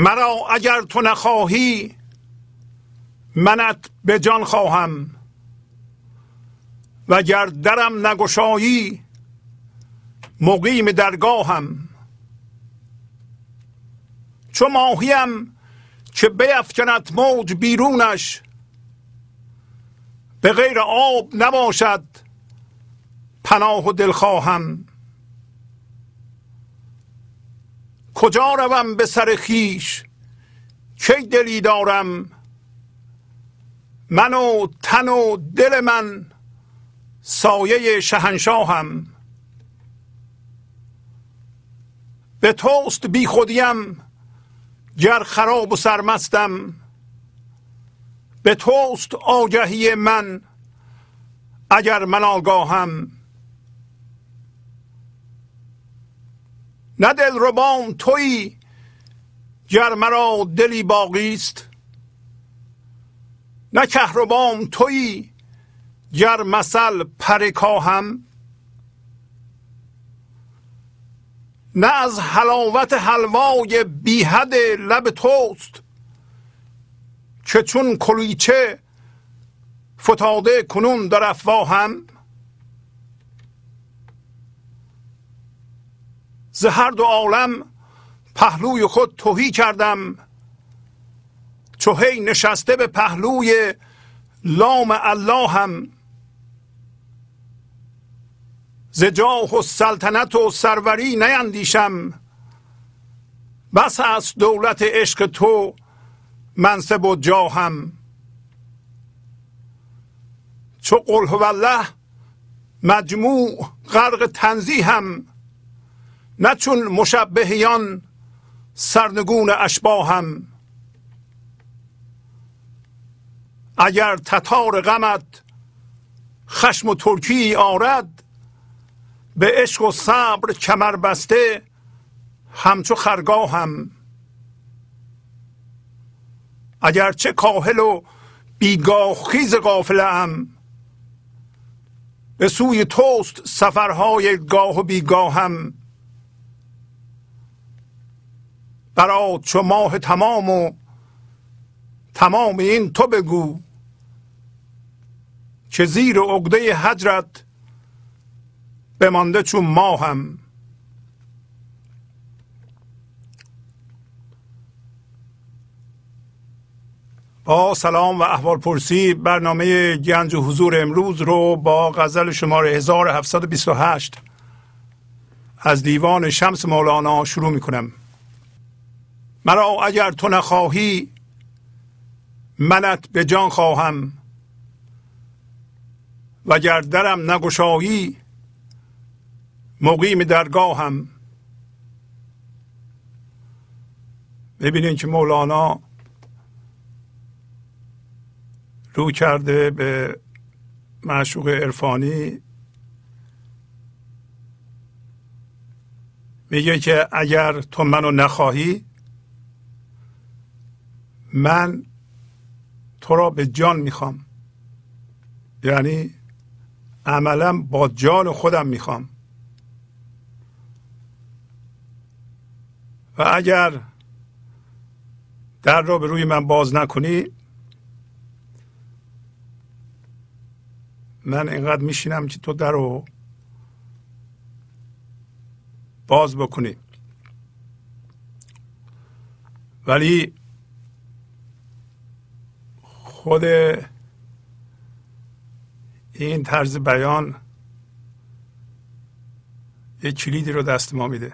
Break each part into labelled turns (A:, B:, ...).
A: مرا اگر تو نخواهی منت به جان خواهم. و گر درم نگشایی مقیم درگاهم. چو ماهیم که بیفکند موج بیرونش به غیر آب نباشد پناه و دلخواهم. کجا روم به سر خیش؟ کی دلی دارم؟ من و تن و دل من سایه شهنشاهم. به توست بی خودیم گر خراب و سرمستم. به توست آگهی من اگر من آگاهم. نه دل ربام تویی گر مرا دلی باقی است. نه کهربام تویی گر مثل پرکاهم نه از حلاوت حلوای بیحد لب توست که چون کلیچه فتاده کنون در افواهم. ز هر دو عالم پهلوی خود توهی کردم. چو هی نشسته به پهلوی لام الله هم ز جاه و سلطنت و سروری نیندیشم. بس است دولت عشق تو منصب و جاهم. چو قل هو الله مجموع غرق تنزیهم. نه چون مشبهیان سرنگون اشباهم. اگر تتار غمت خشم و ترکی آرد به عشق و صبر کمر بسته همچو خرگاهم. اگر چه کاهل و بیگاه خیز قافله ام به سوی توست سفرهای گاه و بیگاهم. برات چو ماه تمام و تمام این تو بگو که زیر عقده هجرت بمانده چون ماهم. با سلام و احوال پرسی برنامه گنج و حضور امروز رو با غزل شماره 1728 از دیوان شمس مولانا شروع می کنم مرا اگر تو نخواهی منت به جان خواهم. و گر درم نگشایی مقیم درگاهم. ببینید که مولانا رو کرده به معشوق عرفانی. میگه که اگر تو منو نخواهی من تو را به جان می‌خوام. یعنی عملا با جان خودم می‌خوام. و اگر در را به روی من باز نکنی من اینقدر میشینم که تو در رو باز بکنی. ولی خود این طرز بیان یک کلیدی رو دست ما میده.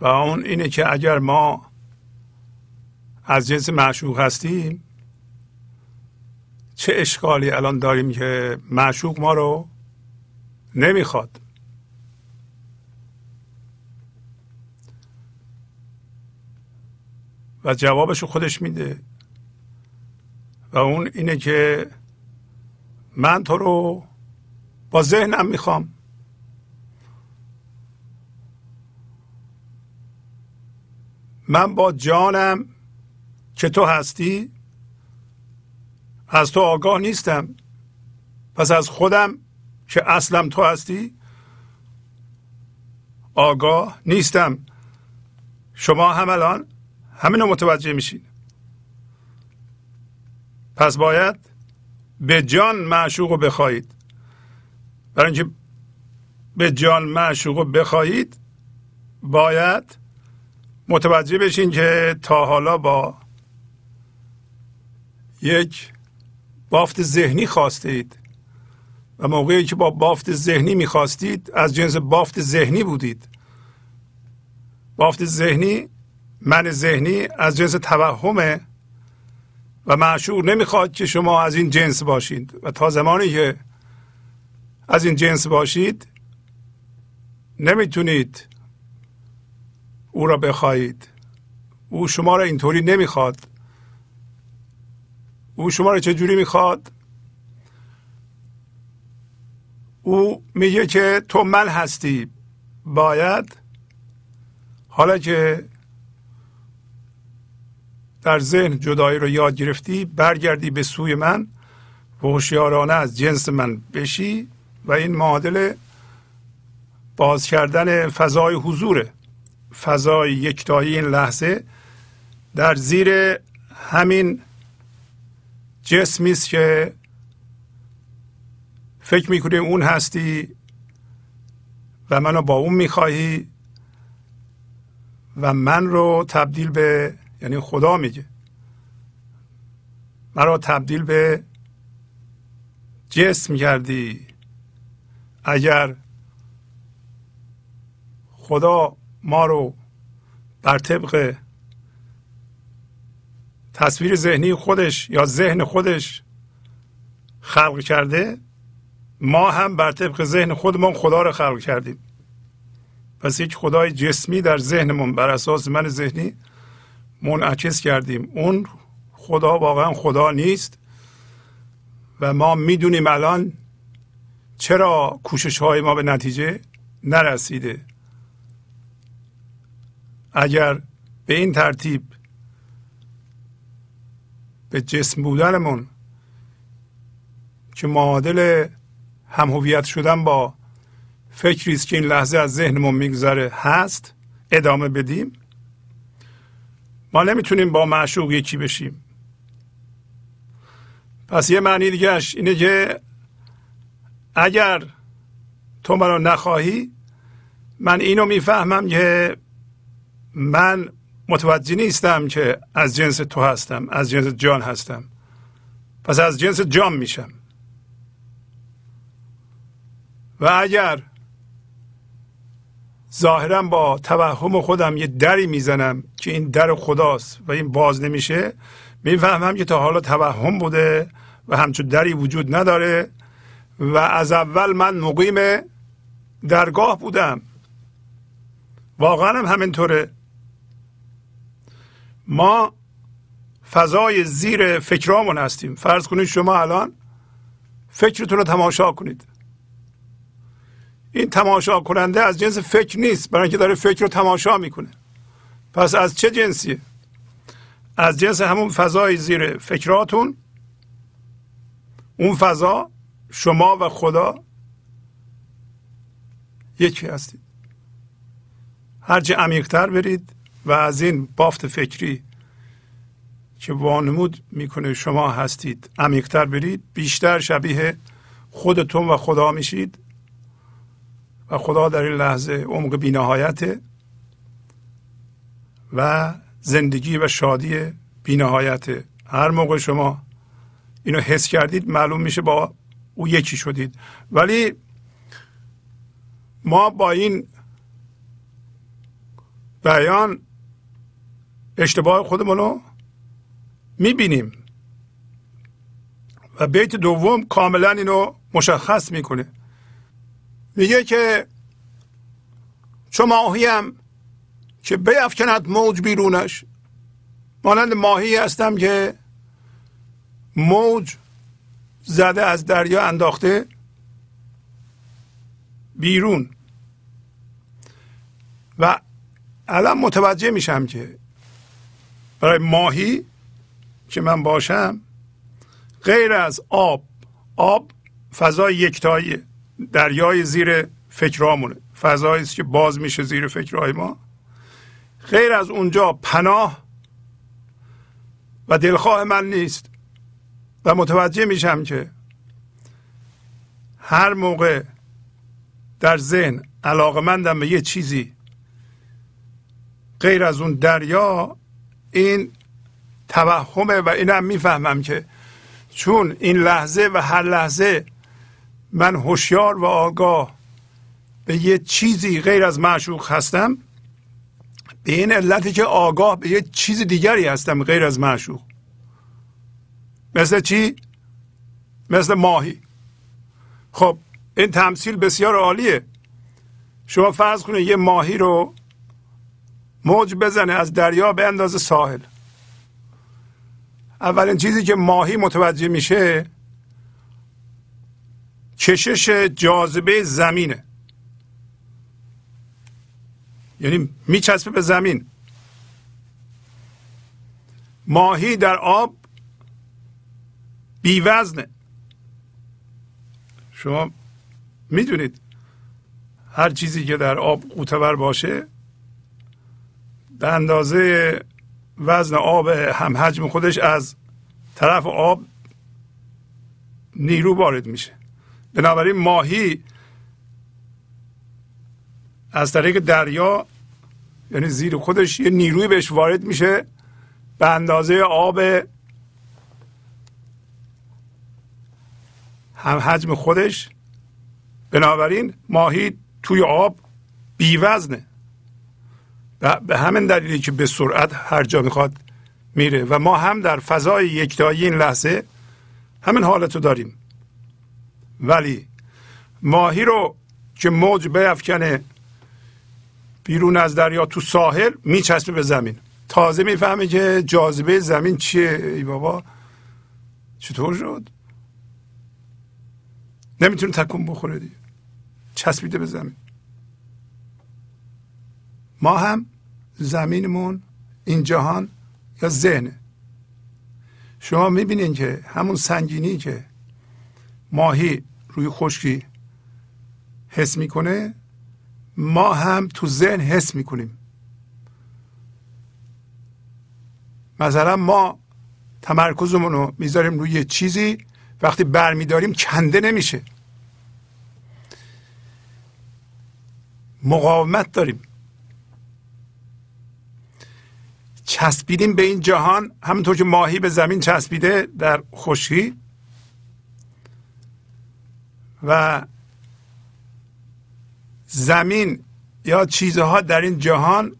A: و اون اینه که اگر ما از جنس معشوق هستیم چه اشکالی الان داریم که معشوق ما رو نمی‌خواد؟ و جوابشو خودش میده. و اون اینه که من تو رو با ذهنم می‌خوام. من با جانم که تو هستی از تو آگاه نیستم. پس از خودم که اصلم تو هستی آگاه نیستم. شما هم الان همین رو متوجه میشین. پس باید به جان معشوق رو بخواهید. برای اینکه به جان معشوق رو بخواهید باید متوجه بشین که تا حالا با یک بافت ذهنی خواستید و موقعی که با بافت ذهنی می‌خواستید از جنس بافت ذهنی بودید. بافت ذهنی من ذهنی از جنس توهمه. و معشوق نمی‌خواد که شما از این جنس باشید. و تا زمانی که از این جنس باشید نمی‌تونید او را بخواهید. او شما را اینطوری نمی‌خواد. او شما را چجوری می‌خواد؟ او میگه که تو من هستی. باید حالا که در ذهن جدایی رو یاد گرفتی برگردی به سوی من و هوشیارانه از جنس من بشی و این معادل باز کردن فضای حضوره فضای یکتایی این لحظه در زیر همین جسمی است که فکر می‌کنی اون هستی و منو با اون می‌خواهی و من رو تبدیل به یعنی خدا میگه. مرا تبدیل به جسم کردی. اگر خدا ما رو بر طبق تصویر ذهنی خودش یا ذهن خودش خلق کرده ما هم بر طبق ذهن خودمون خدا رو خلق کردیم. پس یک خدای جسمی در ذهنمون بر اساس من ذهنی منعکس کردیم. اون خدا واقعا خدا نیست و ما می‌دونیم الان چرا کوشش های ما به نتیجه نرسیده. اگر به این ترتیب به جسم بودنمون که معادل هم هویت شدن با فکری است که این لحظه از ذهنمون میگذره هست ادامه بدیم. ما نمی‌تونیم با معشوق یکی بشیم. پس یه معنی دیگهش اینه که اگر تو منو نخواهی من اینو می‌فهمم که من متوجه نیستم که از جنس تو هستم از جنس جان هستم. پس از جنس جان میشم. و اگر ظاهرا با توهم خودم یه دری می‌زنم که این در خداست و این باز نمیشه. می‌فهمم که تا حالا توهم بوده و همچون دری وجود نداره و از اول من مقیم درگاه بودم. واقعا هم همینطوره. ما فضای زیر فکرامون هستیم. فرض کنید شما الان فکرتون رو تماشا کنید. این تماشا کننده از جنس فکر نیست برای اینکه داره فکر رو تماشا می‌کنه. پس از چه جنسیه؟ از جنس همون فضای زیر فکراتون. اون فضا شما و خدا یکی هستید. هرچه عمیقتر برید و از این بافت فکری که وانمود می‌کنه شما هستید عمیقتر برید بیشتر شبیه خودتون و خدا میشید. و خدا در این لحظه عمق بینهایته و زندگی و شادی بینهایته هر موقع شما اینو حس کردید معلوم میشه با او یکی شدید. ولی ما با این بیان اشتباه خودمون می‌بینیم و بیت دوم کاملا اینو مشخص می‌کنه. میگه که چون ماهیم که بیافکند موج بیرونش. مانند ماهی هستم که موج زده از دریا انداخته بیرون. و الان متوجه میشم که برای ماهی که من باشم غیر از آب آب فضای یکتایی. دریای زیر فکرامونه. فضایی است که باز میشه زیر فکرهای ما. غیر از اونجا پناه و دلخواه من نیست. و متوجه میشم که هر موقع در ذهن علاقمندم به یه چیزی غیر از اون دریا این توهمه و اینم می‌فهمم که چون این لحظه و هر لحظه من هوشیار و آگاه به یه چیزی غیر از معشوق هستم به این علتی که آگاه به یه چیز دیگری هستم غیر از معشوق. مثل چی؟ مثل ماهی. خب این تمثیل بسیار عالیه. شما فرض کنید یه ماهی رو موج بزنه از دریا به اندازه ساحل. اولین چیزی که ماهی متوجه میشه کشش جاذبه زمینه. یعنی میچسبه به زمین. ماهی در آب بیوزنه. شما می‌دونید هر چیزی که در آب قوتور باشه به اندازه وزن آب هم حجم خودش از طرف آب نیرو وارد میشه. بنابراین ماهی از طریق دریا یعنی زیر خودش یه نیروی بهش وارد میشه به اندازه آب هم حجم خودش. بنابراین ماهی توی آب بیوزنه. به همین دلیلی که به سرعت هر جا می‌خواد میره. و ما هم در فضای یکتایی این لحظه همین حالت داریم. ولی ماهی رو که موج بیفکنه بیرون از دریا تو ساحل میچسبه به زمین. تازه می‌فهمه که جاذبه زمین چیه؟ ای بابا چطور شد؟ نمی‌تونه تکون بخوره دیگه. چسبیده به زمین. ما هم زمینمون این جهان یا ذهنه. شما می‌بینین که همون سنگینی که ماهی روی خشکی حس می‌کنه ما هم تو ذهن حس می‌کنیم. مثلا ما تمرکزمون رو می‌ذاریم روی چیزی وقتی برمیداریم کنده نمیشه. مقاومت داریم. چسبیدیم به این جهان همونطور که ماهی به زمین چسبیده در خشکی و زمین یا چیزها در این جهان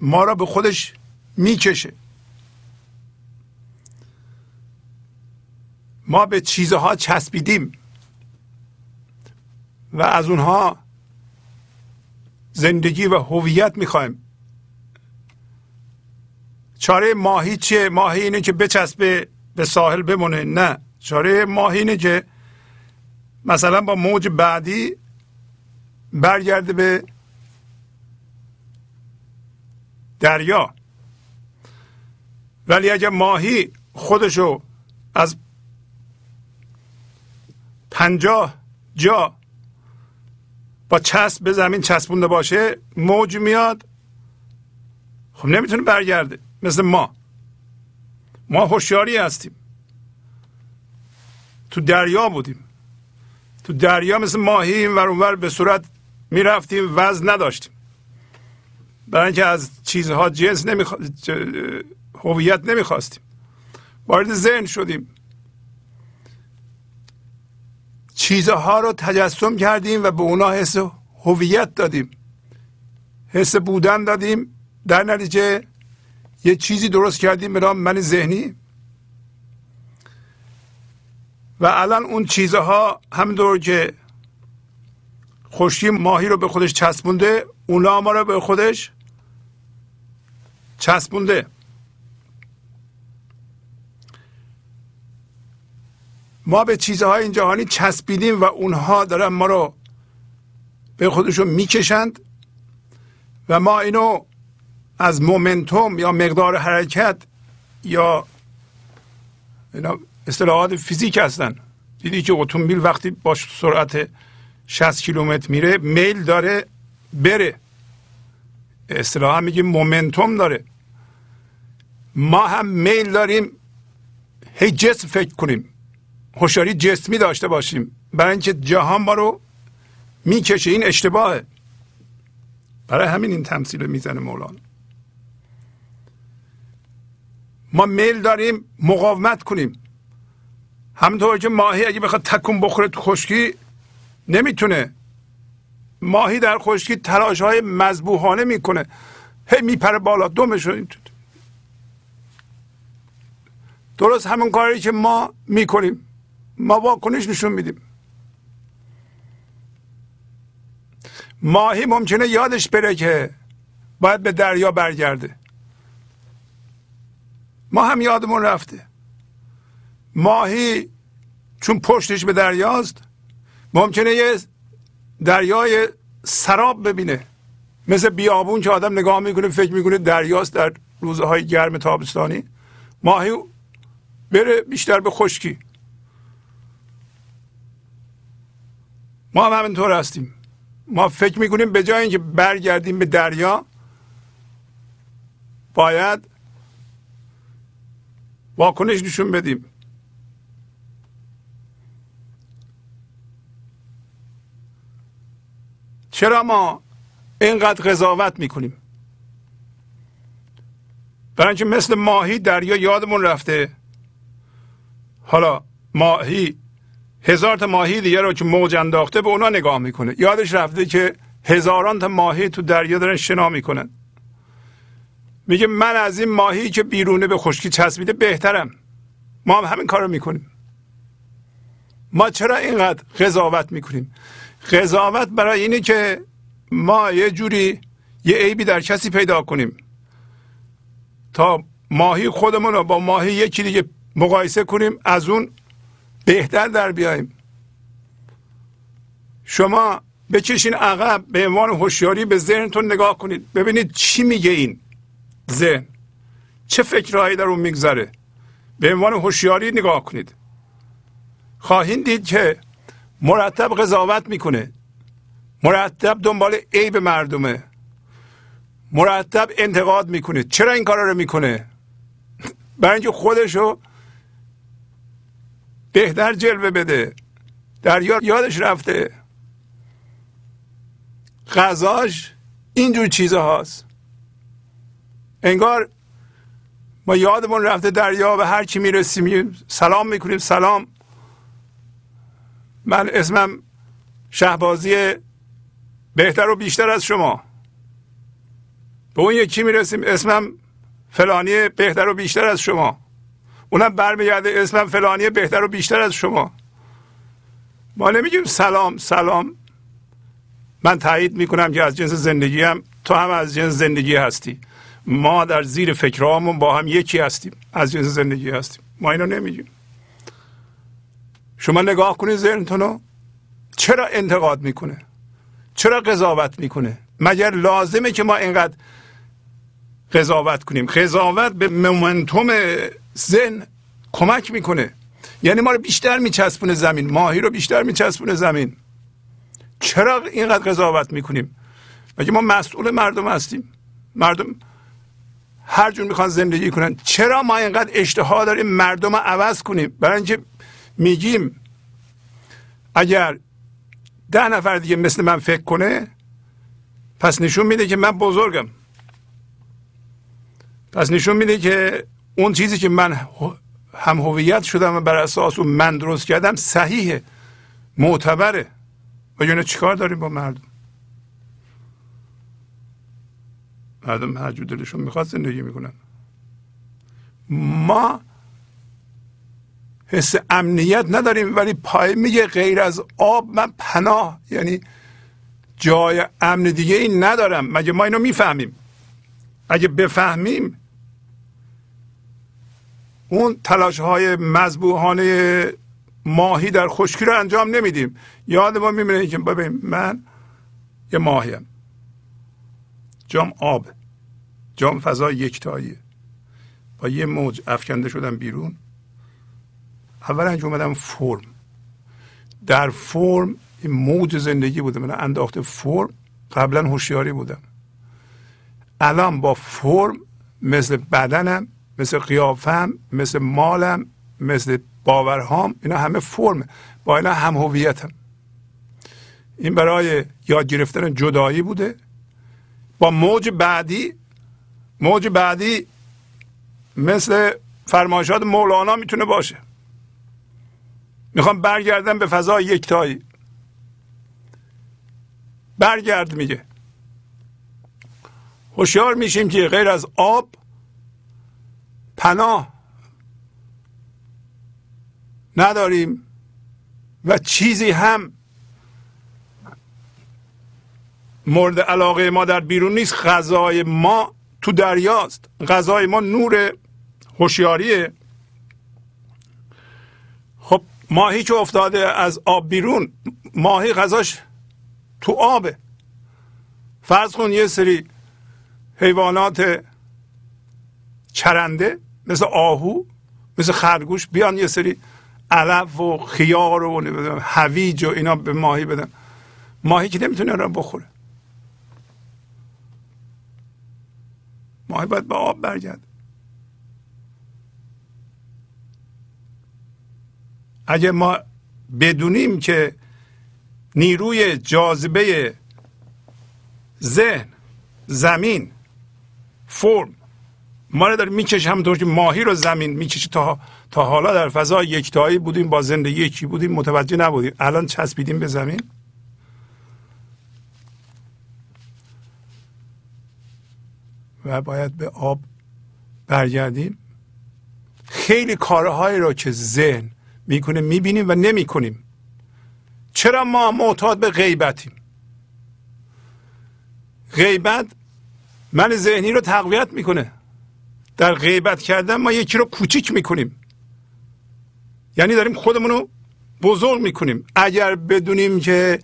A: ما را به خودش می‌کشه. ما به چیزها چسبیدیم و از اونها زندگی و هویت می‌خوایم. چاره ماهی چیه؟ ماهی اینه که بچسبه به ساحل بمونه. نه چاره ماهی اینه که مثلا با موج بعدی برگرده به دریا. ولی اگر ماهی خودشو از پنجاه جا با چسب به زمین چسبونده باشه موج میاد. خب نمی‌تونه برگرده مثل ما. ما هوشیاری هستیم. تو دریا بودیم. تو دریا مثل ماهی این ور به صورت می‌رفتیم وزن نداشتیم. برای اینکه از چیزها جنس نمیخوا... هویت نمی‌خواستیم. وارد ذهن شدیم. چیزها رو تجسم کردیم و به اونا حس هویت دادیم. حس بودن دادیم. در نتیجه یه چیزی درست کردیم به نام من ذهنی. و الان اون چیزها همینطور که خشکی ماهی رو به خودش چسبونده اونا ما رو به خودش چسبونده. ما به چیزهای این جهانی چسبیدیم و اونها دارن ما رو به خودشون می‌کشند و ما اینو از مومنتوم یا مقدار حرکت یا اینا اصطلاحات فیزیک هستن. دیدی که اتومبیل وقتی با سرعت 60 کیلومتر میره میل داره بره. اصطلاحا میگیم مومنتوم داره. ما هم میل داریم هی جسم فکر کنیم. هوشیاری جسمی داشته باشیم. برای اینکه جهان ما رو می‌کشه این اشتباهه. برای همین این تمثیل می‌زنه مولانا. ما میل داریم مقاومت کنیم. همونطور که ماهی اگه بخواد تکون بخوره تو خشکی نمی‌تونه. ماهی در خشکی تلاش های مذبوحانه می‌کنه. هی میپره بالا دومش درست همون کاری که ما می‌کنیم. ما واکنش نشون میدیم. ماهی ممکنه یادش بره که باید به دریا برگرده. ما هم یادمون رفته. ماهی چون پشتش به دریاست ممکنه یه دریای سراب ببینه. مثل بیابون که آدم نگاه می‌کنه فکر می‌کنه دریاست در روزهای گرم تابستانی. ماهی بره بیشتر به خشکی. ما هم همینطور هستیم. ما فکر می‌کنیم به جای اینکه برگردیم به دریا باید واکنش نشون بدیم. چرا ما اینقدر قضاوت می‌کنیم؟ برای اینکه مثل ماهی دریا یادمون رفته. حالا ماهی هزار تا ماهی دیگه رو که موج انداخته به اونا نگاه می‌کنه. یادش رفته که هزاران تا ماهی تو دریا دارن شنا می‌کنن. میگه من از این ماهی که بیرونه به خشکی چسبیده بهترم. ما هم همین کار رو می‌کنیم. ما چرا اینقدر قضاوت می‌کنیم؟ قضاوت برای اینه که ما یه جوری یه عیبی در کسی پیدا کنیم. تا ماهی خودمون رو با ماهی یکی دیگه مقایسه کنیم از اون بهتر در بیایم شما بکشین عقب به عنوان هوشیاری به ذهنتون نگاه کنید. ببینید چی میگه این ذهن. چه فکرهایی در اون میگذره. به عنوان هوشیاری نگاه کنید. خواهید دید که مرتب قضاوت می‌کنه. مرتب دنبال عیب مردمه. مرتب انتقاد می‌کنه. چرا این کارا رو می‌کنه؟ برای اینکه خودشو بهتر جلوه بده. دریا یادش رفته. غذاش اینجور چیزهاست انگار ما یادمون رفته دریا و هر چی می‌رسیم سلام می‌کنیم. سلام. من اسمم شهبازی بهتر و بیشتر از شما. به اون یکی می‌رسیم اسمم فلانی بهتر و بیشتر از شما. اونم برمیگرده اسمم فلانی بهتر و بیشتر از شما. ما نمیگیم سلام سلام. من تایید می‌کنم که از جنس زندگی هم تو هم از جنس زندگی هستی. ما در زیر فکرهامون با هم یکی هستیم از جنس زندگی هستیم. ما اینو نمیگیم. شما نگاه کنید ذهنتونو. چرا انتقاد می‌کنه؟ چرا قضاوت می‌کنه؟ مگر لازمه که ما اینقدر قضاوت کنیم؟ قضاوت به مومنتوم ذهن کمک می‌کنه. یعنی ما رو بیشتر میچسبونه زمین. ماهی رو بیشتر میچسبونه زمین. چرا اینقدر قضاوت می‌کنیم؟ مگه ما مسئول مردم هستیم؟ مردم هر جور می‌خوان زندگی کنن. چرا ما اینقدر اشتها داریم مردم رو عوض کنیم؟ برای اینکه میگیم اگر ده نفر دیگه مثل من فکر کنه پس نشون میده که من بزرگم. پس نشون میده که اون چیزی که من هم هویت شدم و بر اساس اون من درست کردم صحیحه معتبره. و یعنی چیکار داریم با مردم؟ مردم هر جور دلشون می‌خواد زندگی می‌کنن. ما حس امنیت نداریم ولی پای میگه غیر از آب من پناه. یعنی جای امن دیگه این ندارم. مگه ما اینو می‌فهمیم؟ اگه بفهمیم اون تلاش های مذبوحانه ماهی در خشکی رو انجام نمیدیم. یاد ما میمونه که ببین من یه ماهیم جام آب جام فضا یکتاییه با یه موج افکنده شدم بیرون. اول انجام اومدم فرم. در فرم این موج زندگی بوده. من انداخته فرم قبلا هوشیاری بودم. الان با فرم مثل بدنم مثل قیافم مثل مالم مثل باورهام اینا همه فرم با اینا هم هویتم. این برای یاد گرفتن جدایی بوده. با موج بعدی موج بعدی مثل فرمایشات مولانا می‌تونه باشه. می‌خوام برگردم به فضای یکتایی. برگرد میگه. هوشیار میشیم که غیر از آب پناه نداریم و چیزی هم مورد علاقه ما در بیرون نیست. غذای ما تو دریاست. غذای ما نور هوشیاریه. ماهی که افتاده از آب بیرون ماهی غذاش تو آبه. فرض کن یه سری حیوانات چرنده مثل آهو مثل خرگوش بیان یه سری علف و خیار و هویج و اینا به ماهی بدن. ماهی که نمی‌تونه را بخوره. ماهی باید به آب برگرد اگه ما بدونیم که نیروی جاذبه ذهن زمین فرم ما رو داره می‌کشه همونطور که ماهی رو زمین می‌کشه تا تا حالا در فضا یکتایی بودیم با زندگی یکی بودیم متوجه نبودیم. الان چسبیدیم به زمین؟ و باید به آب برگردیم. خیلی کارهایی را که ذهن می‌کنه می‌بینیم و نمی‌کنیم. چرا ما معتاد به غیبتیم؟ غیبت من ذهنی رو تقویت می‌کنه. در غیبت کردن ما یکی رو کوچیک می‌کنیم. یعنی داریم خودمون رو بزرگ می‌کنیم. اگر بدونیم که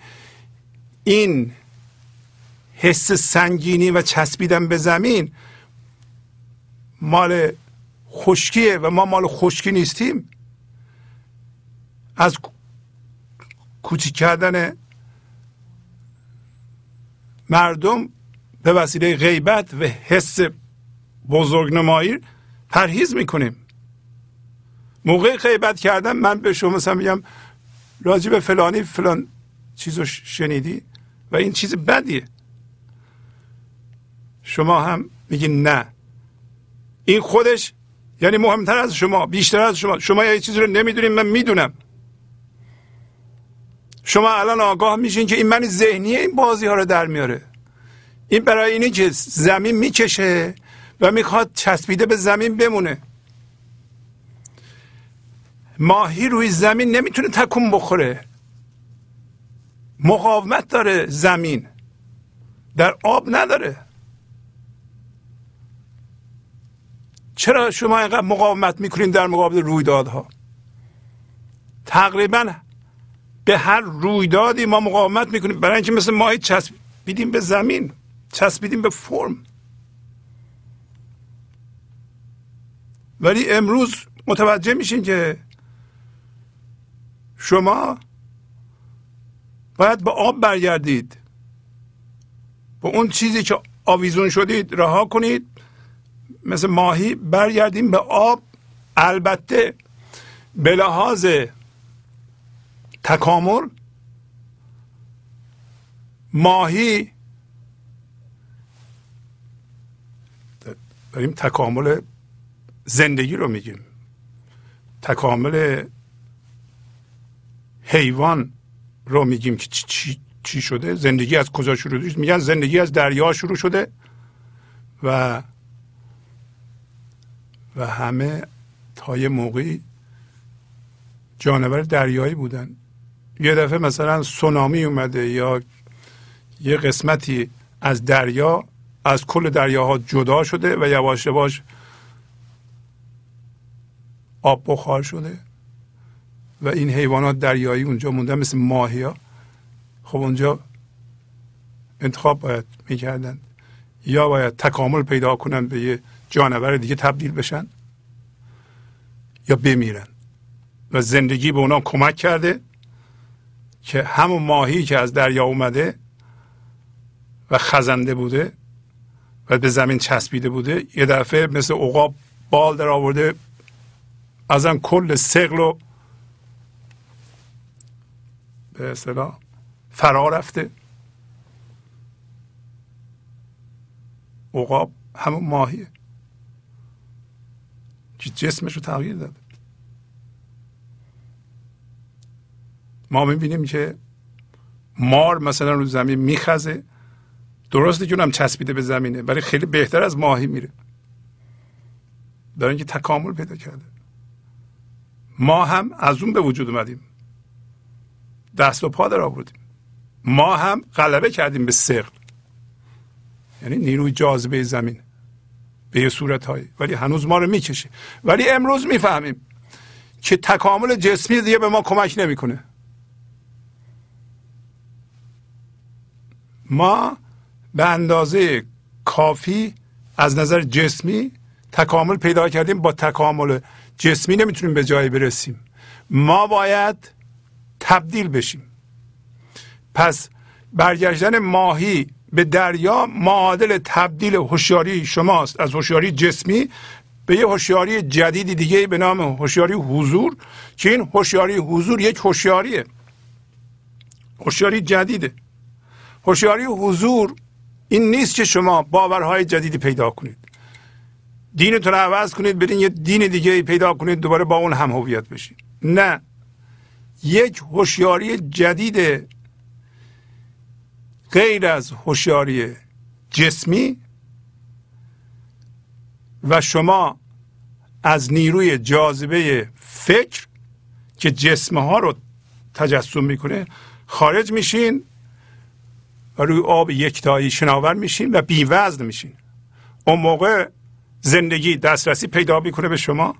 A: این حس سنگینی و چسبیدن به زمین مال خشکیه و ما مال خشکی نیستیم از کوچیک کردن مردم به وسیله غیبت و حس بزرگنمایی پرهیز می‌کنیم. موقع غیبت کردن من به شما مثلا میگم راجع به فلانی فلان چیزو شنیدی و این چیز بدیه. شما هم میگین نه. این خودش یعنی مهمتر از شما بیشتر از شما. شما یه چیزی رو نمی‌دونین من می‌دونم. شما الان آگاه میشین که این من ذهنی این بازی ها رو در میاره. این برای اینه که زمین می‌کشه و می‌خواد چسبیده به زمین بمونه. ماهی روی زمین نمی‌تونه تکون بخوره. مقاومت داره زمین. در آب نداره. چرا شما اینقدر مقاومت می‌کنین در مقابل رویدادها؟ تقریبا به هر رویدادی ما مقاومت می‌کنیم. برای اینکه مثل ماهی چسبیدیم به زمین چسبیدیم به فرم. ولی امروز متوجه میشین که شما باید به آب برگردید. با اون چیزی که آویزون شدید رها کنید. مثل ماهی برگردیم به آب. البته به لحاظ تکامل ماهی. داریم تکامل زندگی رو میگیم. تکامل حیوان رو میگیم که چی, چی شده زندگی از کجا شروع شده میگن زندگی از دریا شروع شده و و همه تا یه موقعی جانور دریایی بودن. یه دفعه مثلا سونامی اومده یا یه قسمتی از دریا از کل دریاها جدا شده و یواش یواش آب بخار شده و این حیوانات دریایی اونجا موندن مثل ماهیا خب اونجا انتخاب باید می‌کردن. یا باید تکامل پیدا کنن به یه جانور دیگه تبدیل بشن یا بمیرن. و زندگی به اونا کمک کرده که همون ماهی که از دریا اومده و خزنده بوده و به زمین چسبیده بوده یه دفعه مثل عقاب بال در آورده ازم کل سقل رو به اصطلاح فرا رفته. عقاب همون ماهیه. که جسمش رو تغییر داده. ما می‌بینیم که مار مثلا رو زمین میخزه. درسته که اونم چسبیده به زمینه ولی خیلی بهتر از ماهی میره. برای اینکه تکامل پیدا کرده. ما هم از اون به وجود اومدیم. دست و پا در آوردیم. ما هم غلبه کردیم به سقل یعنی نیروی جاذبه زمین. به یه صورت هایی ولی هنوز ما رو می‌کشه. ولی امروز می‌فهمیم که تکامل جسمی دیگه به ما کمک نمی‌کنه. ما به اندازه کافی از نظر جسمی تکامل پیدا کردیم. با تکامل جسمی نمی‌تونیم به جایی برسیم. ما باید تبدیل بشیم. پس برگشتن ماهی به دریا معادل تبدیل هوشیاری شماست. از هوشیاری جسمی به یه هوشیاری جدیدی دیگه به نام هوشیاری حضور که این هوشیاری حضور یک هوشیاریه. هوشیاری جدیده. هوشیاری حضور این نیست که شما باورهای جدیدی پیدا کنید. دینتون رو عوض کنید برین یه دین دیگه پیدا کنید دوباره با اون هم هویت بشید نه. یک هوشیاری جدید غیر از هوشیاری جسمی و شما از نیروی جاذبه فکر که جسم ها رو تجسم می‌کنه خارج میشین. و روی آب یکتایی شناور میشین و بیوزن میشین. اون موقع زندگی دسترسی پیدا می‌کنه به شما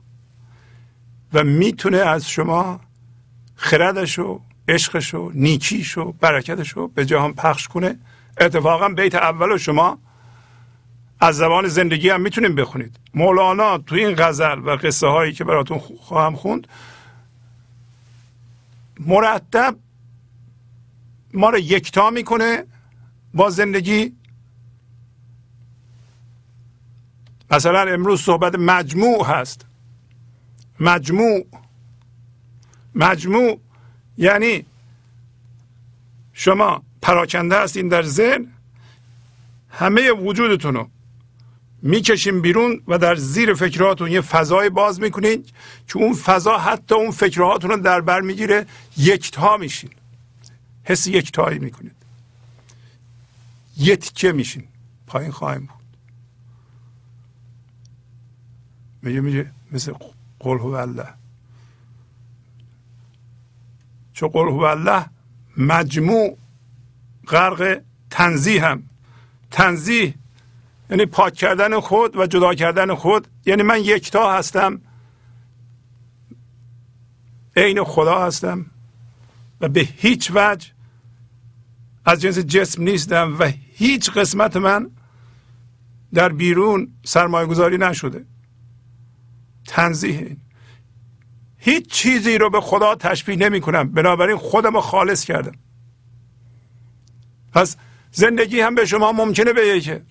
A: و می‌تونه از شما خردش و عشقش و نیکیش و برکتش رو به جهان پخش کنه. اتفاقا بیت اول شما از زبان زندگی هم می‌تونیم بخونید. مولانا تو این غزل و قصه هایی که براتون خواهم خوند مرتب ما رو یکتا می‌کنه با زندگی. مثلا امروز صحبت مجموع هست. مجموع. مجموع یعنی شما پراکنده هستین در ذهن. همه وجودتون رو می‌کشیم بیرون و در زیر فکرهاتون یه فضای باز می‌کنین که اون فضا حتی اون فکرهاتون رو در بر می‌گیره. یکتا میشین. حس یکتایی می‌کنید. یه تیکه میشین پایین خواهیم بود. میگه میگه مثل قل هو الله. چون قل الله مجموع غرق تنزیه هم. تنزیه یعنی پاک کردن خود و جدا کردن خود. یعنی من یکتا هستم. عین خدا هستم. و به هیچ وجه از جنس جسم نیستم و هیچ قسمت من در بیرون سرمایه گذاری نشده. تنزیه هیچ چیزی رو به خدا تشبیه نمی کنم بنابراین خودم رو خالص کردم. پس زندگی هم به شما ممکنه بگه که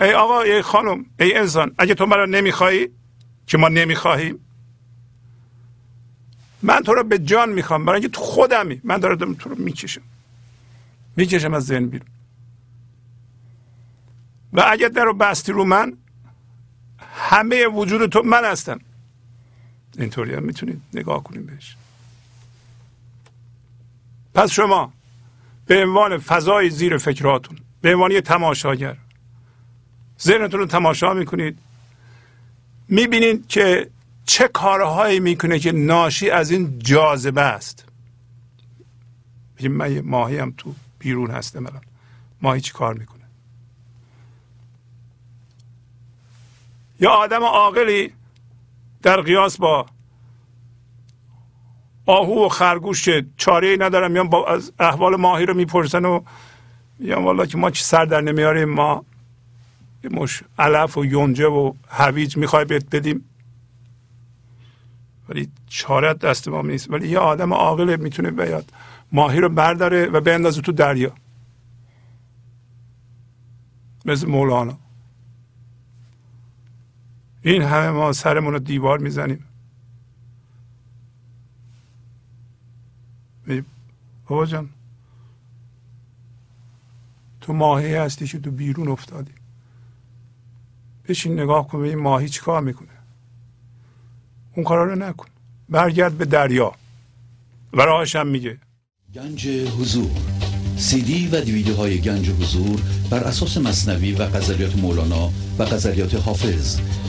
A: ای آقا ای خانم ای انسان اگه تو مرا نمیخوایی که ما نمی‌خواهیم من تو رو به جان می‌خوام. برای اینکه تو خودمی. من دارم تو رو می‌کشم. می‌کشم از ذهن بیرون. و اگر در رو بستی رو من همه وجود تو من هستم اینطوری هم می‌تونید نگاه کنیم بهش. پس شما به عنوان فضای زیر فکراتون به عنوان یه تماشاگر ذهنتون رو تماشا می‌کنید. می‌بینید که چه کارهایی می‌کنه که ناشی از این جاذبه است. من یه ماهی هم تو بیرون هستم الان. ماهی چی کار می‌کنه؟ یا آدم عاقلی در قیاس با آهو و خرگوش که چاره ندارم میان با از احوال ماهی رو می‌پرسن و میگن والا که ما چی سر در نمیاریم ما مش علف و یونجه و هویج می‌خوای بهت بدیم. ولی چاره دست ما نیست. ولی یه آدم عاقل می‌تونه بیاد ماهی رو برداره و بندازه تو دریا. مثل مولانا. این همه ما سرمون رو دیوار می‌زنیم. بابا جان تو ماهی هستی که تو بیرون افتادی. بشین نگاه کن به این ماهی چی کار می‌کنه. اون کارا رو نکن. برگرد به دریا. و راهش هم میگه.
B: گنج حضور. سی دی و دیویدیو های گنج حضور بر اساس مصنوی و غزلیات مولانا و غزلیات حافظ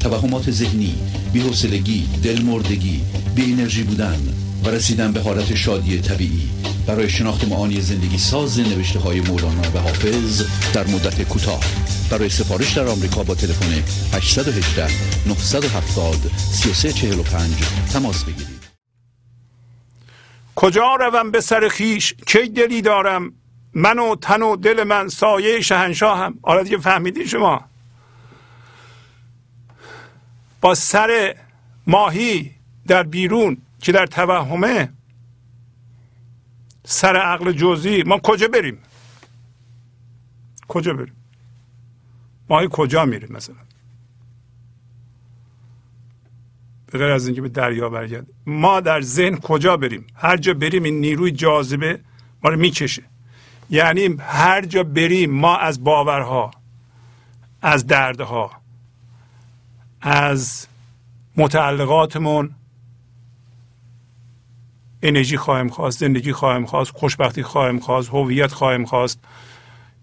B: توهمات ذهنی بی‌حوصلگی دلمردگی بی انرژی بودن و رسیدن به حالت شادی طبیعی. برای شناخت معانی زندگی ساز نوشته های مولانا و حافظ در مدت کوتاه. برای سفارش در آمریکا با تلفن 818 970 3345 تماس بگیرید.
A: کجا روم به سر خیش؟ کی دلی دارم؟ من و تن و دل من سایه شهنشاه هم حالا دیگه فهمیدین شما. با سر ماهی در بیرون که در توهمه سر عقل جزئی ما کجا بریم؟ کجا بریم؟ ماهی کجا میریم مثلا؟ به از اینکه به دریا برگرد. ما در ذهن کجا بریم؟ هر جا بریم این نیروی جاذبه ما رو می‌کشه. یعنی هر جا بریم ما از باورها از دردها از متعلقاتمون انرژی خواهیم خواست زندگی خواهیم خواست خوشبختی خواهیم خواست هویت خواهیم خواست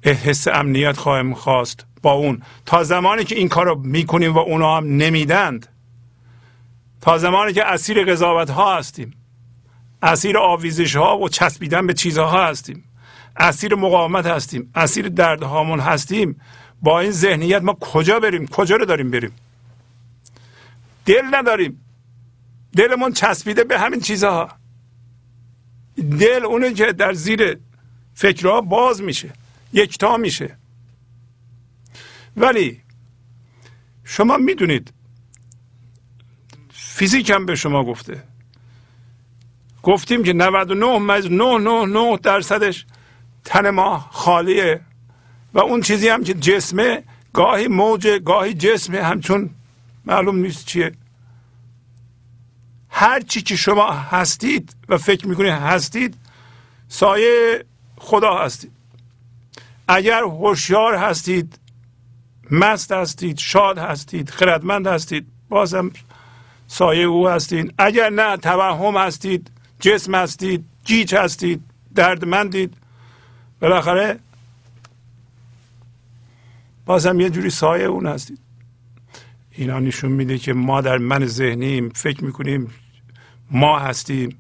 A: حس امنیت خواهیم خواست. با اون. تا زمانی که این کار رو می‌کنیم و اونا هم نمیدند تا زمانی که اسیر قضاوت ها هستیم اسیر آویزش ها و چسبیدن به چیزها هستیم اسیر مقاومت هستیم اسیر دردهامون هستیم با این ذهنیت ما کجا بریم؟ کجا رو داریم بریم؟ دل نداریم. دلمون چسبیده به همین چیزها دل اونه که در زیر فکرها باز میشه یکتا میشه. ولی شما می‌دونید فیزیک هم به شما گفته. گفتیم که 99 مز 999 درصدش تن ما خالیه. و اون چیزی هم که جسمه گاهی موج گاهی جسمه همچون معلوم نیست چیه. هر چی که شما هستید و فکر می‌کنید هستید سایه خدا هستید. اگر هوشیار هستید مست هستید شاد هستید خردمند هستید بازم سایه او هستید اگر نه توهم هستید جسم هستید جیچ هستید دردمندید بالاخره بازم یه جوری سایه اون هستید. اینا نشون میده که ما در من ذهنیم فکر می‌کنیم ما هستیم.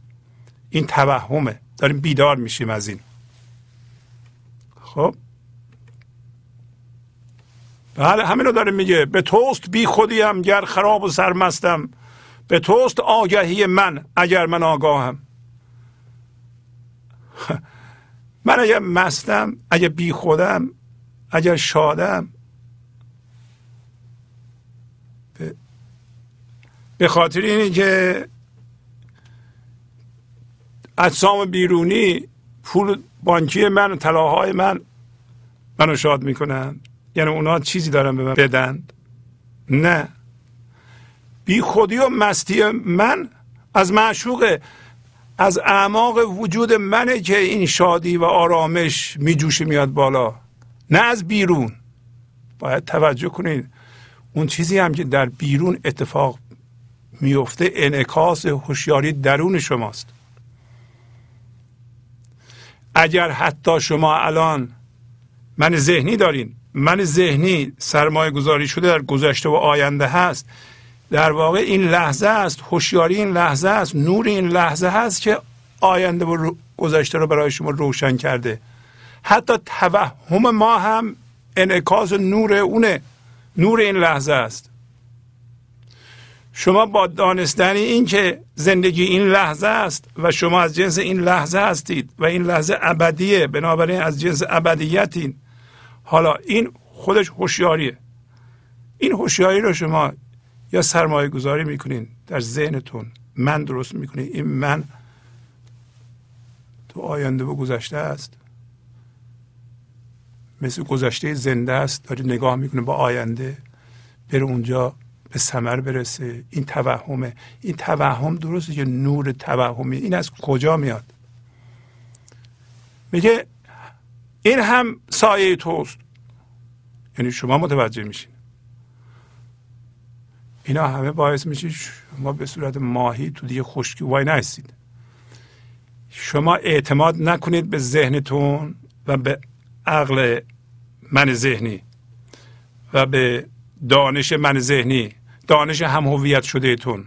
A: این توهمه. داریم بیدار میشیم از این. خب؟ بله همین رو داره میگه به توست بی خودیم گر خراب و سرمستم. به توست آگهی من اگر من آگاهم. من اگر مستم اگر بی خودم اگر شادم به خاطر اینه که اجسام بیرونی پول بانکی من طلاهای من منو شاد می‌کنن یعنی اونا چیزی دارن به من بدند نه. بی خودی و مستی من از معشوقه از اعماق وجود منه که این شادی و آرامش میجوشه میاد بالا. نه از بیرون. باید توجه کنید. اون چیزی هم که در بیرون اتفاق میفته انعکاس هوشیاری درون شماست. اگر حتی شما الان من ذهنی دارین من ذهنی سرمایه گذاری شده در گذشته و آینده هست در واقع این لحظه است هوشیاری این لحظه است نور این لحظه هست که آینده و گذشته رو برای شما روشن کرده. حتی توهم ما هم انعکاس نور اونه نور این لحظه است. شما با دانستن این که زندگی این لحظه است و شما از جنس این لحظه هستید و این لحظه ابدیه بنابراین از جنس ابدیتین. حالا این خودش هوشیاریه. این هوشیاری رو شما یا سرمایه گذاری می‌کنین در ذهنتون. من درست می‌کنین. این من تو آینده و گذشته است. مثل گذشته زنده است. داری نگاه می‌کنه با آینده. بره اونجا به ثمر برسه. این توهمه. این توهم درسته که نور توهمی. این از کجا میاد؟ میگه این هم سایه توست. یعنی شما متوجه میشین. اینا همه باعث میشه شما به صورت ماهی تو دیگه خشکی وای نستید شما اعتماد نکنید به ذهنتون و به عقل من ذهنی و به دانش من ذهنی دانش هم هویت شده تون.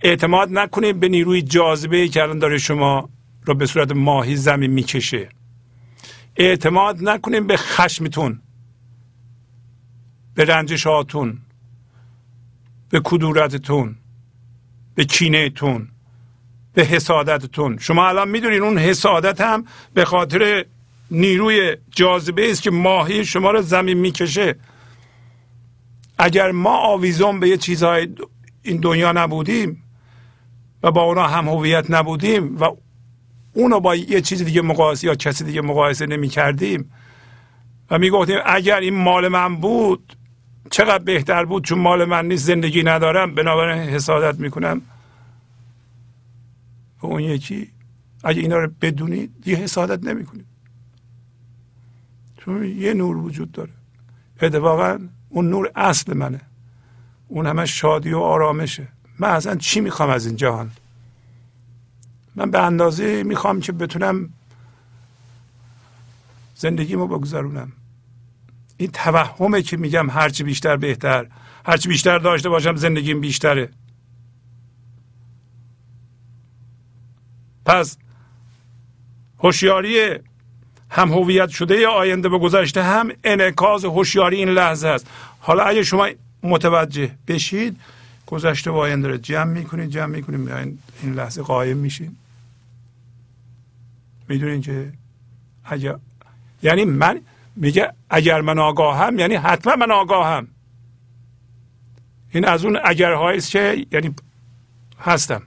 A: اعتماد نکنید به نیروی جاذبه که الان داره شما رو به صورت ماهی زمین می‌کشه. اعتماد نکنید به خشمتون به رنجش هاتون به کدورتتون به کینهتون به حسادتتون. شما الان می‌دونین اون حسادت هم به خاطر نیروی جاذبه است که ماهی شما رو زمین می‌کشه. اگر ما آویزون به یه چیزهای این دنیا نبودیم و با اونا هم هویت نبودیم و اونو با یه چیز دیگه مقایسه یا کسی دیگه مقایسه نمی کردیم و می گفتیم اگر این مال من بود چقدر بهتر بود؟ چون مال من نیست زندگی ندارم. بنابراین حسادت می‌کنم و اون یکی اگه اینا رو بدونید دیگه حسادت نمی‌کنید چون یه نور وجود داره. اتفاقا اون نور اصل منه. اون همه شادی و آرامشه. من اصلا چی می‌خوام از این جهان؟ من به اندازه می‌خوام که بتونم زندگیمو بگذرونم. این توهمه که میگم هرچی بیشتر بهتر هرچی بیشتر داشته باشم زندگیم بیشتره. پس هوشیاری هم هویت شده آینده به گذشته هم انعکاس هوشیاری این لحظه است. حالا اگه شما متوجه بشید گذشته و آینده رو جمع می‌کنید جمع می‌کنید این لحظه قایم میشید می‌دونین که اگر یعنی من میگه اگر من آگاهم یعنی حتما من آگاهم. این از اون اگر است که یعنی هستم.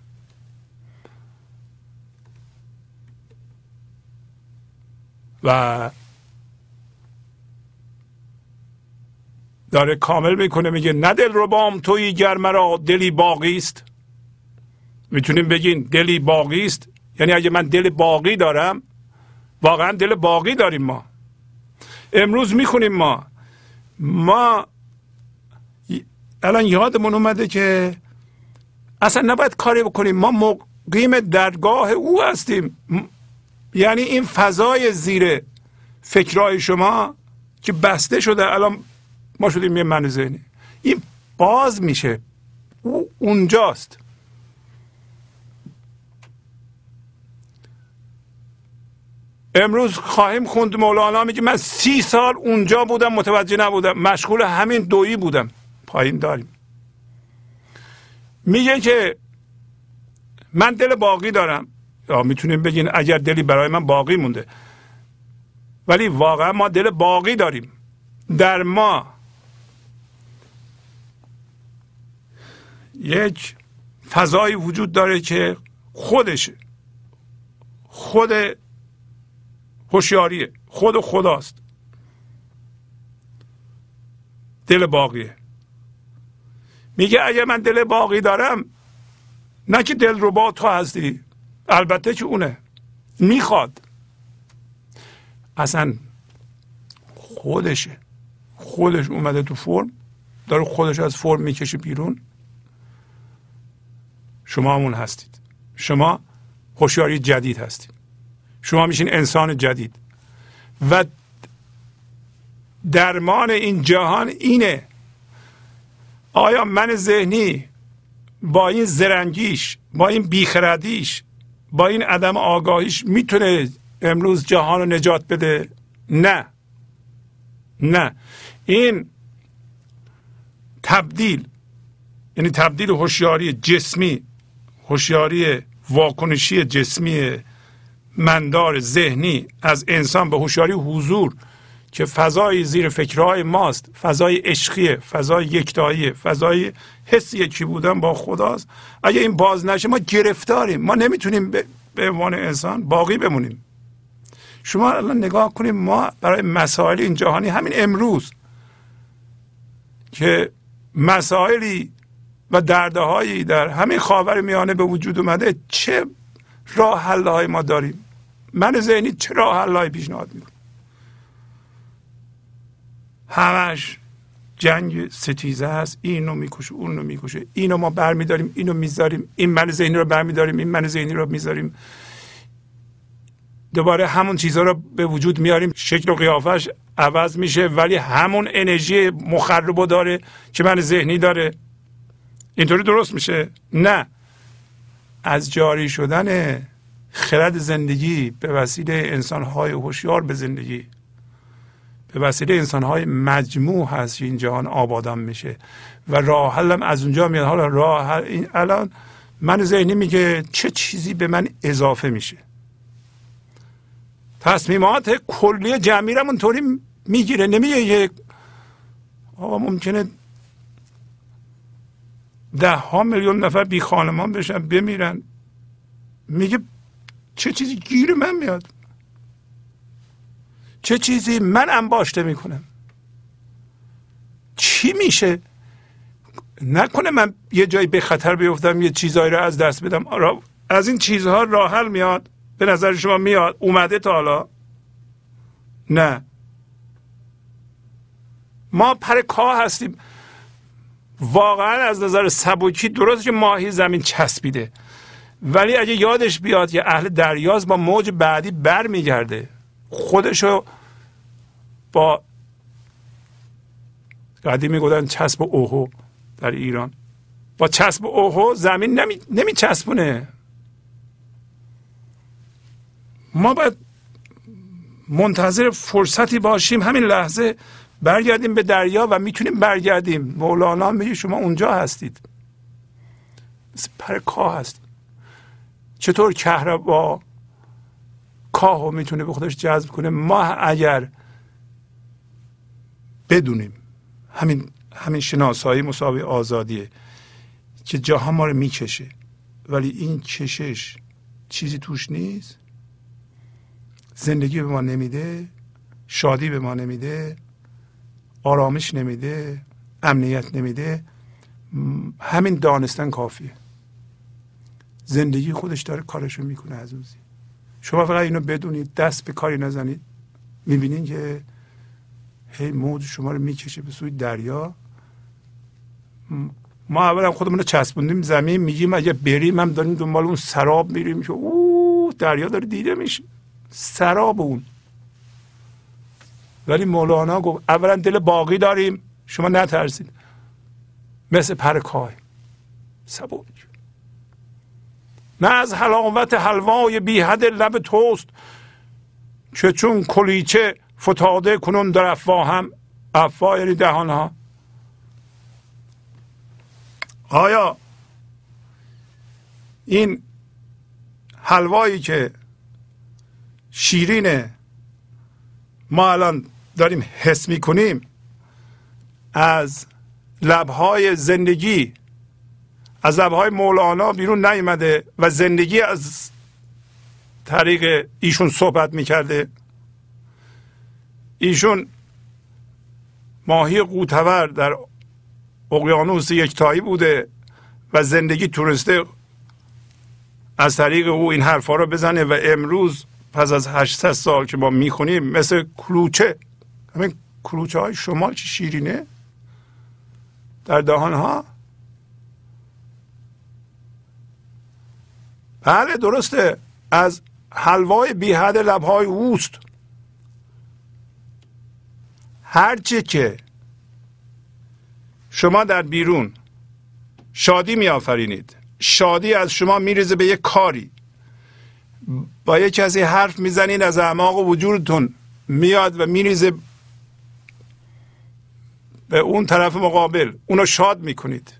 A: و داره کامل می‌کنه میگه نه دل رو بام توی گر مرا دلی باقی است. می‌تونیم بگین دلی باقی است؟ یعنی اگه من دل باقی دارم واقعا دل باقی داریم ما. امروز می‌خونیم ما. ما الان یادمون اومده که اصلا نباید کاری بکنیم. ما مقیم درگاه او هستیم. یعنی این فضای زیر فکرهای شما که بسته شده الان ما شدیم یه من ذهنی. این باز میشه. او اونجاست. امروز خواهیم خوند مولانا میگه من سی سال اونجا بودم متوجه نبودم. مشغول همین دویی بودم. پایین داریم. میگه که من دل باقی دارم. یا می‌تونیم بگین اگر دلی برای من باقی مونده. ولی واقعا ما دل باقی داریم. در ما. یک فضایی وجود داره که خودشه خود هوشیاریه خود خداست. دل باقیه. میگه اگه من دل باقی دارم نه که دل رو با تو هستی. البته که اونه. می‌خواد. اصلا خودشه. خودش اومده تو فرم داره خودش از فرم می‌کشه بیرون. شما همون هستید. شما هوشیاری جدید هستید. شما میشین انسان جدید. و درمان این جهان اینه. آیا من ذهنی با این زرنگیش با این بیخردیش با این عدم آگاهیش می‌تونه امروز جهان رو نجات بده؟ نه. نه. این تبدیل یعنی تبدیل هوشیاری جسمی هوشیاری واکنشی جسمی مندار ذهنی از انسان به هوشیاری حضور که فضای زیر فکرهای ماست فضای عشقیه فضای یکتاییه فضای حس یکی بودن با خداست. اگه این باز نشه ما گرفتاریم. ما نمی‌تونیم به عنوان انسان باقی بمونیم. شما الان نگاه کنیم ما برای مسائل این جهانی همین امروز که مسائلی و دردهایی در همین خاور میانه به وجود اومده چه راه حل ما داریم؟ من ذهنی چه راه حل پیشنهاد می‌کنم؟ همش جنگ ستیزه هست اینو می‌کشه اونو می‌کشه. اینو ما برمیداریم اینو می‌ذاریم. این من ذهنی رو برمیداریم این من ذهنی رو می‌ذاریم. دوباره همون چیزها رو به وجود میاریم. شکل و قیافش عوض میشه ولی همون انرژی مخربو داره که من ذهنی داره. اینطوری درست میشه؟ نه. از جاری شدن خرد زندگی به وسیله انسانهای هوشیار به زندگی. به وسیله انسانهای مجموع هست این جهان آبادان میشه. و راه حلم از اونجا میاد. حالا راه این الان من ذهنی میگه چه چیزی به من اضافه میشه. تصمیمات کلی جمعی رو اونطوری می‌گیره. نمیگه که آقا ممکنه ده ها میلیون نفر بی خانمان بشن بمیرن. میگه چه چیزی گیر من میاد. چه چیزی من انباشته می‌کنم؟ چی میشه؟ نکنه من یه جایی به خطر بیفتم یه چیزهایی رو از دست بدم. از این چیزها راحل میاد به نظر شما میاد اومده تا حالا؟ نه. ما پر کاه هستیم. واقعا از نظر سبکی درست که ماهی زمین چسبیده. ولی اگه یادش بیاد که اهل دریاز با موج بعدی بر میگرده خودشو با قدیمی گفتن چسب اوهو در ایران. با چسب اوهو زمین نمی, نمی چسبونه ما باید منتظر فرصتی باشیم همین لحظه برگردیم به دریا و می‌تونیم برگردیم. مولانا میگه شما اونجا هستید. مثل پر هستید چطور کهربا کاه می‌تونه به خودش جذب کنه. ما اگر بدونیم همین همین شناسایی مساوی آزادیه که جاها ما رو می‌کشه ولی این کشش چیزی توش نیست. زندگی به ما نمیده شادی به ما نمیده آرامش نمیده امنیت نمیده. همین دانستن کافیه. زندگی خودش داره کارشو می‌کنه عزیزی شما فقط اینو بدونید دست به کاری نزنید. می‌بینین که هی موج شما رو می‌کشه به سوی دریا. ما اولا خودمون رو چسبوندیم زمین میگیم اگه بریم هم داریم دنبال اون سراب میریم که او دریا داره دیده میشه. سراب اون. ولی مولانا گفت اولا دل باقی داریم. شما نترسید. مثل پرکای سبوک نه از حلاوت حلوای بی لب توست که چون کلیچه فتاده کنون در افواه هم افواه یعنی دهان ها. آیا این حلوایی که شیرینه ما الان داریم حس می‌کنیم از لبهای زندگی از لبهای مولانا بیرون نیامده و زندگی از طریق ایشون صحبت می‌کرده. ایشون ماهی قوتور در اقیانوس یکتایی بوده و زندگی تونسته از طریق او این حرفا رو بزنه و امروز پس از 800 سال که ما می‌خونیم مثل کلوچه. همین کلوچه های شمال چی شیرینه؟ در دهان ها بله درسته. از حلوای بی حد لبهای اوست. هرچی که شما در بیرون شادی می آفرینید شادی از شما میریزه به یک کاری. با یک کسی حرف می‌زنید از اعماق وجودتون میاد و میریزه به اون طرف مقابل. اونو شاد می‌کنید.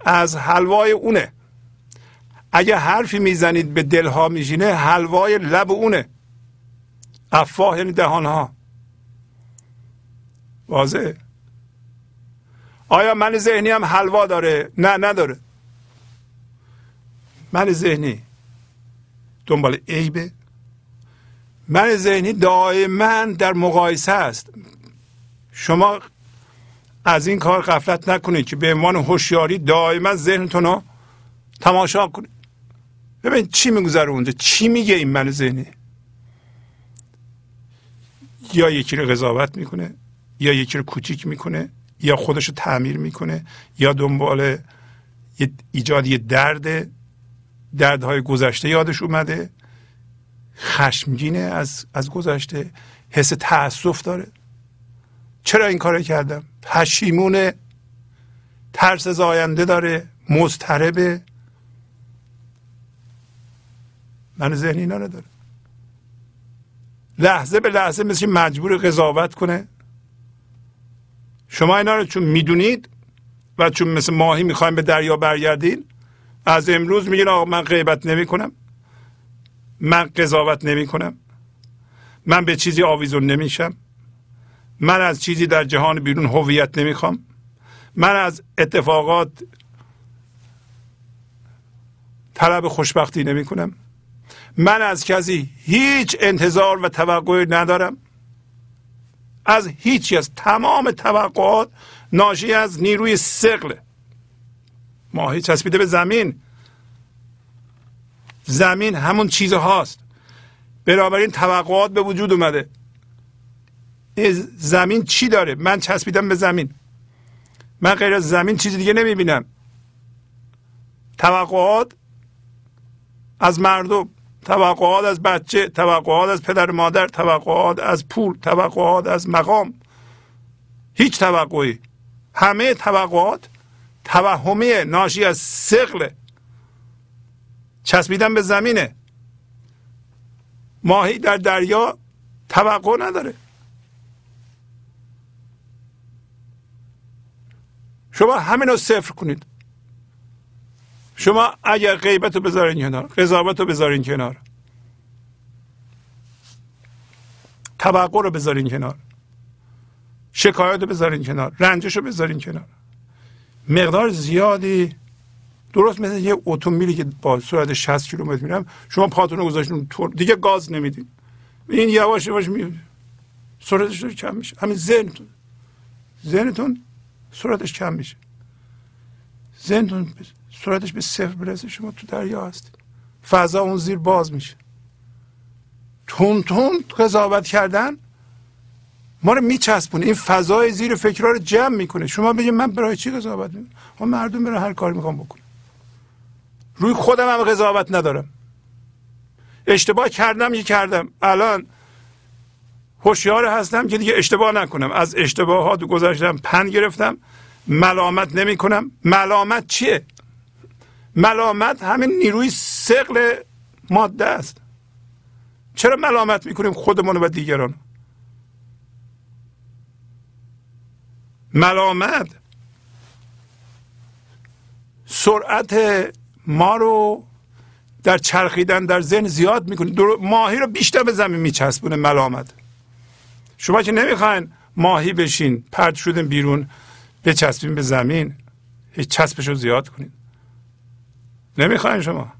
A: از حلوای اونه. اگه حرفی می‌زنید به دلها میشینه حلوای لب اونه. افواه یعنی دهانها. واضحه؟ آیا من ذهنی هم حلوا داره؟ نه نداره. من ذهنی. دنبال عیبه. من ذهنی دائما در مقایسه است. شما از این کار غفلت نکنید که به عنوان هوشیاری دائما ذهنتون رو تماشا کنید. ببین چی میگذره اونجا؟ چی میگه این من ذهنی؟ یا یکی رو قضاوت می‌کنه یا یکی رو کوچیک می‌کنه یا خودش رو تعمیر می‌کنه یا دنبال ایجاد یه درد دردهای گذشته یادش اومده خشمگینه از از گذشته حس تاسف داره. چرا این کار کردم؟ پشیمونه ترس از آینده داره مضطربه. من ذهنی اینا نداره لحظه به لحظه مثل مجبور قضاوت کنه. شما اینا رو چون می‌دونید و چون مثل ماهی می‌خوایم به دریا برگردین از امروز میگین آقا من غیبت نمی کنم من قضاوت نمی کنم من به چیزی آویزون نمیشم. من از چیزی در جهان بیرون هویت نمی‌خوام. من از اتفاقات طلب خوشبختی نمی کنم من از کسی هیچ انتظار و توقعی ندارم. از هیچی از تمام توقعات ناشی از نیروی سقل ماهی چسبیده به زمین. زمین همون چیز هاست. بنابراین توقعات به وجود اومده. زمین چی داره؟ من چسبیدم به زمین. من غیر از زمین چیزی دیگه نمی‌بینم. توقعات از مردم. توقعات از بچه توقعات از پدر مادر توقعات از پول توقعات از مقام. هیچ توقعی. همه توقعات توهمی ناشی از سقل چسبیدن به زمینه. ماهی در دریا توقع نداره. شما همین رو صفر کنید. شما اگر غیبت رو بذارین کنار قضاوت رو بذارین کنار. توقع رو بذارین کنار. شکایت رو بذارین کنار. رنجش رو بذارین کنار. مقدار زیادی درست مثل یه اتومبیلی که با سرعت 60 کیلومتر میرم شما پاتون رو گذاشتین دیگه گاز نمیدین. این یواش یواش می سرعتش کم میشه. همین ذهنتون. ذهنتون سرعتش کم میشه. ذهنتون سرعتش به صفر برسه. شما تو دریا هستید فضا اون زیر باز میشه. تون تون قضاوت کردن ما رو میچسبونه. این فضای زیر فکرها رو جمع می‌کنه. شما بگید من برای چی قضاوت می‌کنم؟ مردم برای هر کاری می‌خوام بکنم. روی خودم هم قضاوت ندارم. اشتباه کردم یه کردم. الان هوشیار هستم که دیگه اشتباه نکنم. از اشتباهات گذاشتم پند گرفتم. ملامت نمی کنم ملامت چیه؟ ملامت همین نیروی سقل ماده است. چرا ملامت می‌کنیم خودمون و دیگران؟ ملامت سرعت ما رو در چرخیدن در ذهن زیاد می‌کنه. ماهی رو بیشتر به زمین میچسبونه ملامت. شما که نمی‌خواین ماهی بشین پرد شدن بیرون بچسبین به زمین هیچ چسبش رو زیاد کنید نمی‌خواین شما.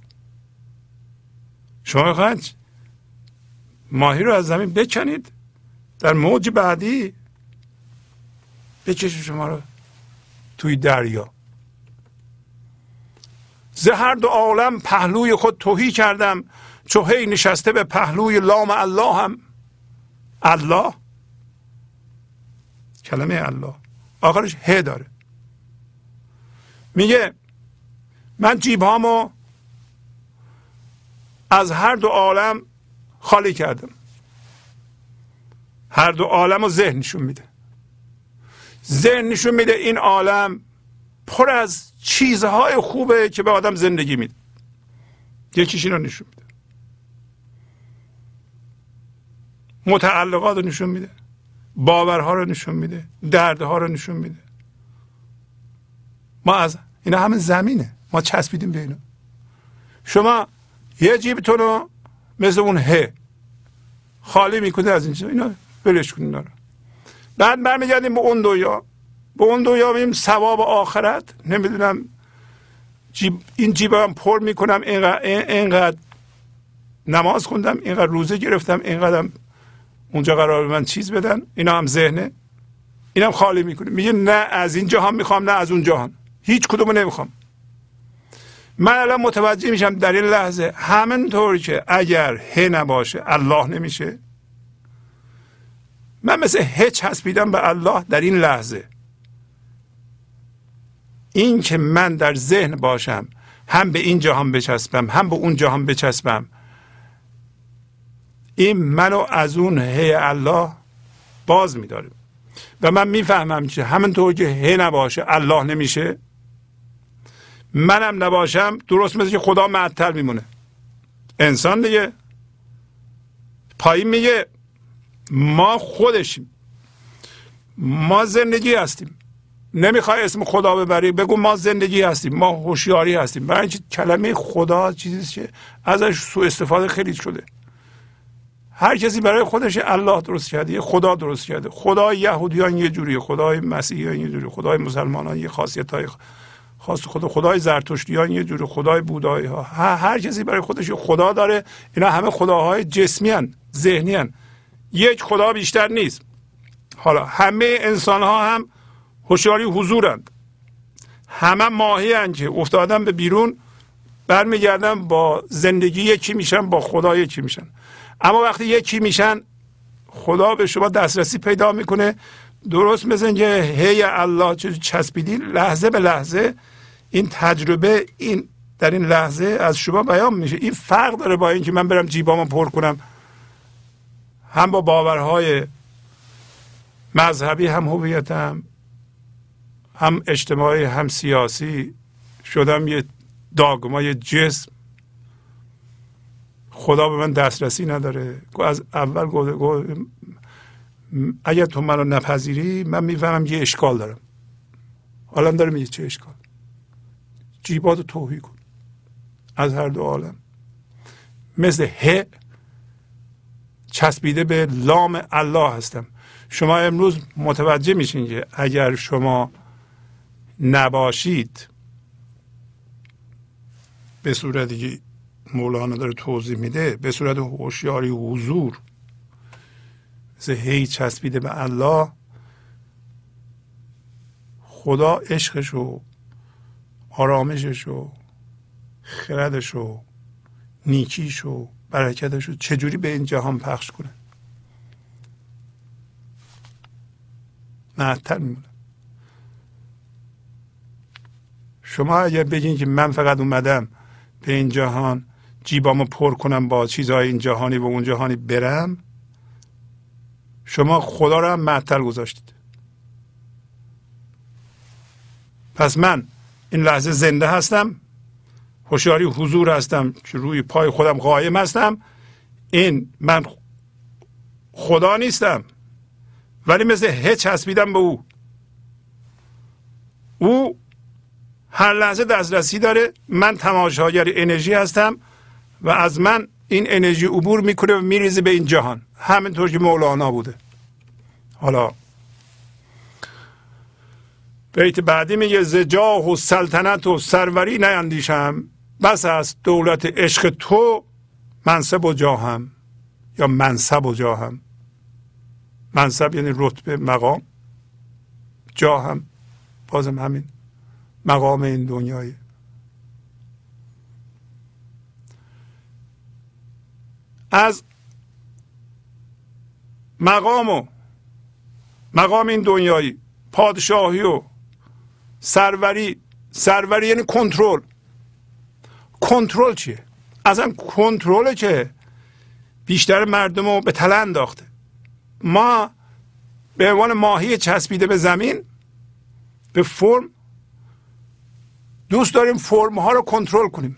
A: شما می‌خواین ماهی رو از زمین بکنید در موج بعدی بکشید شما رو توی دریا. زهر دو عالم پهلوی خود توهی کردم چو هی نشسته به پهلوی لام الله هم الله؟ کلمه الله. آخرش ه داره. میگه من جیب هامو از هر دو عالم خالی کردم. هر دو عالم رو ذهن نشون میده. ذهن نشون میده این عالم پر از چیزهای خوبه که به آدم زندگی میده. یکیش رو نشون میده. متعلقات رو نشون میده. باورها رو نشون میده. دردها رو نشون میده. ما از اینا همه زمینه. ما چسبیدیم به اینا. شما یه جیبتون رو مثل اون ه خالی می‌کنه از اینجا. اینا بلش کنید رو. بعد برمیگردیم به اون دویا به اون دویا میگیم ثواب آخرت. نمی‌دونم جیب این جیبم پر می‌کنم. اینقدر, اینقدر نماز خوندم اینقدر روزه گرفتم اینقدر اونجا قرار من چیز بدن. اینا هم ذهنه. اینم خالی می‌کنه. میگه نه از این جهان می‌خوام نه از اون جهان. هیچ کدومو نمی‌خوام. من الان متوجه میشم در این لحظه همینطور که اگر ه نباشه الله نمیشه. من مثل هچ چسبیدم به الله در این لحظه. این که من در ذهن باشم هم به این جهان بچسبم هم به اون جهان بچسبم این منو از اون هی الله باز میداره. و من می‌فهمم که همینطور که هی نباشه الله نمیشه. منم نباشم درست مثل که خدا معطل میمونه. انسان دیگه. پایین میگه ما خودشیم. ما زندگی هستیم. نمی‌خوای اسم خدا ببری بگو ما زندگی هستیم ما هوشیاری هستیم. برای اینکه کلمه خدا چیزی که ازش سوء استفاده خیلی شده. هر کسی برای خودش الله درست کرده خدا درست کرده. خدای یهودیان یه جوری خدای مسیحیان یه جوری خدای مسلمانان یه خاصیت های خاص خدا خدای زرتشتیان یه جوری خدای بودایی ها. هر کسی برای خودش خدا داره. اینا همه خداهای جسمی هن ذهنی هن. یک خدا بیشتر نیست. حالا همه انسان ها هم هوشیاری حضورند. همه ماهی هن که افتادن به بیرون برمیگردن با زندگی یکی میشن با خدا یکی میشن. اما وقتی یکی میشن خدا به شما دسترسی پیدا می‌کنه. درست مثل اینکه هی الله چسبیدی لحظه به لحظه این تجربه این در این لحظه از شما بیان میشه. این فرق داره با اینکه من برم جیبامو پر کنم. هم با باورهای مذهبی هم هویتم هم اجتماعی هم سیاسی شدم یه داگمای جسم. خدا به من دسترسی نداره. از اول گفته اگر تو منو نپذیری من می‌فهمم یه اشکال دارم. حالا داره میگه چه اشکال؟ جیبات رو توهی کن از هر دو عالم. مثل ه چسبیده به لام الله هستم. شما امروز متوجه میشین که اگر شما نباشید به صورتی که مولانا داره توضیح میده به صورت هوشیاری حضور مثل هی چسبیده به الله خدا عشقش و آرامشش و خردش و نیکیش و برکتش رو چجوری به این جهان پخش کنه؟ معطل میمونه. شما اگر بگین که من فقط اومدم به این جهان جیبامو پر کنم با چیزهای این جهانی و اون جهانی برم شما خدا رو هم معطل گذاشتید. پس من این لحظه زنده هستم. هوشیاری حضور هستم. که روی پای خودم قایم هستم. این من خدا نیستم. ولی مثل هچ چسبیدم به او. او هر لحظه دسترسی داره. من تماشاگر انرژی هستم و از من این انرژی عبور می‌کنه و میریزه به این جهان. همینطور که مولانا بوده. حالا بیت بعدی میگه زجاه و سلطنت و سروری نیندیشم. بس است دولت عشق تو منصب و جاهم یا منصب و جاهم. منصب یعنی رتبه مقام جاهم بازم همین مقام این دنیایی از مقام و مقام این دنیایی پادشاهی و سروری سروری یعنی کنترل. کنترل چیه؟ اصلا کنترل که بیشتر مردم رو به تله انداخته. ما به عنوان ماهی چسبیده به زمین به فرم دوست داریم فرم ها رو کنترل کنیم.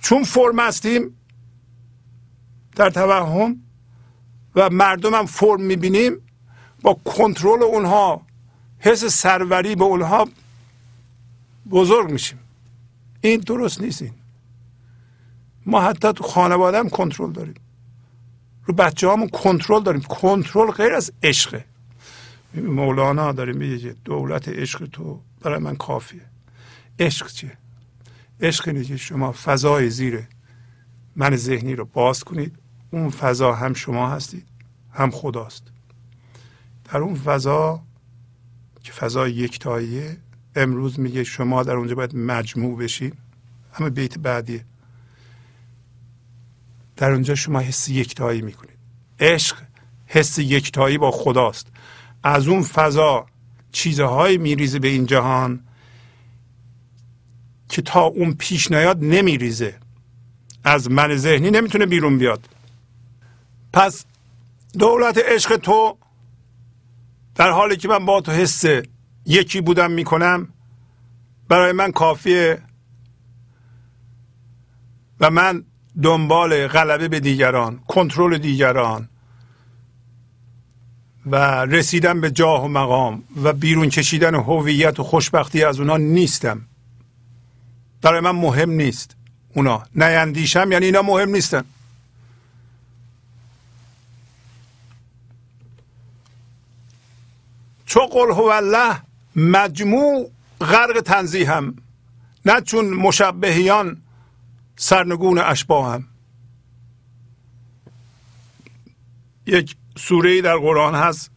A: چون فرم هستیم در توهم و مردم هم فرم می‌بینیم با کنترل اونها حس سروری به اونها بزرگ میشیم. این درست نیست این. ما حتی تو خانواده هم کنترل داریم. رو بچه همون کنترل داریم. کنترل غیر از عشقه. مولانا داریم میگه دولت عشق تو برای من کافیه. عشق چیه؟ عشق اینه که شما فضای زیر من ذهنی رو باز کنید. اون فضا هم شما هستید هم خداست. در اون فضا که فضای یکتاییه امروز میگه شما در اونجا باید مجموع بشید همه بیت بعدیه. در اونجا شما حس یکتایی می‌کنید. عشق حس یکتایی با خداست. از اون فضا چیزهایی میریزه به این جهان که تا اون پیش نیاد نمیریزه. از من ذهنی نمی‌تونه بیرون بیاد. پس دولت عشق تو در حالی که من با تو حس یکی بودم می‌کنم برای من کافیه و من دنبال غلبه به دیگران کنترل دیگران و رسیدن به جاه و مقام و بیرون کشیدن هویت و خوشبختی از اونا نیستم. برای من مهم نیست اونا. نیندیشم یعنی اینا مهم نیستن. چو قل هو الله مجموع غرق تنزیهم نه چون مشبهیان سرنگون هم یک سوره در قرآن هست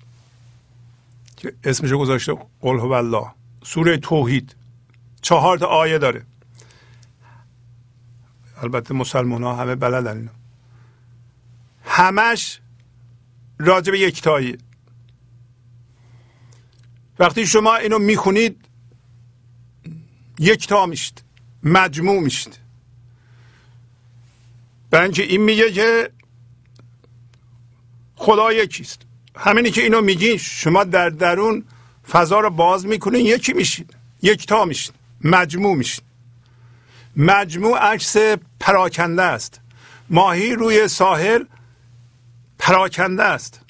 A: که اسمش گذاشته قل هو الله. سوره توحید چهار تا آیه داره. البته مسلمان ها همه بلدن اینو. همش راجع به یکتایی وقتی شما اینو می‌خونید یکتا میشید مجموع میشید. برای این میگه که خدا یکیست. همینی که اینو میگین شما در درون فضا رو باز می‌کنین یکی میشید یکتا میشید مجموع میشید. مجموع عکس پراکنده است. ماهی روی ساحل پراکنده است.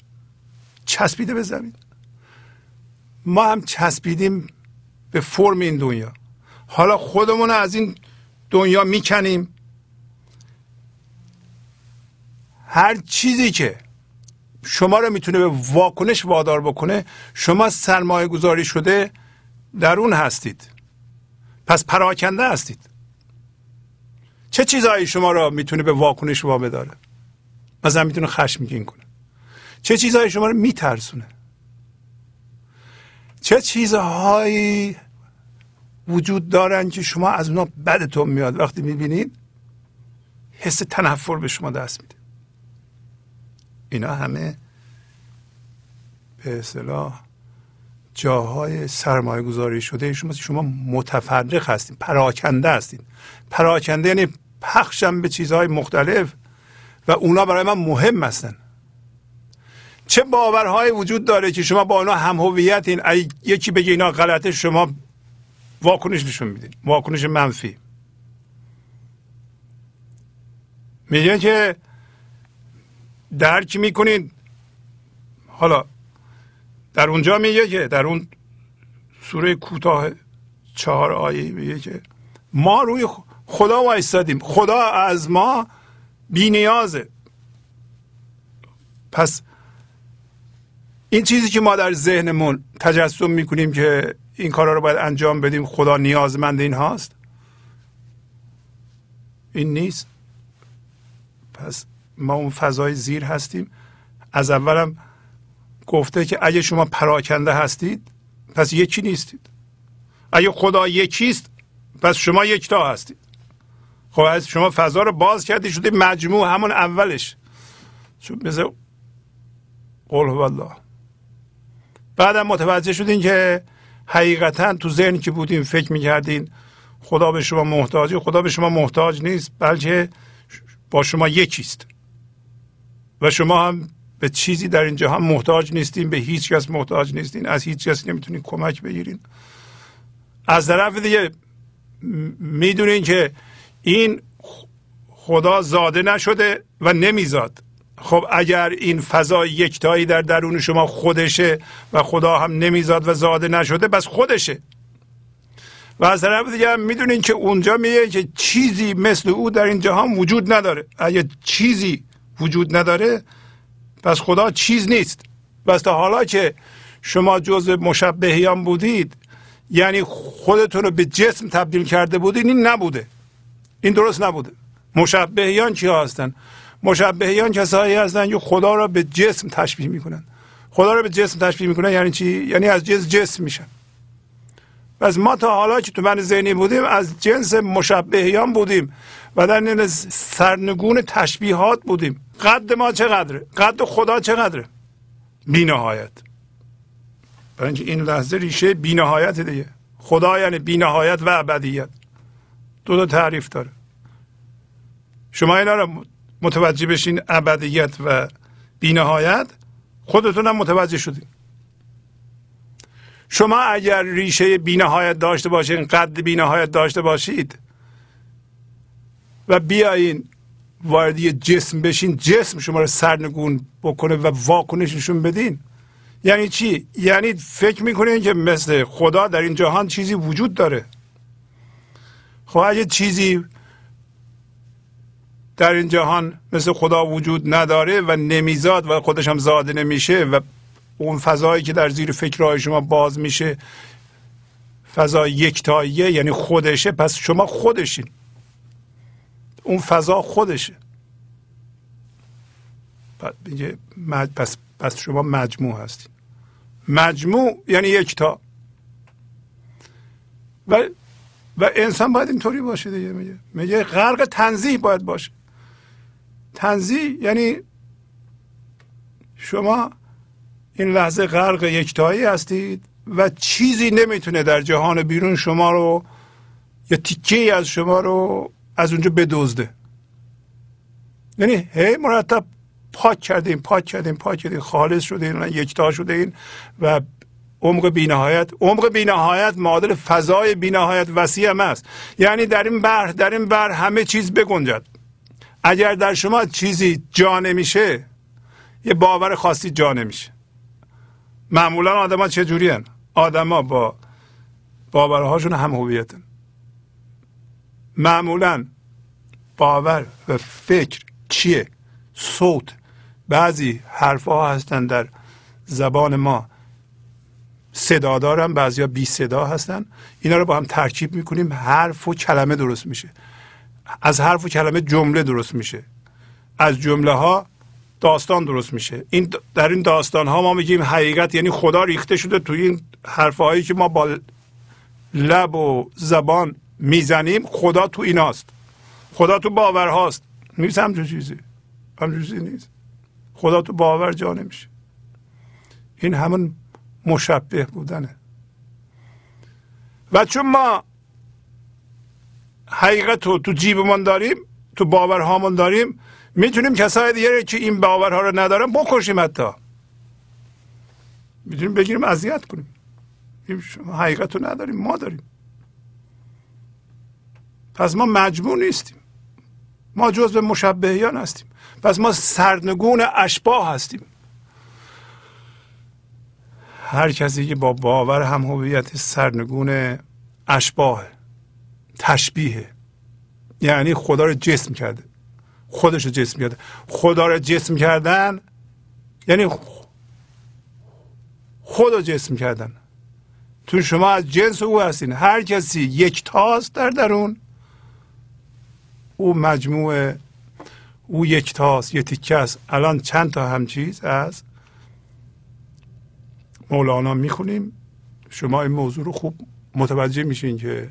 A: چسبیده به زمین. ما هم چسبیدیم به فرم این دنیا. حالا خودمون از این دنیا می‌کنیم. هر چیزی که شما رو می‌تونه به واکنش وادار بکنه شما سرمایه گذاری شده در اون هستید. پس پراکنده هستید. چه چیزهایی شما را می‌تونه به واکنش وابه داره مثلا می‌تونه خشمگین کنه. چه چیزهایی شما رو میترسونه؟ چه چیزهایی وجود دارن که شما از اونا بدتون میاد؟ وقتی می‌بینید حس تنفر به شما دست میده. اینا همه به اصطلاح جاهای سرمایه گذاری شده شما شما متفرق هستید پراکنده هستید پراکنده یعنی پخشم به چیزهای مختلف و اونا برای من مهم هستن. چه باورهای وجود داره که شما با اونا هم هویتین؟ یکی بگه اینا غلطه شما واکنش نشون میدین. واکنش منفی. میگه که درک می‌کنید حالا در اونجا میگه که در اون سوره کوتاه چهار آیه میگه که ما روی خدا وایستادیم. خدا از ما بینیازه. پس این چیزی که ما در ذهنمون تجسم می‌کنیم که این کارا رو باید انجام بدیم خدا نیازمند این هاست؟ این نیست. پس ما اون فضای زیر هستیم. از اولم گفته که اگه شما پراکنده هستید پس یکی نیستید. اگه خدا یکیست پس شما یکتا هستید. خب از شما فضا رو باز کردی شده مجموع همون اولش. چون مثل قول الله. بعدم متوجه شدین که حقیقتا تو ذهن که بودیم فکر می‌کردین خدا به شما محتاجه خدا به شما محتاج نیست بلکه با شما یکیست. و شما هم به چیزی در این جهان محتاج نیستین به هیچ کس محتاج نیستین از هیچ کس نمی‌تونین کمک بگیرین. از طرف دیگه می‌دونین که این خدا زاده نشده و نمیزاد. خب اگر این فضا یکتایی در درون شما خودشه و خدا هم نمیزاد و زاده نشده بس خودشه. و از طرف دیگه هم می‌دونین که اونجا میگه که چیزی مثل او در این جهان وجود نداره. اگه چیزی وجود نداره پس خدا چیز نیست. بس تا حالا که شما جز مشبهیان بودید یعنی خودتون رو به جسم تبدیل کرده بودید این نبوده. این درست نبوده. مشبهیان چی هستن؟ مشبهیان کسایی هستن که خدا را به جسم تشبیه می‌کنن. خدا را به جسم تشبیه می‌کنن یعنی چی؟ یعنی از جنس جسم میشن. پس ما تا حالا که تو من ذهنی بودیم از جنس مشبهیان بودیم و در سرنگون تشبیهات بودیم. قد ما چقدره؟ قد خدا چقدره؟ بینهایت. برای اینکه این لحظه ریشه بینهایت دیگه. خدا یعنی بینهایت و ابدیت. دو تا تعریف داره. شما اینا رو متوجه بشین ابدیت و بینهایت خودتون هم متوجه شدین. شما اگر ریشه بینهایت داشته باشین قد بینهایت داشته باشید و بیاین واردی جسم بشین جسم شما رو سرنگون بکنه و واکنش نشون بدین یعنی چی؟ یعنی فکر می‌کنین که مثل خدا در این جهان چیزی وجود داره. خب اگه چیزی در این جهان مثل خدا وجود نداره و نمیزاد و خودش هم زاده نمیشه و اون فضایی که در زیر فکرهای شما باز میشه فضا یکتاییه یعنی خودشه پس شما خودشین. اون فضا خودشه. پس, پس شما مجموع هستید مجموع یعنی یکتا. و و انسان باید اینطوری باشه دیگه میگه. میگه غرق تنزیه باید باشه. تنزیه یعنی شما این لحظه غرق یکتایی هستید و چیزی نمی‌تونه در جهان بیرون شما رو یا تیکه از شما رو از اونجا بدزده. یعنی هی مرتب پاک کردیم پاک کردیم پاک کردیم خالص شده این یکتا شده این و عمق بینهایت عمق بینهایت معادل فضای بینهایت وسیع هم است یعنی در این بر در این بر همه چیز بگنجد. اگر در شما چیزی جا نمیشه یه باور خاصی جا نمیشه. معمولا آدما چجوری هن؟ آدما با باورهاشون هم هویتن. معمولا باور و فکر چیه؟ صوت. بعضی حرف ها هستن در زبان ما. صدا دارن بعضی بی صدا هستن. اینا رو با هم ترکیب می‌کنیم حرف و کلمه درست میشه. از حرف و کلمه جمله درست میشه. از جمله ها داستان درست میشه. این در این داستان ها ما میگیم حقیقت یعنی خدا ریخته شده توی این حرف هایی که ما با لب و زبان می‌زنیم خدا تو ایناست. خدا تو باور هاست نیست همچون چیزی. همچون چیزی نیست. خدا تو باور جا نمیشه. این همون مشبه بودنه. و چون ما حقیقت رو تو جیبمان داریم تو باورهامون داریم. می‌تونیم کسای دیگه که این باورها رو ندارن بکشیم حتی. می‌تونیم بگیریم اذیت کنیم. شما حقیقت رو نداریم ما داریم. پس ما مجبور نیستیم. ما جز مشبهیان هستیم. پس ما سرنگون اشباه هستیم. هر کسی که با باور هم هویت سرنگون اشباه تشبیه یعنی خدا رو جسم کرده. خودش رو جسم کرده. خدا رو جسم کردن یعنی خود رو جسم کردن. تو شما از جنس او هستین. هر کسی یک تاست در درون. او مجموعه او یک تاست یک تیکه است. الان چند تا همچیز از مولانا می‌خونیم. شما این موضوع رو خوب متوجه میشین که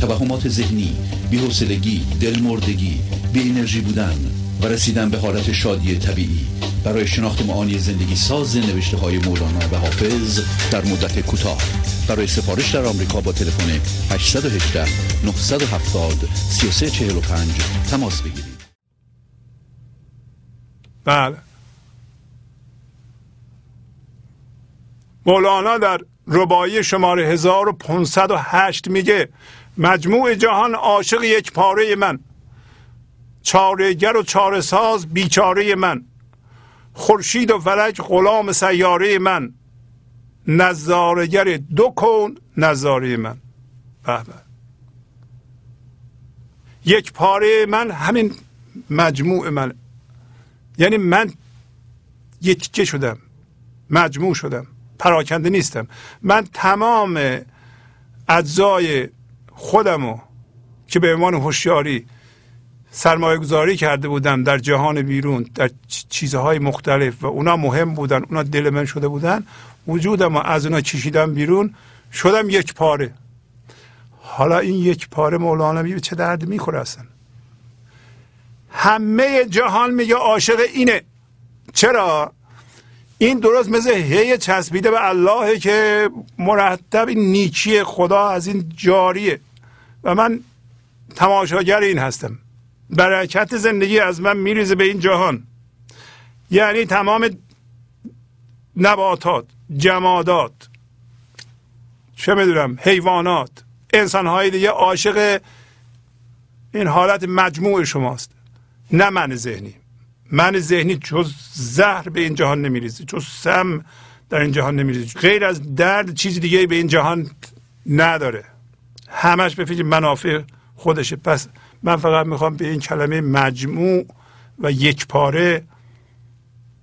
B: توهمات ذهنی بی‌حوصلگی دلمردگی بی انرژی بودن و رسیدن به حالت شادی طبیعی. برای شناخت معانی زندگی ساز نوشته های مولانا و حافظ در مدت کوتاه. برای سفارش در آمریکا با تلفن 818 970 3345 تماس بگیرید.
A: بله. مولانا در ربایی شماره 1508 میگه مجموع جهان عاشق یک پاره من. چارهگر و چاره ساز بیچاره من. خورشید و فلک غلام سیاره من. نظارگر دو کون نظاره من. به به. یک پاره من همین مجموع من یعنی من یکیکه شدم. مجموع شدم. پراکنده نیستم. من تمام اجزای خودمو که به عنوان هوشیاری سرمایه گذاری کرده بودم در جهان بیرون در چیزهای مختلف و اونا مهم بودن اونا دل من شده بودن وجودم از اونا کشیدم بیرون شدم یک پاره. حالا این یک پاره مولانا میگه چه درد می‌خوره اصلا؟ همه جهان میگه عاشق اینه. چرا؟ این درست مثل هی چسبیده به الله که مرتب این نیکی خدا از این جاریه. و من تماشاگر این هستم. برکت زندگی از من میریزه به این جهان. یعنی تمام نباتات جمادات چه می‌دونم حیوانات انسانهای دیگه عاشق این حالت مجموع شماست. نه من ذهنی. من ذهنی جز زهر به این جهان نمیریزه. جز سم در این جهان نمیریزه. غیر از درد چیز دیگه به این جهان نداره. همش به فکر منافع خودشه. پس من فقط می‌خوام به این کلمه مجموع و یک پاره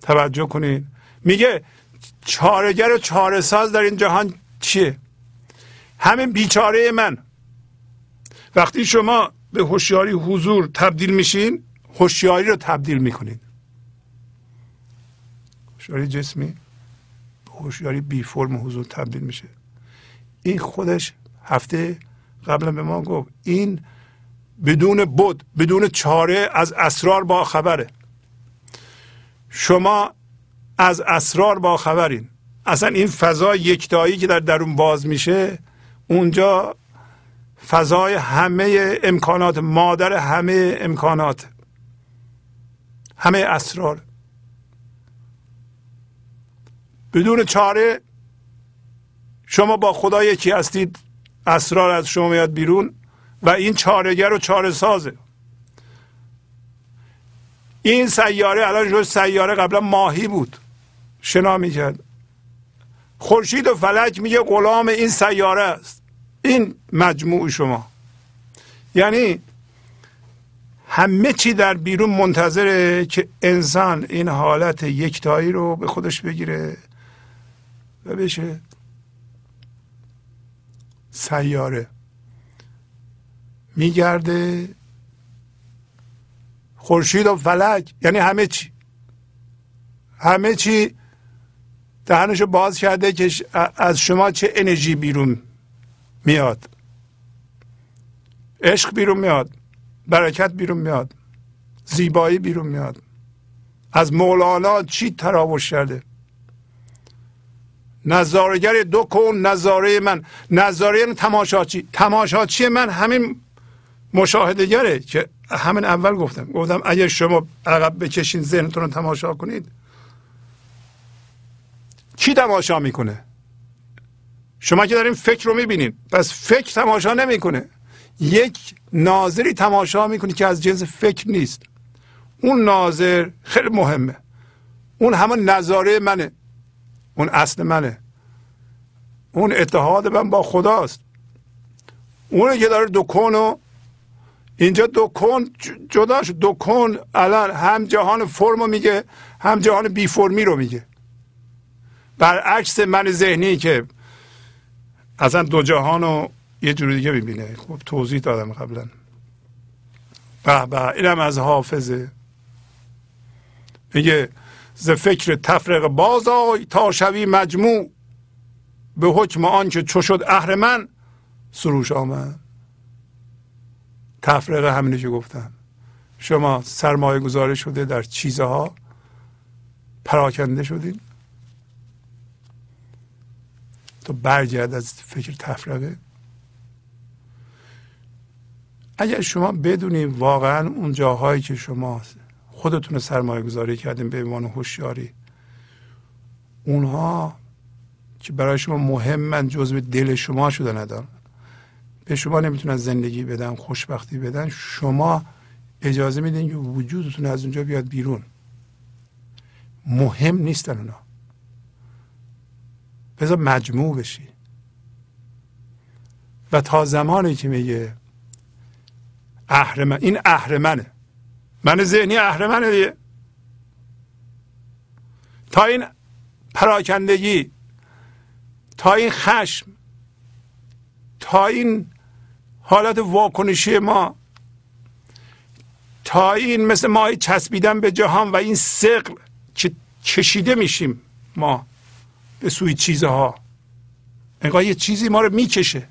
A: توجه کنید میگه چارگر و چاره ساز در این جهان چیه؟ همین بیچاره من. وقتی شما به هوشیاری حضور تبدیل میشین هوشیاری رو تبدیل می‌کنید هوشیاری جسمی هوشیاری بی فرم حضور تبدیل میشه. این خودش هفته قبلا به ما گفت این بدون بود بدون چاره از اسرار با خبره. شما از اسرار با خبرین. اصلا این فضا یکتایی که در درون باز میشه اونجا فضای همه امکانات مادر همه امکانات همه اسرار. بدون چاره شما با خدا یکی هستید؟ اسرار از شما میاد بیرون و این چارگر و چاره سازه این سیاره الان شد سیاره قبلا ماهی بود. شنا می‌کرد. خورشید و فلک میگه غلام این سیاره است. این مجموع شما. یعنی همه چی در بیرون منتظره که انسان این حالت یکتایی رو به خودش بگیره و بشه سیاره. میگرده خورشید و فلک یعنی همه چی. همه چی دهنشو باز کرده که از شما چه انرژی بیرون میاد. عشق بیرون میاد برکت بیرون میاد زیبایی بیرون میاد. از مولانا چی تراوش کرده؟ نظارگر دو کن نظاره من. نظاره یعنی تماشاچی. تماشاچی من همین مشاهدگره که همین اول گفتم. گفتم اگر شما عقب بکشین ذهنتون رو تماشا کنید. کی تماشا می‌کنه؟ شما که دارین فکر رو می‌بینین. پس فکر تماشا نمی‌کنه. یک ناظری تماشا می‌کنه که از جنس فکر نیست. اون ناظر خیلی مهمه. اون همون نظاره منه. اون اصل منه. اون اتحاد من با خداست. اونه که داره دکون و اینجا دکون جدا شد. دکون الان هم جهان فرم میگه هم جهان بی فرمی رو میگه. برعکس من ذهنی که اصلا دو جهان رو یه جور دیگه می‌بینه. خب توضیح دادم قبلا. به به اینم از حافظه. میگه ز فکر تفرق باز آی تا شوی مجموع. به حکم آنچه چو شد اهرمن سروش آمد. تفرقه همینه که گفتم شما سرمایه گذاری شده در چیزها پراکنده شدین. تو برگرد از فکر تفرقه. اگر شما بدونید واقعا اون جاهایی که شما خودتون سرمایه گذاری کردین به عنوان هوشیاری. اونها که برای شما مهمن جزو دل شما شده ندارن. به شما نمی‌تونن زندگی بدن خوشبختی بدن. شما اجازه میدین که وجودتون از اونجا بیاد بیرون. مهم نیستن اونا. بذار مجموع بشی. و تا زمانی که میگه اهرمن این اهرمنه. من ذهنی اهرمنه دیگه. تا این پراکندگی تا این خشم تا این حالت واکنشی ما تا این مثل ماهی چسبیدن به جهان و این سقل که کشیده میشیم ما به سوی چیزها. انگار یه چیزی ما رو می‌کشه.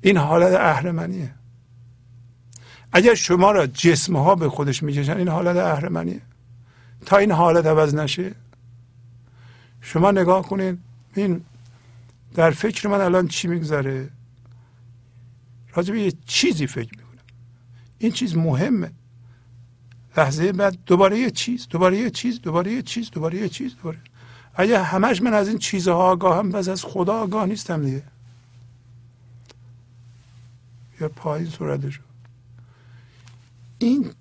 A: این حالت اهرمنیه. اگر شما را جسم ها به خودش می‌کشن این حالت اهرمنیه. تا این حالت عوض نشه شما نگاه کنین این در فکر من الان چی میگذره؟ راجع به یه چیزی فکر می‌کنم. این چیز مهمه. لحظه بعد دوباره یه چیز دوباره یه چیز دوباره یه چیز دوباره یه چیز دوباره. اگه همش من از این چیزها آگاهم بس از خدا آگاه نیستم دیگه. یا پایین صورتشو این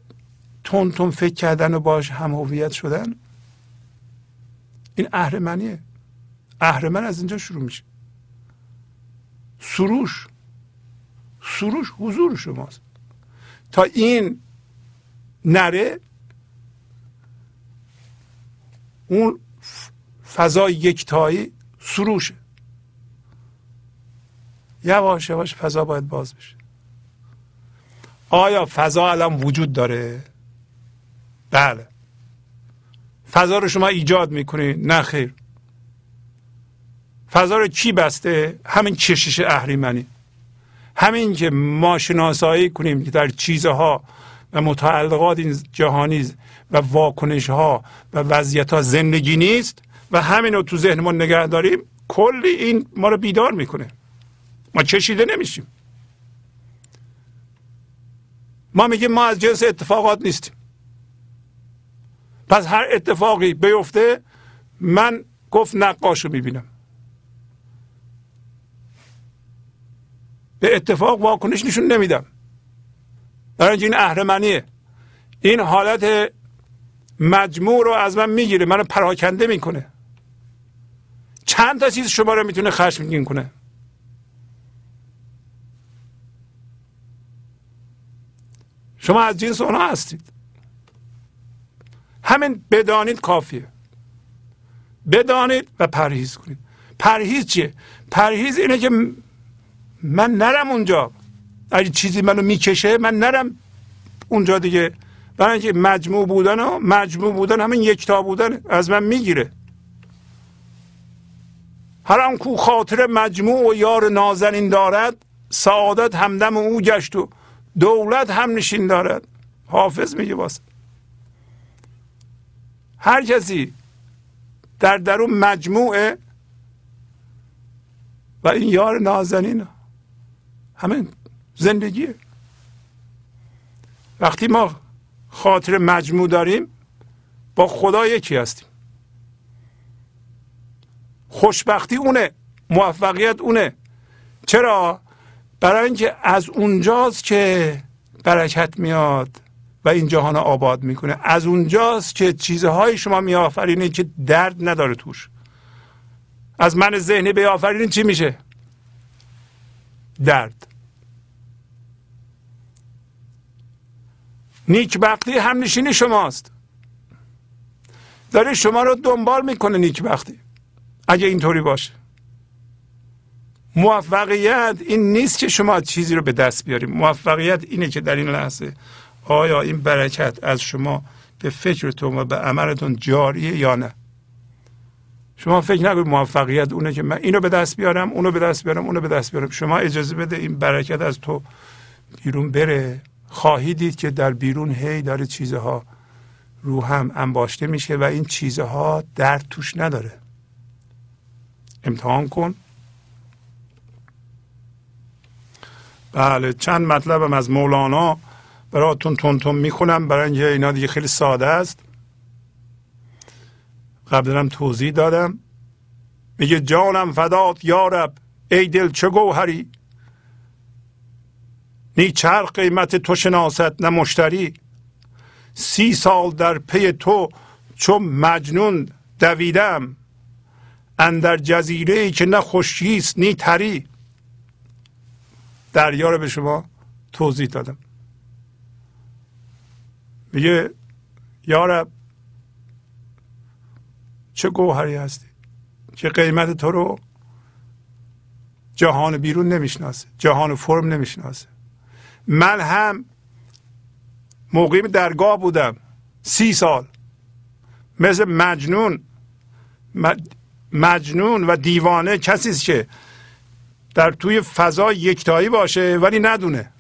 A: تون فکر کردن و باش هم هویت شدن این اهرمنیه اهرمن از اینجا شروع میشه. سروش. سروش حضور شماست. تا این نره اون فضای یکتایی سروشه. یواش یواش فضا باید باز بشه. آیا فضا الان وجود داره؟ بله. فضا رو شما ایجاد می‌کنید نه خیر. فضا رو کی بسته؟ همین کشش اهریمنی. همین که ما شناسایی کنیم که در چیزها و متعلقات این جهانی و واکنش ها و وضعیت ها زندگی نیست و همین رو تو ذهنمون نگه داریم کلی این ما رو بیدار می‌کنه. ما چشیده نمیشیم. ما میگیم ما از جنس اتفاقات نیستیم. پس هر اتفاقی بیفته من گفت نقاش رو می‌بینم. به اتفاق واکنش نشون نمیدم. برای این اهرمنیه. این حالت مجموع رو از من می‌گیره منو پراکنده می‌کنه. چند تا چیز شما رو می‌تونه خشمگین کنه؟ شما از جنس اونا هستید. همین بدانید کافیه. بدانید و پرهیز کنید. پرهیز چیه؟ پرهیز اینه که من نرم اونجا. اگه چیزی منو می‌کشه من نرم اونجا دیگه. برای اینکه مجموع بودن و مجموع بودن همین یکتا بودن از من می‌گیره. هر آن کو خاطر مجموع و یار نازنین دارد سعادت همدم او گشت و دولت هم نشین دارد. حافظ میگه واسه. هر کسی در درون مجموعه و این یار نازنین همین زندگیه. وقتی ما خاطر مجموع داریم با خدا یکی هستیم. خوشبختی اونه موفقیت اونه. چرا؟ برای اینکه از اونجاست که برکت میاد و این جهان آباد می‌کنه. از اونجاست که چیزهای شما میآفرینه که درد نداره توش. از من ذهنی بیافرینید چی میشه؟ درد. نیکبختی هم نشینی شماست. داره شما رو دنبال می‌کنه نیکبختی. اگه اینطوری باشه. موفقیت این نیست که شما چیزی رو به دست بیاریم. موفقیت اینه که در این لحظه آیا این برکت از شما به فکرتون و به عملتون جاریه یا نه؟ شما فکر نکنید موفقیت اونه که من اینو به دست بیارم اونو به دست بیارم اونو به دست بیارم. شما اجازه بده این برکت از تو بیرون بره. خواهی دید که در بیرون هی داره چیزها رو هم انباشته میشه و این چیزها درد توش نداره. امتحان کن. بله چند مطلبم از مولانا براتون تون تون می‌خونم برای اینکه اینا دیگه خیلی ساده است. قبلا توضیح دادم. میگه جانم فدات یارب ای دل چه گوهری؟ نی چرخ قیمت تو شناست نه مشتری. سی سال در پی تو چون مجنون دویدم. اندر جزیره ای که نه خوشیست نی تری. دریا رو به شما توضیح دادم. میگه یارب چه گوهری هستی که قیمت تو رو جهان بیرون نمی‌شناسه جهان فرم نمی‌شناسه. من هم مقیم درگاه بودم سی سال. مثل مجنون مجنون و دیوانه کسی که در توی فضا یکتایی باشه ولی ندونه.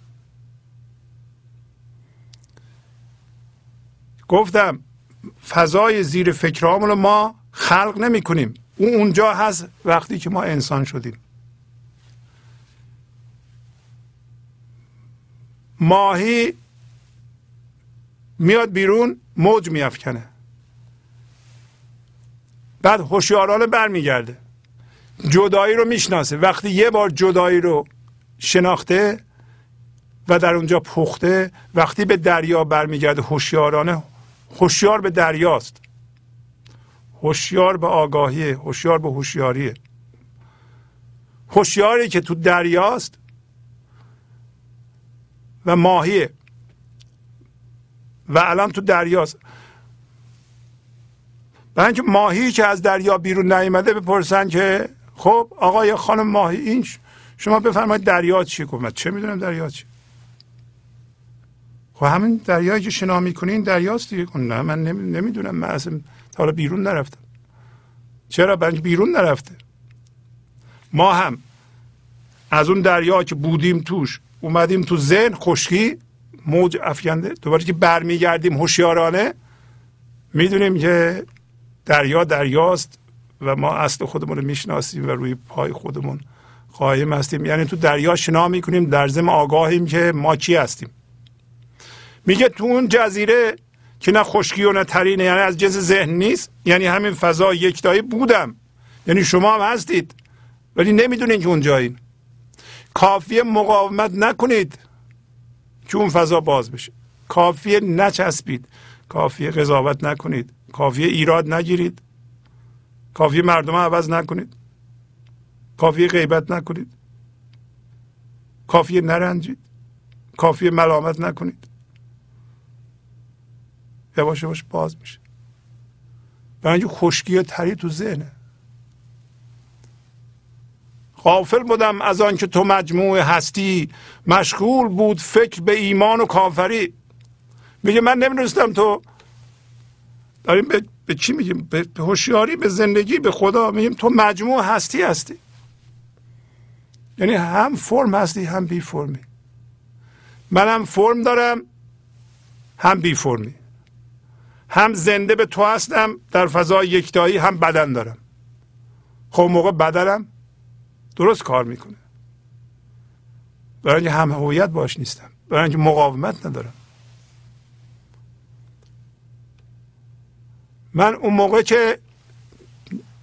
A: گفتم فضای زیر فکرامون رو ما خلق نمی کنیم اون اونجا هست وقتی که ما انسان شدیم. ماهی میاد بیرون موج میافکنه. بعد هوشیارانه برمیگرده. جدایی رو می‌شناسه. وقتی یه بار جدایی رو شناخته و در اونجا پخته وقتی به دریا برمیگرده هوشیارانه هوشیار به دریاست. هوشیار به آگاهی هوشیار به هوشیاری هوشیاری که تو دریاست و ماهیه. و الان تو دریاست. برای اینکه ماهی که از دریا بیرون نیامده بپرسن که خب آقای خانم ماهی این شما بفرمایید دریا چی گفت چه می‌دونم دریا چی خب همین دریایی که شنا می‌کنین دریاست دیگه. نه من نمی‌دونم من اصلا حالا بیرون نرفتم. چرا؟ بنج بیرون نرفته. ما هم از اون دریا که بودیم توش اومدیم تو ذهن خشکی موج افکنده. دوباره که برمیگردیم هوشیارانه می‌دونیم که دریا دریاست. و ما اصل خودمون رو می‌شناسیم و روی پای خودمون قایم هستیم. یعنی تو دریا شنا می‌کنیم در زم آگاهیم که ما کی هستیم. میگه تو اون جزیره که نه خشکی و نه تریه یعنی از جنس ذهن نیست یعنی همین فضا یکتایی بودم. یعنی شما هم هستید ولی نمی‌دونین که اونجایین. کافیه مقاومت نکنید که اون فضا باز بشه. کافیه نچسبید. کافیه قضاوت نکنید. کافیه ایراد نگیرید. کافیه مردم عوض نکنید. کافیه غیبت نکنید. کافیه نرنجید. کافیه ملامت نکنید. یواش یواش باز میشه. برای اینکه خشکی و تری تو ذهنه. غافل بودم از آنکه تو مجموع هستی. مشغول بود فکر به ایمان و کافری. میگه من نمی‌دونستم تو. داریم به, به چی میگیم؟ به هوشیاری به زندگی به خدا میگیم تو مجموع هستی هستی. یعنی هم فرم هستی هم بی فرمی. من هم فرم دارم هم بی فرمی. هم زنده به تو هستم در فضای یکتایی هم بدن دارم. خب موقع بدنم درست کار می‌کنه. برای اینکه هم هویت باش نیستم. برای اینکه مقاومت ندارم. من اون موقع که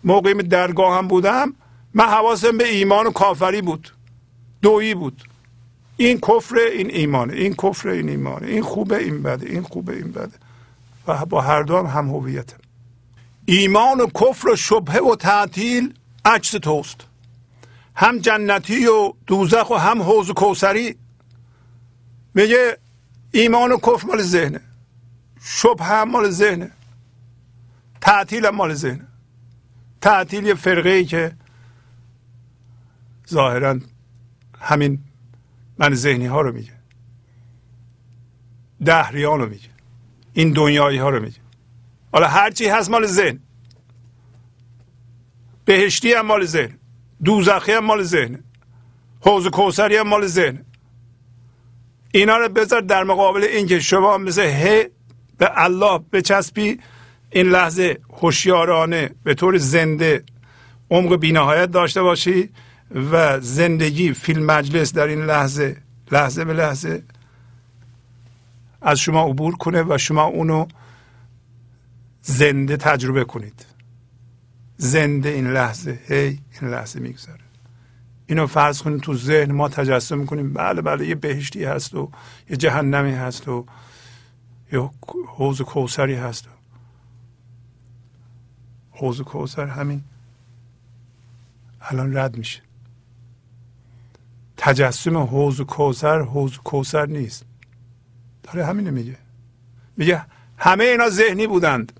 A: موقعی درگاه هم بودم من حواسم به ایمان و کافری بود. دویی بود. این کفر این ایمانه. این کفر این ایمانه. این خوبه این بده. این خوبه این بده. و با هر دو هم هویتم ایمان و کفر و شبهه و تعطیل عکس توست. هم جنتی و دوزخ و هم حوز و کوسری میگه ایمان و کفر مال ذهنه. شبه هم مال ذهنه. تعطیل مال ذهنه تعطیل یه فرقه ای که ظاهرا همین من ذهنی ها رو میگه. دهریان رو میگه. این دنیایی ها رو میگه. حالا هرچی هست مال ذهن. بهشتی هم مال ذهن. دوزخی هم مال ذهن. حوز کوسری هم مال ذهن. اینا رو بذار در مقابل اینکه شما مثل ه به الله بچسبی این لحظه هوشیارانه به طور زنده عمق بینهایت داشته باشی و زندگی فیلم مجلس در این لحظه لحظه به لحظه از شما عبور کنه و شما اونو زنده تجربه کنید. زنده این لحظه هی این لحظه میگذره. اینو فرض کنید تو ذهن ما تجسم می‌کنیم. بله بله یه بهشتی هست و یه جهنمی هست و یه حوز کوسری هست. و حوز کوسر همین الان رد میشه. تجسم حوز کوسر حوز کوسر نیست. داره همینه میگه. میگه همه اینا ذهنی بودند.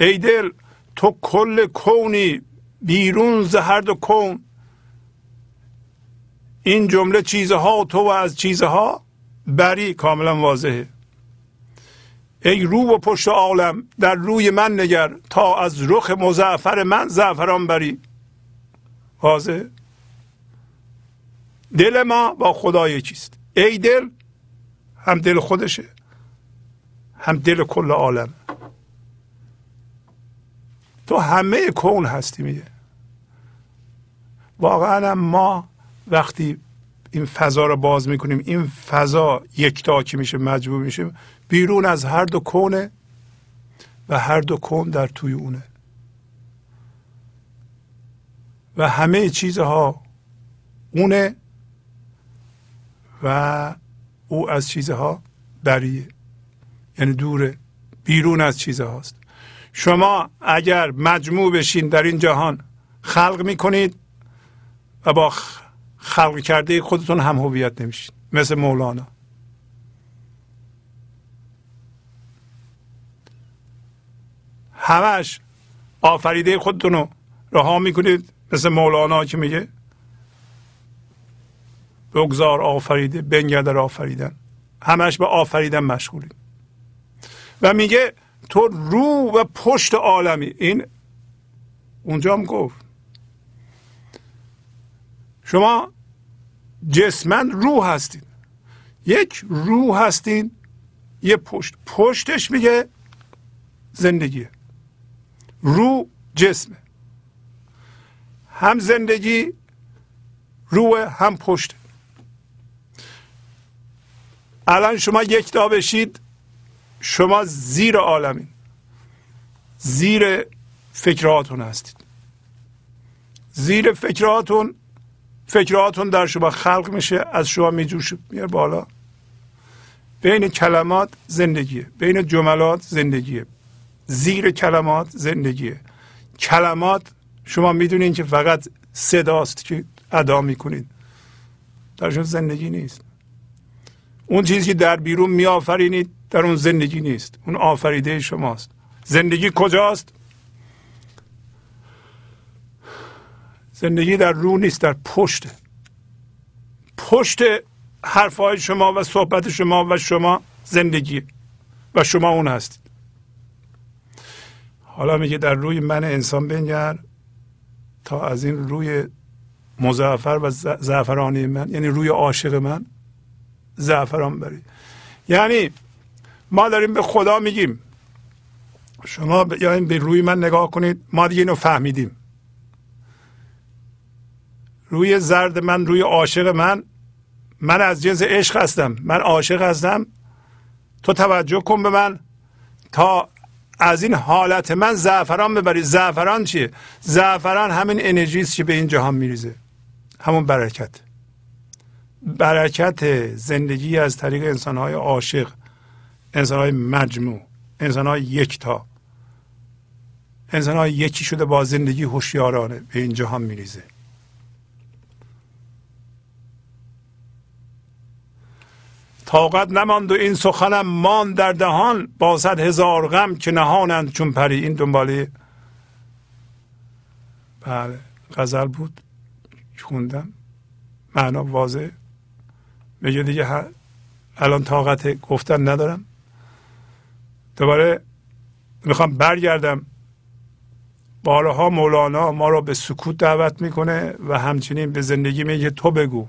A: ای دل تو کل کونی بیرون ز هر دو کون. این جمله چیزها تو و از چیزها بری. کاملا واضحه. ای رو و پشت عالم در روی من نگر تا از رخ مزعفر من زعفران بری. واضح؟ دل ما با خدا چیست؟ ای دل هم دل خودشه هم دل کل عالم. تو همه کون هستی میگه. واقعا ما وقتی این فضا رو باز می‌کنیم این فضا یکتاکی میشه مجبور میشیم بیرون از هر دو کونه و هر دو کون در توی اونه. و همه چیزها اونه و او از چیزها بریه یعنی دوره بیرون از چیزهاست. شما اگر مجموع بشین در این جهان خلق می‌کنید و با خلق کرده خودتون هم هویت نمیشین. مثل مولانا. همش آفریده خودتون رو رها می‌کنید مثل مولانا که میگه بگذار آفریده بنگردر آفریدن. همش به آفریدن مشغولید. و میگه تو رو و پشت عالمی. این اونجا هم گفت. شما جسمن روح هستید. یک روح هستین یه پشت. پشتش میگه زندگیه. رو جسمه هم زندگی روح هم پشت. الان شما یک دا بشید شما زیر عالمین. زیر فکراتون هستید. زیر فکراتون فکراتون در شما خلق میشه از شما میجوش میاره بالا. بین کلمات زندگیه. بین جملات زندگیه. زیر کلمات زندگیه. کلمات شما می‌دونین که فقط صداست که ادا می‌کنید. درشون زندگی نیست. اون چیزی که در بیرون میآفرینید در اون زندگی نیست. اون آفریده شماست. زندگی کجاست؟ زندگی در رو نیست در پشت. پشت حرفهای شما و صحبت شما و شما زندگی و شما اون هستید حالا میگه در روی من انسان بنگر تا از این روی مزعفر و زعفرانی من یعنی روی عاشق من زعفران بری. یعنی ما داریم به خدا میگیم. شما یعنی به روی من نگاه کنید ما دیگه اینو فهمیدیم. روی زرد من روی عاشق من من از جنس عشق هستم من عاشق هستم. تو توجه کن به من تا از این حالت من زعفران ببری. زعفران چیه زعفران همین انرژی است که به این جهان میریزه. همون برکت. برکت زندگی از طریق انسانهای عاشق انسانهای مجموع انسانهای یکتا. انسانهای یکی شده با زندگی هوشیارانه به این جهان میریزه. طاقت نماند و این سخنم مان در دهان. با صد هزار غم که نهانند چون پری. این دنباله بله غزل بود. خوندم. معنا واضح. میگه دیگه الان طاقت گفتن ندارم. دوباره می‌خوام برگردم. بارها مولانا ما رو به سکوت دعوت می‌کنه و همچنین به زندگی میگه تو بگو.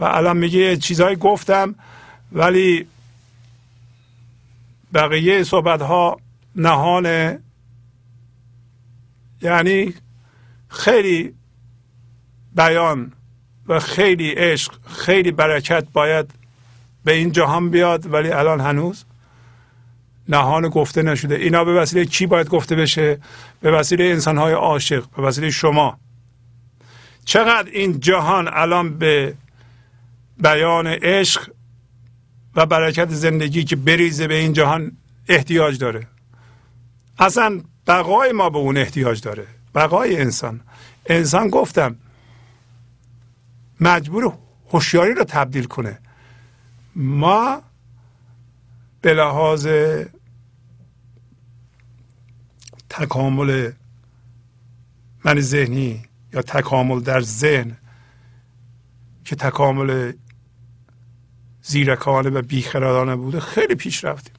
A: و الان میگه چیزهایی گفتم. ولی بقیه صحبت ها نهانه یعنی خیلی بیان و خیلی عشق خیلی برکت باید به این جهان بیاد ولی الان هنوز نهان گفته نشده. اینا به وسیله کی باید گفته بشه؟ به وسیله انسانهای عاشق به وسیله شما. چقدر این جهان الان به بیان عشق و برکت زندگی که بریزه به این جهان احتیاج داره. اصلا بقای ما به اون احتیاج داره. بقای انسان. انسان گفتم مجبور هوشیاری رو تبدیل کنه. ما به لحاظ تکامل من ذهنی یا تکامل در ذهن که تکامل زیرکانه و بیخردانه بوده. خیلی پیش رفتیم.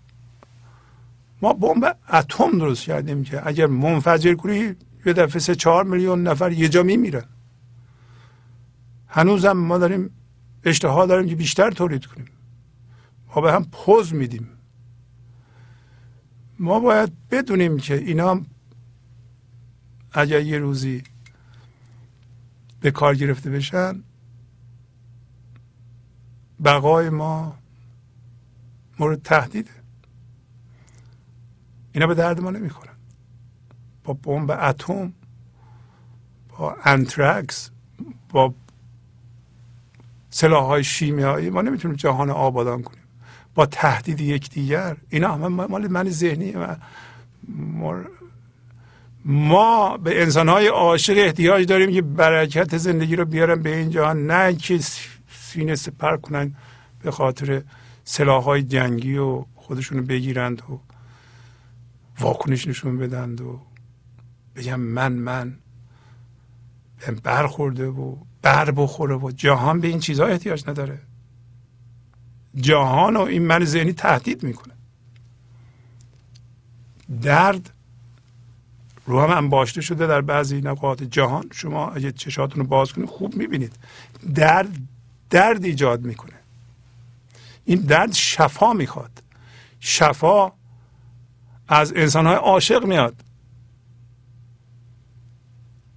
A: ما بمب اتم درست کردیم که اگر منفجر کنی یه دفعه سه چهار میلیون نفر یه جا میمیرن. هنوزم ما داریم اشتها داریم که بیشتر تولید کنیم. ما به هم پوز میدیم. ما باید بدونیم که اینا اگر یه روزی به کار گرفته بشن بقای ما مورد تهدیده. اینا به درد ما نمی‌خورن. با بمب اتم با انترکس با سلاح های شیمیایی ما نمی‌تونیم جهان آبادان کنیم. با تهدید یکدیگر اینا همه مال من ذهنی و ما به انسان های عاشق احتیاج داریم که برکت زندگی رو بیارن به این جهان. نه که سینه سپر کنن به خاطر سلاح های جنگی و خودشونو بگیرند و واکنش نشون بدند و بگم من من برخورده و بر بخوره و جهان به این چیزها احتیاج نداره. جهان و این من ذهنی تهدید می‌کنه. درد رو هم انباشته شده در بعضی نقاط جهان. شما اگه چشاتون رو باز کنید خوب می‌بینید. درد درد ایجاد می‌کنه. این درد شفا می‌خواد. شفا از انسانهای عاشق میاد.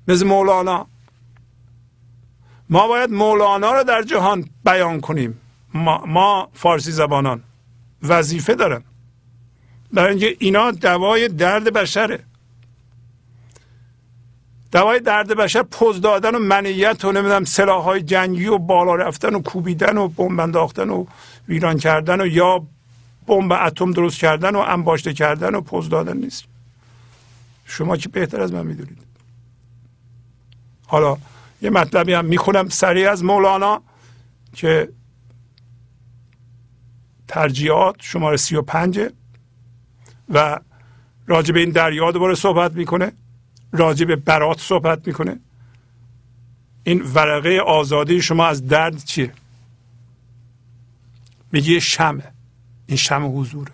A: مثل مولانا. ما باید مولانا رو در جهان بیان کنیم. ما, ما فارسی زبانان وظیفه دارن. برای اینکه اینا دوای درد بشره. دوای درد بشر پوز دادن و منیت و نمی‌دونم سلاح های جنگی و بالا رفتن و کوبیدن و بمب انداختن و ویران کردن و یا بمب اتم درست کردن و انباشته کردن و پوز دادن نیست. شما که بهتر از من می‌دونید. حالا یه مطلبی هم می‌خونم سریع از مولانا که ترجیحات شماره سی و پنجه و راجب این دریا دوباره صحبت می‌کنه. راجع به برات صحبت می‌کنه. این ورقه آزادی شما از درد چیه؟ میگه شمه. این شم حضوره.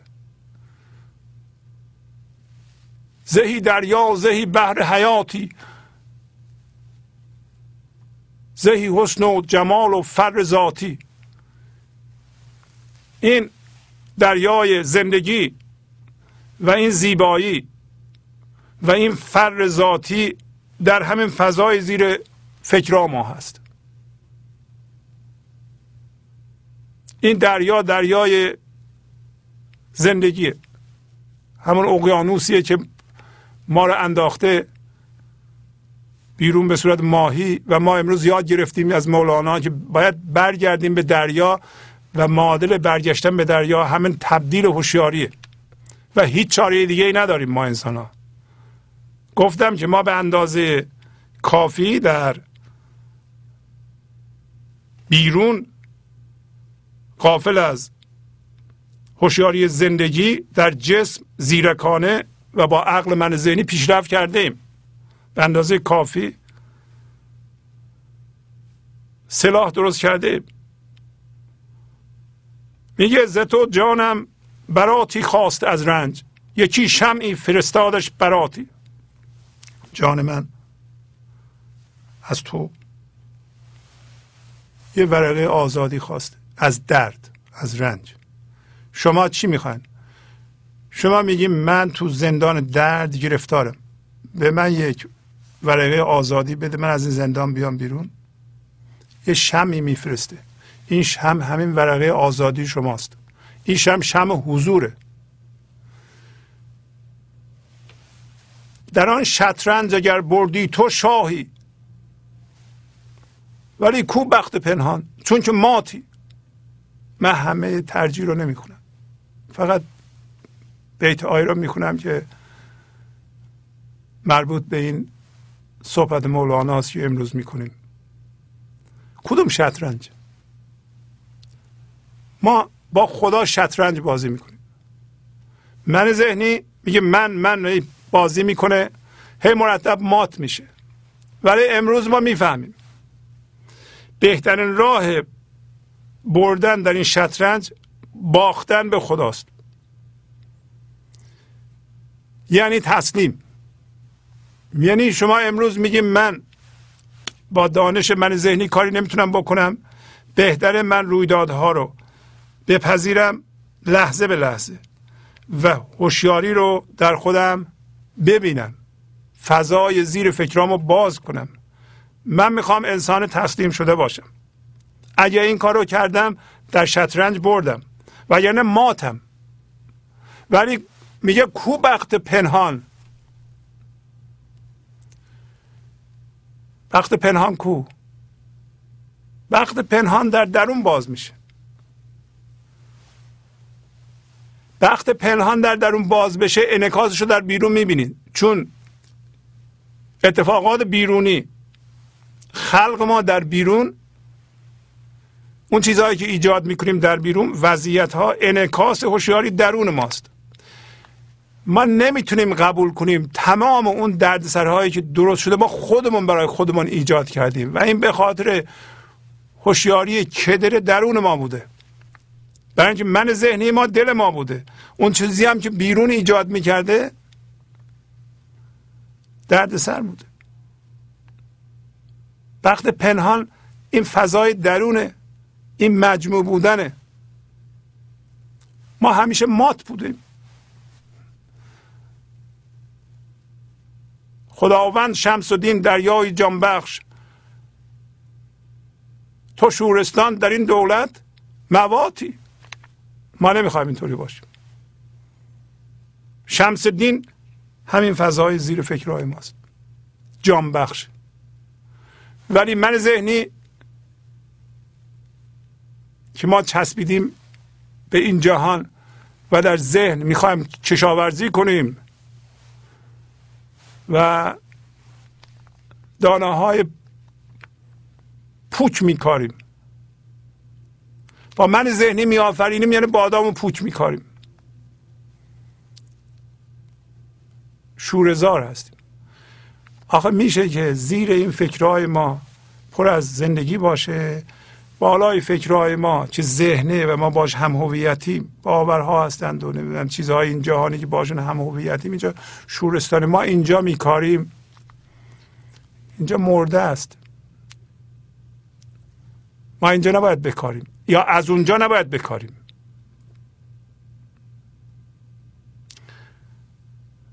A: زهی دریا زهی بحر حیاتی. زهی حسن و جمال و فر ذاتی. این دریای زندگی و این زیبایی و این فر ذاتی در همین فضای زیر فکرها ما هست. این دریا دریای زندگیه. همون اقیانوسیه که ما رو انداخته بیرون به صورت ماهی و ما امروز یاد گرفتیم از مولانا که باید برگردیم به دریا و معادل برگشتن به دریا همین تبدیل هوشیاریه. و هیچ چاره دیگه ای نداریم ما انسان ها گفتم که ما به اندازه کافی در بیرون قافل از هوشیاری زندگی در جسم زیرکانه و با عقل من ذهنی پیشرفت کرده ایم به اندازه کافی سلاح درست کرده ایم میگه زتو جانم براتی خواست از رنج. یکی شمعی فرستادش براتی. جان من از تو. یه ورقه آزادی خواسته از درد از رنج. شما چی می‌خواین؟ شما میگیم من تو زندان درد گرفتارم. به من یک ورقه آزادی بده من از این زندان بیام بیرون. یه شمی میفرسته. این شم همین ورقه آزادی شماست. این شم شم حضوره. در آن شطرنج اگر بردی تو شاهی. ولی کو بخت پنهان؟ چون که ماتی. من همه ترجیح رو نمی کنم فقط بیت آی رو می کنم که مربوط به این صحبت مولانا است که امروز می کنیم کدوم شطرنج؟ ما با خدا شطرنج بازی می‌کنیم. من ذهنی میگه من من بازی می‌کنه هی مرتب مات میشه. ولی امروز ما می‌فهمیم. بهترین راه بردن در این شطرنج باختن به خداست. یعنی تسلیم. یعنی شما امروز میگیم من با دانش من ذهنی کاری نمی‌تونم بکنم. بهتره من رویدادها رو بپذیرم لحظه به لحظه و هوشیاری رو در خودم ببینم. فضای زیر فکرامو باز کنم. من می‌خوام انسان تسلیم شده باشم. اگر این کار رو کردم در شطرنج بردم. و یعنی ماتم. ولی میگه کو بخت پنهان. بخت پنهان کو؟ بخت پنهان در درون باز میشه. بخت پنهان در درون باز بشه انکاسش رو در بیرون می‌بینید چون اتفاقات بیرونی خلق ما در بیرون اون چیزهایی که ایجاد می‌کنیم در بیرون وضعیت ها انکاس هوشیاری درون ماست. ما نمی‌تونیم قبول کنیم تمام اون دردسرهایی که درست شده ما خودمون برای خودمون ایجاد کردیم. و این به خاطر هوشیاری کدر درون ما بوده. برای اینکه من ذهنی ما دل ما بوده. اون چیزی هم که بیرون ایجاد می‌کرده دردسر بوده. وقت پنهان این فضای درونه این مجموع بودنه. ما همیشه مات بودیم. خداوند شمس و دین دریای جانبخش. تو شورستان در این دولت مواتی. ما نمی‌خوایم اینطوری باشیم. شمس دین همین فضای زیر فکرهای ماست. جانبخش. ولی من ذهنی که ما چسبیدیم به این جهان و در ذهن می‌خوایم کشاورزی کنیم و دانه های پوک میکاریم. با من ذهنی میآفرینیم یعنی بادام و پوک میکاریم. شورزار هستیم. آخه میشه که زیر این فکرهای ما پر از زندگی باشه. بالای فکرهای ما که ذهنه و ما باش هم هویتیم. باورها هستند و نمی‌دونم چیزهای این جهانی که باشون هم هویتیم. اینجا شورستان ما اینجا میکاریم. اینجا مرده است. ما اینجا نباید بکاریم. یا از اونجا نباید بکاریم.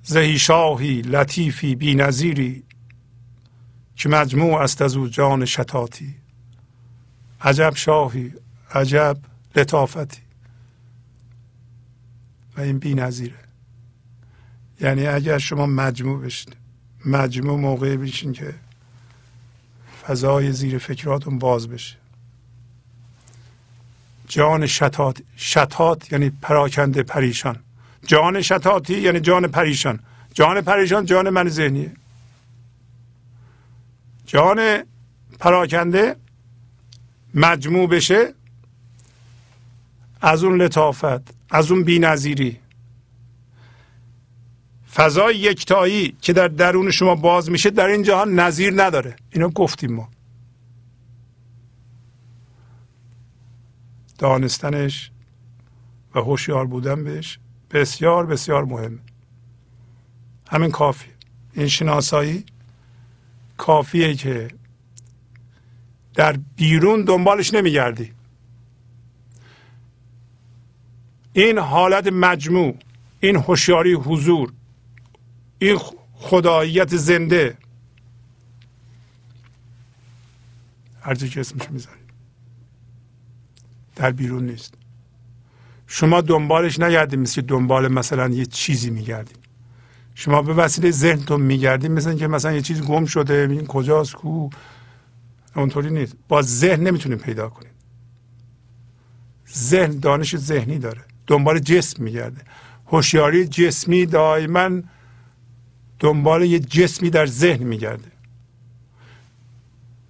A: زهی شاهی لطیفی بی نظیری که مجموع است از او جان شتاتی. عجب شاهی عجب لطافتی. و این بی نظیره. یعنی اگر شما مجموع بشید مجموع موقعی بشین که فضای زیر فکراتون باز بشه. جان شتات شتات یعنی پراکنده پریشان. جان شتاتی یعنی جان پریشان. جان پریشان جان من ذهنیه. جان پراکنده مجموع بشه از اون لطافت از اون بینظیری. فضای یکتایی که در درون شما باز میشه در این جهان نظیر نداره. اینو گفتیم ما. دانستنش و هوشیار بودن بهش بسیار بسیار مهم. همین کافی این شناسایی کافیه که در بیرون دنبالش نمیگردی. این حالت مجموع این هوشیاری حضور این خداییت زنده. هر که اسمش می‌ذارید در بیرون نیست. شما دنبالش نگردید مثل دنبال مثلا یه چیزی میگردید شما به وسیله ذهنتون میگردید مثل که مثلا یه چیز گم شده این کجاست کو؟ اونطوری نیست. با ذهن نمی‌تونید پیدا کنید ذهن دانش ذهنی داره. دنبال جسم میگرده. هوشیاری جسمی دائما دنبال یه جسمی در ذهن میگرده.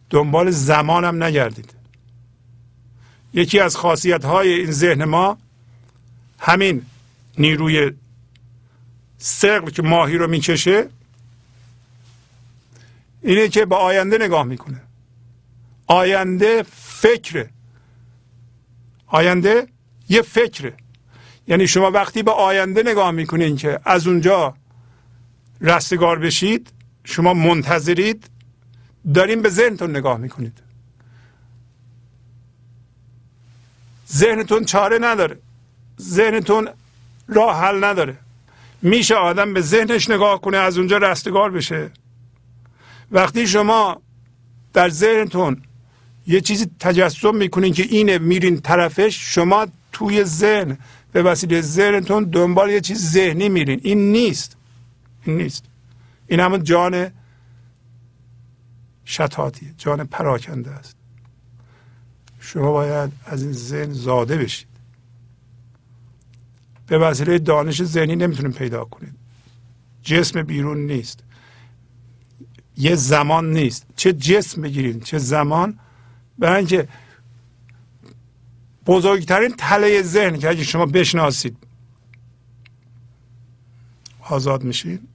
A: دنبال زمان هم نگردید. یکی از خاصیت های این ذهن ما همین نیروی سقل که ماهی رو می‌کشه اینه که به آینده نگاه می‌کنه. آینده فکره. آینده یه فکره. یعنی شما وقتی به آینده نگاه می‌کنین که از اونجا رستگار بشید شما منتظرید دارین به ذهنتون نگاه می‌کنید. ذهنتون چاره نداره. ذهنتون راه حل نداره. میشه آدم به ذهنش نگاه کنه از اونجا رستگار بشه. وقتی شما در ذهنتون یه چیزی تجسم می‌کنین که اینه میرین طرفش شما توی ذهن به وسیله ذهنتون دنبال یه چیز ذهنی میرین. این نیست. این نیست. این همون جان شتاتی جان پراکنده است. شما باید از این ذهن زاده بشید. به وسیله دانش ذهنی نمی‌تونید پیدا کنید. جسم بیرون نیست. یه زمان نیست. چه جسم بگیرید چه زمان. برای اینکه بزرگترین تله ذهن که اگه شما بشناسید آزاد میشید.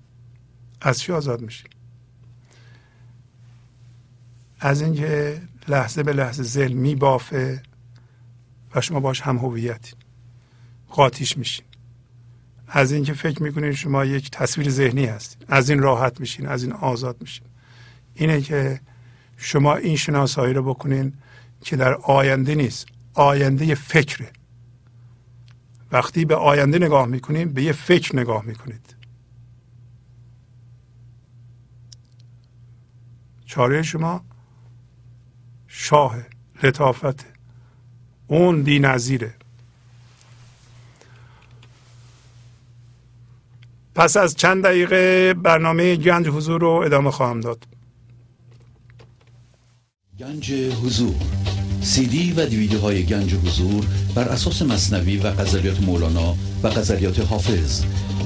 A: از چی آزاد میشید؟ از اینکه لحظه به لحظه ذهن میبافه و شما باش هم هویتید قاطیش میشین. از اینکه فکر می‌کنید شما یک تصویر ذهنی هستید از این راحت میشین از این آزاد میشین. اینه که شما این شناسایی رو بکنین که در آینده نیست. آینده فکره. وقتی به آینده نگاه می‌کنید به یه فکر نگاه می‌کنید. چاره شما شاه لطافت. اون بی نظیره. پس از چند دقیقه برنامه گنج حضور رو ادامه خواهم داد.
B: گنج حضور. سی دی و دیویدیو های گنج حضور بر اساس مصنوی و غزلیات مولانا و غزلیات حافظ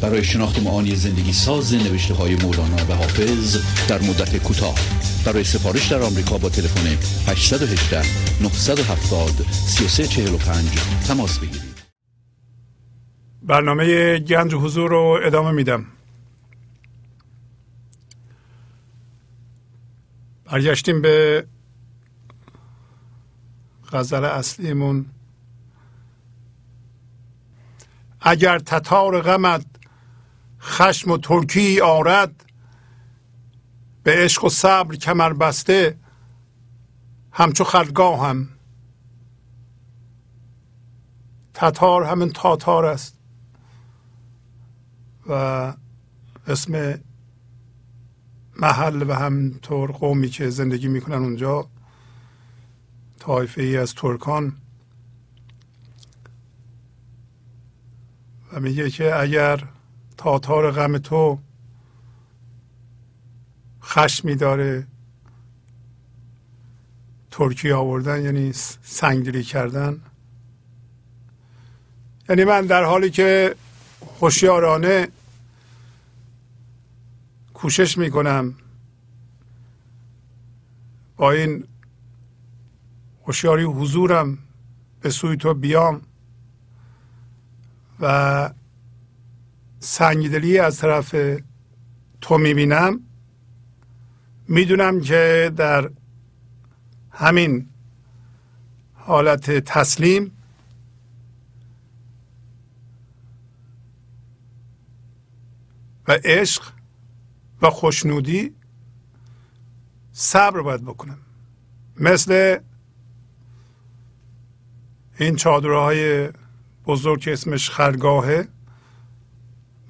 B: برای شناخت معانی زندگی ساز نوشته های مولانا و حافظ در مدت کوتاه. برای سفارش در آمریکا با تلفن 818 970 3345 تماس بگیرید.
A: برنامه گنج حضور رو ادامه میدم. برگشتیم به غزل اصلیمون. اگر تتار غمت خشم و ترکی آرد. به عشق و صبر کمر بسته همچو خرگاه هم تتار همین تاتار است. و اسم محل و همطور قومی که زندگی می‌کنن اونجا طایفه ای از ترکان. و میگه که اگر تاتار غم تو خشمی داره. ترکی آوردن یعنی سنگدلی کردن. یعنی من در حالی که هوشیارانه کوشش می‌کنم با این هوشیاری حضورم به سوی تو بیام و سنگدلی از طرف تو می‌بینم. می‌دونم که در همین حالت تسلیم و عشق و خوشنودی صبر باید بکنم. مثل این چادرهای بزرگ که اسمش خرگاهه.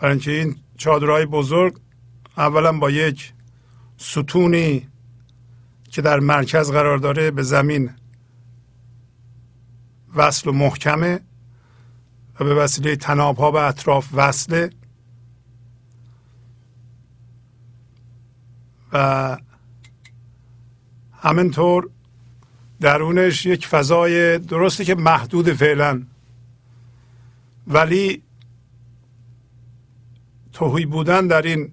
A: برای اینکه این چادرهای بزرگ اولا با یک ستونی که در مرکز قرار داره به زمین وصل و محکمه و به وسیله تناب ها به اطراف وصله و همینطور درونش یک فضای درستی که محدود فعلا. ولی توهی بودن در این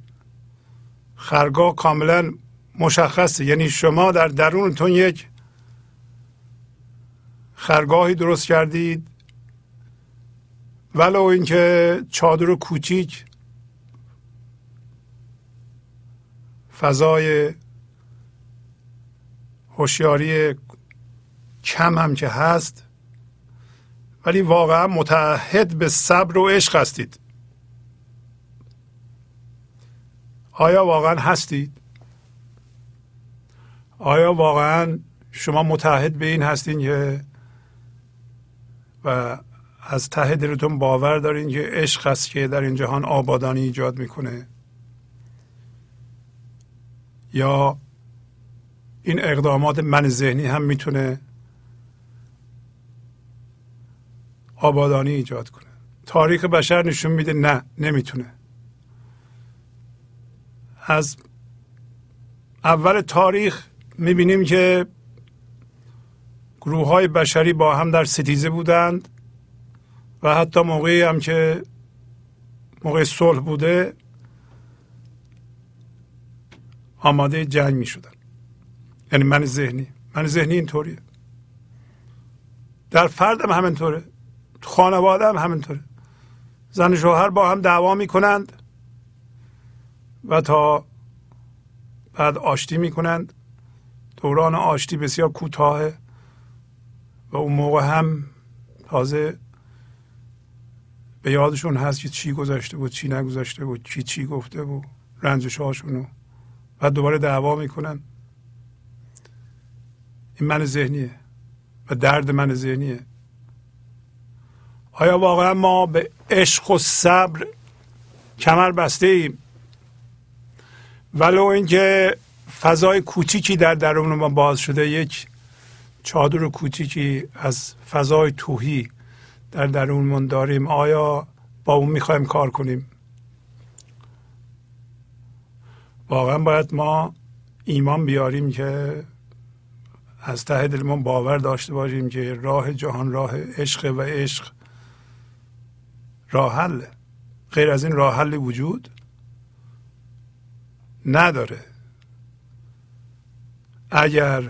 A: خرگاه کاملا مشخصه. یعنی شما در درونتون یک خرگاهی درست کردید ولو اینکه چادر کوچیک فضای هوشیاری کم هم که هست ولی واقعا متحد به صبر و عشق هستید. آیا واقعا هستید؟ آیا واقعا شما متحد به این هستین که و از ته دلتون باور دارین که عشق هست که در این جهان آبادانی ایجاد می‌کنه؟ یا این اقدامات من ذهنی هم می‌تونه آبادانی ایجاد کنه؟ تاریخ بشر نشون میده نه نمی‌تونه. از اول تاریخ می‌بینیم که گروه های بشری با هم در ستیزه بودند و حتی موقعی هم که موقع صلح بوده آماده جنگ می شدن یعنی من ذهنی من ذهنی اینطوریه. در فردم همینطوره خانواده هم همینطوره. زن شوهر با هم دعوا می‌کنند. و تا بعد آشتی می‌کنند. دوران آشتی بسیار کوتاه و اون موقع هم تازه به یادشون هست که چی گذاشته بود چی نگذاشته بود کی چی گفته بود رنجش هاشونو و دوباره دعوا می‌کنن. این من ذهنیه و درد من ذهنیه. آیا واقعا ما به عشق و صبر کمر بسته ایم؟ ولو اینکه فضای کوچیکی در درون ما باز شده یک چادر کوچیکی از فضای توهی در درونمون داریم. آیا با اون می‌خوایم کار کنیم؟ واقعا باید ما ایمان بیاریم که از ته دلمون باور داشته باشیم که راه جهان راه عشق و عشق راه حل غیر از این راه حل وجود نداره. اگر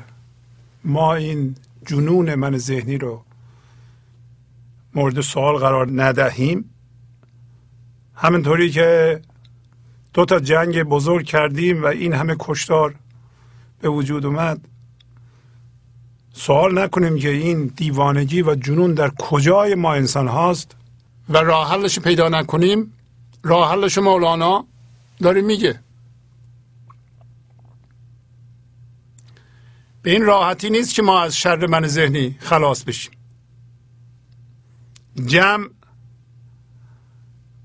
A: ما این جنون من ذهنی رو مورد سوال قرار ندهیم همینطوری که دو تا جنگ بزرگ کردیم و این همه کشتار به وجود اومد سوال نکنیم که این دیوانگی و جنون در کجای ما انسان هاست؟ و راه حلش پیدا نکنیم. راه حلش مولانا داره میگه. به این راحتی نیست که ما از شر من ذهنی خلاص بشیم. جمع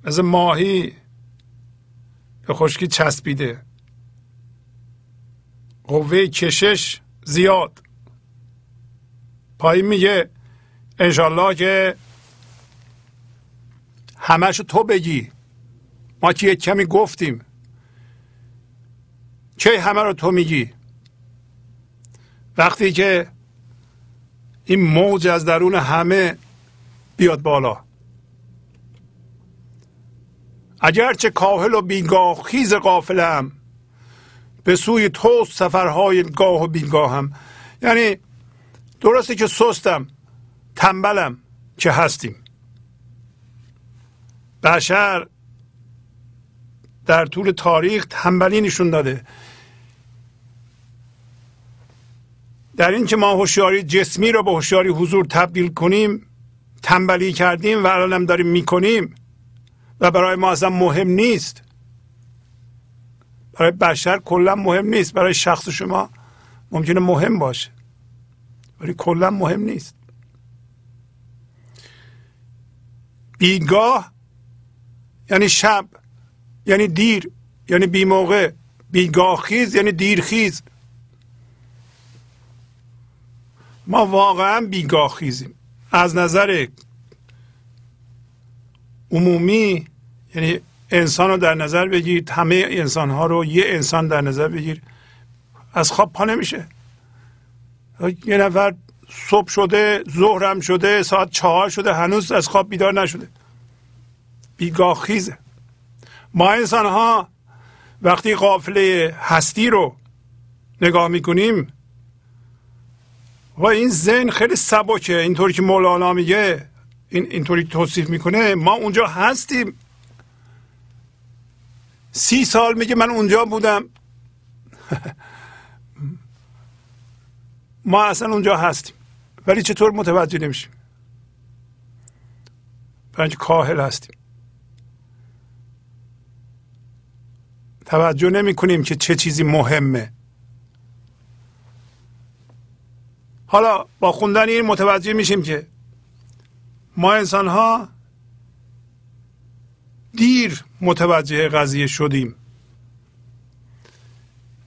A: از ماهی به خشکی چسبیده. قوه کشش زیاد. پایین میگه انشالله که همش تو بگی. ما که یک کمی گفتیم. چه همه رو تو میگی؟ وقتی که این موج از درون همه بیاد بالا. اگرچه کاهل و بیگاه خیز قافلم به سوی تو سفرهای گاه و بیگاهم. یعنی درسته که سستم تنبلم که هستیم. بشر در طول تاریخ تنبلی نشون داده. در این که ما هوشیاری جسمی رو به هوشیاری حضور تبدیل کنیم تنبلی کردیم و الانم داریم می‌کنیم و برای ما اصلا مهم نیست. برای بشر کلا مهم نیست. برای شخص شما ممکنه مهم باشه ولی کلا مهم نیست. بیگاه یعنی شب یعنی دیر یعنی بی موقع بیگاه خیز یعنی دیر خیز ما واقعا بیگاه خیزیم از نظر عمومی یعنی انسان رو در نظر بگیر همه انسان ها رو یه انسان در نظر بگیر. از خواب پا نمیشه. یه نفر صبح شده ظهرم شده ساعت چهار شده هنوز از خواب بیدار نشده. بیگاه خیزه ما انسان ها وقتی قافله هستی رو نگاه می‌کنیم و این ذهن خیلی سبکه. اینطوری که مولانا میگه این اینطوری توصیف می‌کنه ما اونجا هستیم. سی سال میگه من اونجا بودم. ما اصلا اونجا هستیم. ولی چطور متوجه نمیشیم؟ برای کاهل هستیم. توجه نمی کنیم که چه چیزی مهمه. حالا با خوندن این متوجه میشیم که ما انسان ها دیر متوجه قضیه شدیم.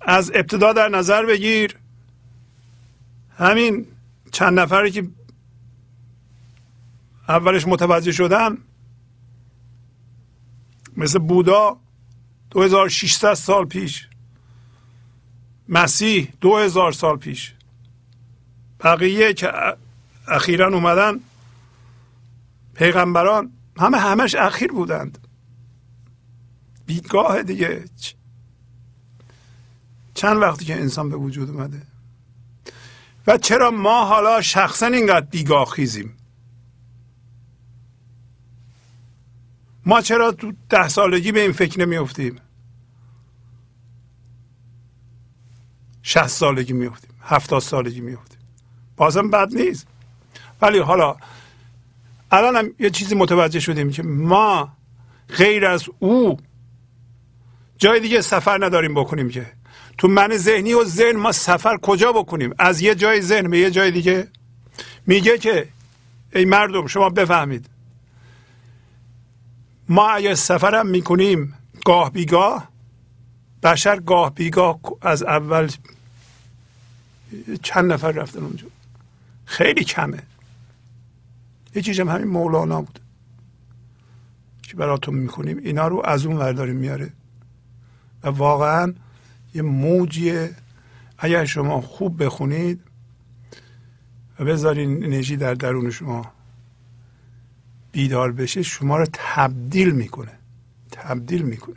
A: از ابتدا در نظر بگیر. همین چند نفری که اولش متوجه شدن مثل بودا 2600 سال پیش مسیح 2000 سال پیش. بقیه که اخیرا اومدن پیغمبران همه همش اخیر بودند. بیگاه دیگه چند وقتی که انسان به وجود اومده؟ و چرا ما حالا شخصا اینقدر بیگاه خیزیم ما چرا تو ده سالگی به این فکر نمیافتیم؟ شهست سالگی میفتیم هفتاد سالگی میفتیم بازم بد نیست. ولی حالا الان هم یه چیزی متوجه شدیم که ما غیر از او جای دیگه سفر نداریم بکنیم که. تو من ذهنی و ذهن ما سفر کجا بکنیم؟ از یه جای ذهن به یه جای دیگه. میگه که ای مردم شما بفهمید. ما اگه سفرم می‌کنیم گاه بیگاه بشر گاه بیگاه از اول چند نفر رفتن اونجا؟ خیلی کمه. یه چیزم همین مولانا بود. که براتون می‌کنیم اینا رو از اون ورداریم میاره. و واقعا یه موجیه. اگر شما خوب بخونید و بذارین انرژی در درون شما بیدار بشه شما رو تبدیل می‌کنه. تبدیل می‌کنه.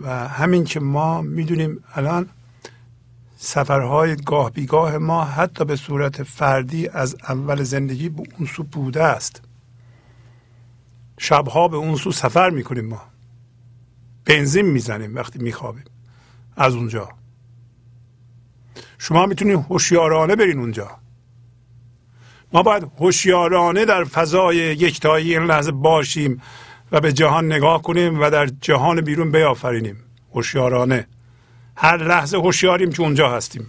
A: و همین که ما می‌دونیم الان سفرهای گاه بیگاه ما حتی به صورت فردی از اول زندگی به اون سو بوده است. شبها به اون سو سفر می‌کنیم ما. بنزین می‌زنیم وقتی میخوابیم. از اونجا. شما می‌تونید هوشیارانه برین اونجا. ما باید هوشیارانه در فضای یکتایی این لحظه باشیم و به جهان نگاه کنیم و در جهان بیرون بیافرینیم. هوشیارانه. هر لحظه هوشیاریم که اونجا هستیم.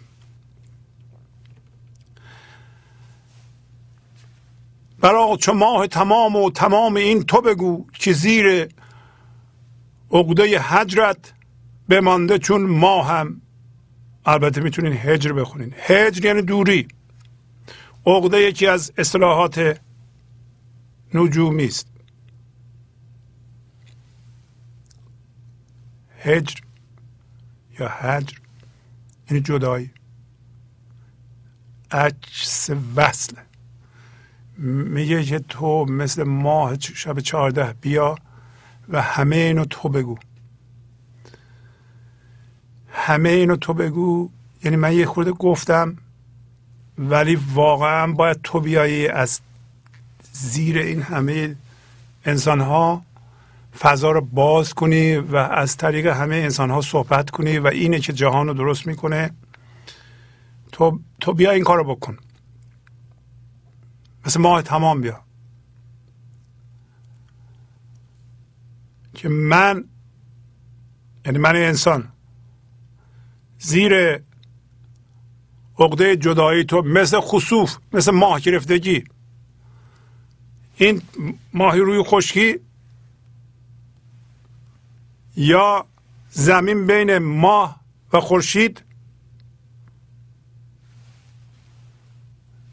A: برا چو ماه تمام و تمام این تو بگو که زیر عقده هجرت بمانده چون ما هم. البته می‌تونین هجر بخونین. هجر یعنی دوری. عقده یکی از اصطلاحات نجومی است. هجر. هجر یعنی جدایی. عکس وصله. میگه که تو مثل ماه شب چهارده بیا و همه اینو تو بگو. همه اینو تو بگو. یعنی من یه خورده گفتم ولی واقعا باید تو بیایی از زیر این همه انسان ها فضا رو باز کنی و از طریق همه انسان ها صحبت کنی و اینه که جهان رو درست می‌کنه. تو, تو بیا این کار رو بکن. مثل ماه تمام بیا. که من یعنی من انسان زیر عقده جدایی تو مثل خصوف مثل ماه گرفتگی. این ماهی روی خشکی یا زمین بین ماه و خورشید؟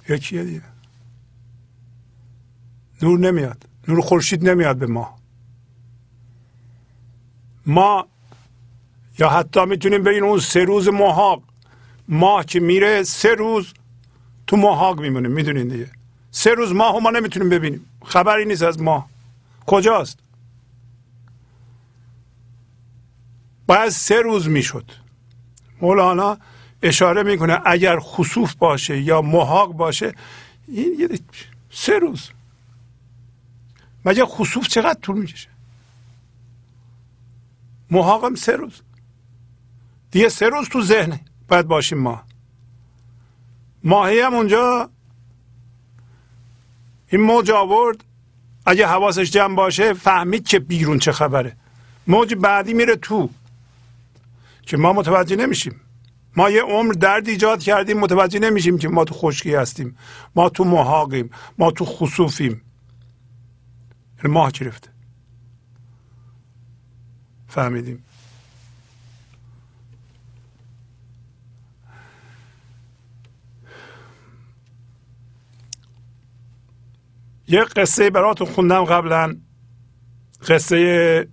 A: یکیه دیگه؟ نور نمیاد. نور خورشید نمیاد به ما ما یا حتی می‌تونیم ببینیم اون سه روز محاق. ماه که میره سه روز تو محاق میمونه می‌دونین دیگه. سه روز ماه ما نمی‌تونیم ببینیم. خبری نیست از ماه. کجاست؟ باید سه روز می‌شد. مولانا اشاره می‌کنه اگر خصوف باشه یا محاق باشه این سه روز. مگه خصوف چقدر طول می‌کشه؟ محاقم سه روز. دیگه سه روز تو ذهن باید باشیم ما. ماهی هم اونجا این موج آورد. اگه حواسش جمع باشه فهمید که بیرون چه خبره. موج بعدی میره تو. که ما متوجه نمیشیم. ما یه عمر درد ایجاد کردیم متوجه نمیشیم که ما تو خشکی هستیم. ما تو محاقیم ما تو خصوفیم یعنی ماه گرفته فهمیدیم. یه قصه براتون خوندم قبلا. قصه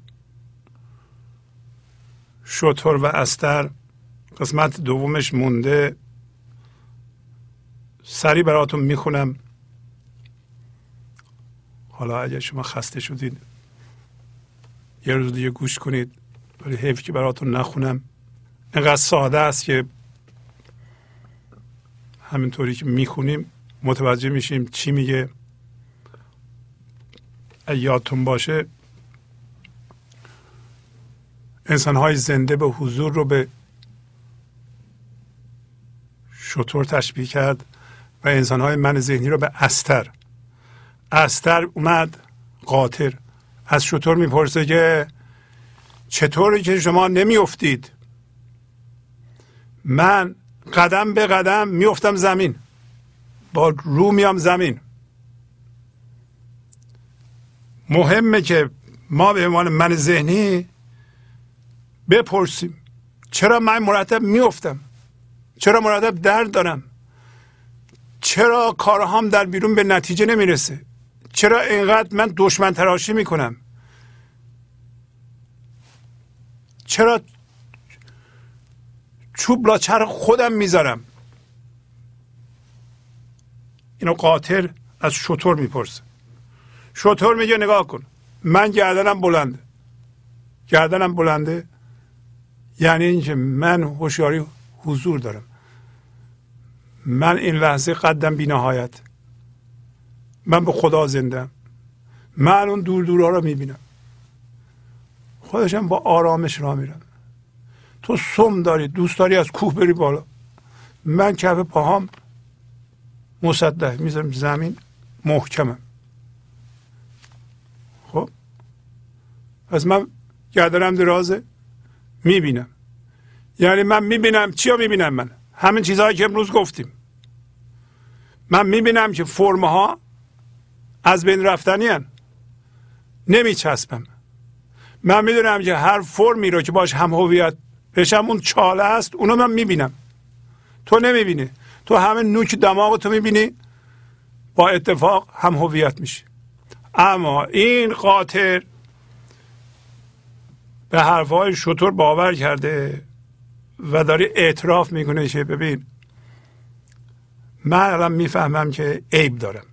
A: شطور و استر. قسمت دومش مونده. سری براتون می‌خونم. حالا اگر شما خسته شدید یه روز دیگه گوش کنید. ولی حیف که براتون نخونم. اینقدر ساده است که همینطوری که می‌خونیم متوجه میشیم چی میگه. یادتون باشه انسان های زنده به حضور رو به شطور تشبیه کرد و انسان های من ذهنی رو به استر. استر اومد قاطر. از شطور می‌پرسه که چطوری که شما نمیافتید؟ من قدم به قدم میفتم زمین. با رو میام زمین. مهمه که ما به عنوان من ذهنی بپرسیم. چرا من مرتب میفتم چرا مرتب درد دارم؟ چرا کارهام در بیرون به نتیجه نمی‌رسه؟ چرا اینقدر من دشمن تراشی می‌کنم؟ چرا چوب لاچر خودم می‌ذارم؟ اینو قاطر از شطور می‌پرسه. شطور میگه نگاه کن من گردنم بلنده. گردنم بلنده؟ یعنی اینکه من هوشیاری حضور دارم. من این لحظه قدم بی نهایت. من به خدا زنده من اون دور دورها رو می‌بینم. خودشم با آرامش را میرم. تو سم داری دوست داری از کوه بری بالا. من کف پاهام مسطح می‌ذارم زمین محکمم. خب؟ پس من گردنم درازه می‌بینم. یعنی من می‌بینم چیا می‌بینم من؟ همین چیزهایی که امروز گفتیم. من می‌بینم که فرم ها از بین رفتنی هن. نمیچسبم. من می‌دونم که هر فرمی رو که باش هم هویت بشم اون چاله است اونو من می‌بینم. تو نمی‌بینی. تو همه نوک دماغ تو می‌بینی. با اتفاق هم هویت میشه اما این قاطر به حرفهای شطور باور کرده و داره اعتراف می‌کنه که ببین من الان می‌فهمم که عیب دارم.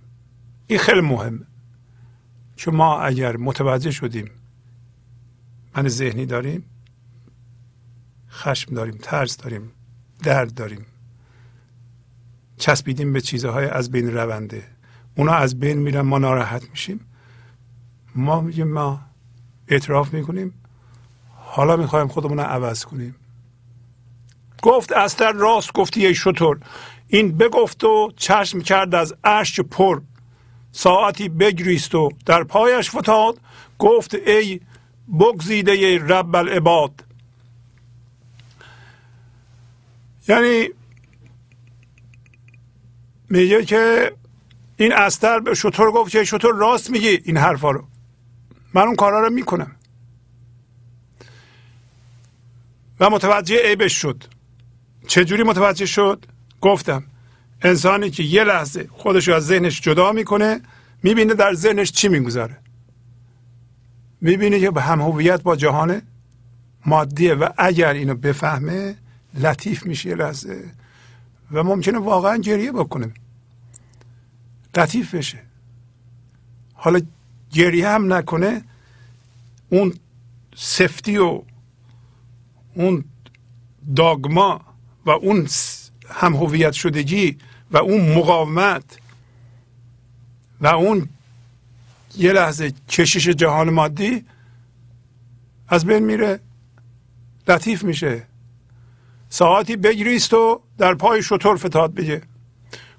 A: این خیلی مهمه. چون ما اگر متوجه شدیم من ذهنی داریم خشم داریم ترس داریم درد داریم چسبیدیم به چیزهای از بین رونده اونا از بین میرن ما ناراحت میشیم. ما میگیم ما اعتراف می‌کنیم. حالا می‌خوایم خودمون رو عوض کنیم. گفت استر راست گفتی ای شطور این بگفت و چشم کرد از اشک پر. ساعتی بگریست و در پایش فتاد. گفت ای بگزیده رب العباد. یعنی میگه که این استر به شطور گفت که شطور راست میگی این حرفا رو. من اون کارا رو می‌کنم. و متوجه عیبش شد. چجوری متوجه شد؟ گفتم انسانی که یه لحظه خودش از ذهنش جدا می‌کنه می‌بینه در ذهنش چی می‌گذاره می‌بینه که به هم هویت با جهان مادیه و اگر اینو بفهمه لطیف میشه یه لحظه و ممکنه واقعا گریه بکنه. لطیف بشه. حالا گریه هم نکنه اون سفتی و اون داگما و اون هم هویت شدگی و اون مقاومت و اون یه لحظه کشش جهان مادی از بین میره لطیف میشه. ساعتی بگریست و در پای شطور فتاد بگه.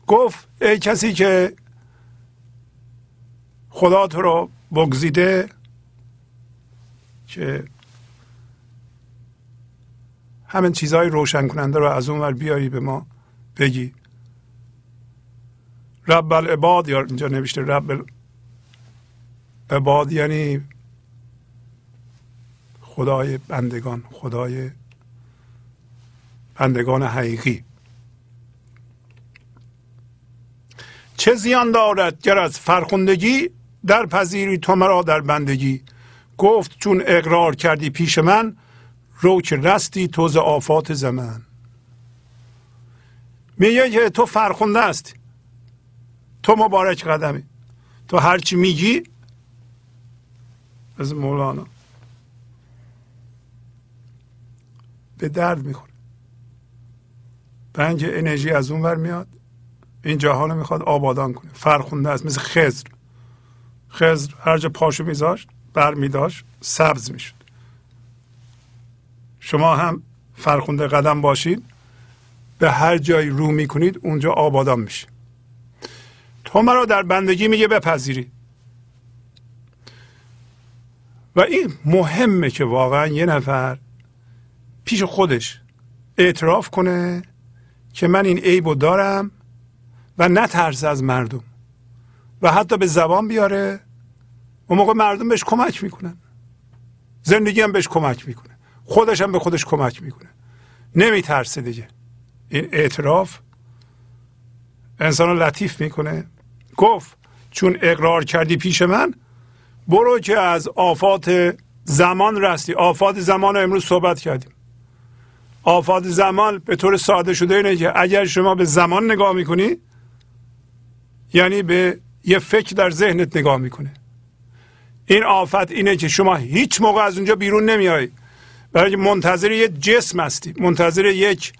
A: گفت ای کسی که خدا تو رو بگزیده که همین چیزهای روشن کننده رو از اون ور بیاری به ما بگی. رب العباد یا اینجا نوشته رب العباد یعنی خدای بندگان خدای بندگان حقیقی. چه زیان دارد گر از فرخندگی در پذیری تو مرا در بندگی؟ گفت چون اقرار کردی پیش من رو که رستی توز آفات زمان میگه که تو فرخنده است. تو مبارک قدمی. تو هرچی میگی از مولانا. به درد می‌خوره. پنج انرژی از اون ور میاد. این جهان می‌خواد آبادان کنه. فرخونده است. مثل خزر خزر هر جا پاشو میذاشت بر میداشت سبز می‌شد. شما هم فرخونده قدم باشید. به هر جایی رو می‌کنید اونجا آبادان میشه. تو مرا در بندگی میگه بپذیری. و این مهمه که واقعا یه نفر پیش خودش اعتراف کنه که من این عیبو دارم و نترسه از مردم. و حتی به زبان بیاره. اون موقع مردم بهش کمک می‌کنن. زندگی هم بهش کمک می‌کنه. خودش هم به خودش کمک می‌کنه. نمیترسه دیگه. این اعتراف انسان رو لطیف می‌کنه. گفت چون اقرار کردی پیش من برو که از آفات زمان رستی. آفات زمان رو امروز صحبت کردیم. آفات زمان به طور ساده شده اینه که اگر شما به زمان نگاه می‌کنی یعنی به یه فکر در ذهنت نگاه می‌کنه. این آفت اینه که شما هیچ موقع از اونجا بیرون نمیایی برای منتظر یک جسم هستی. منتظر یک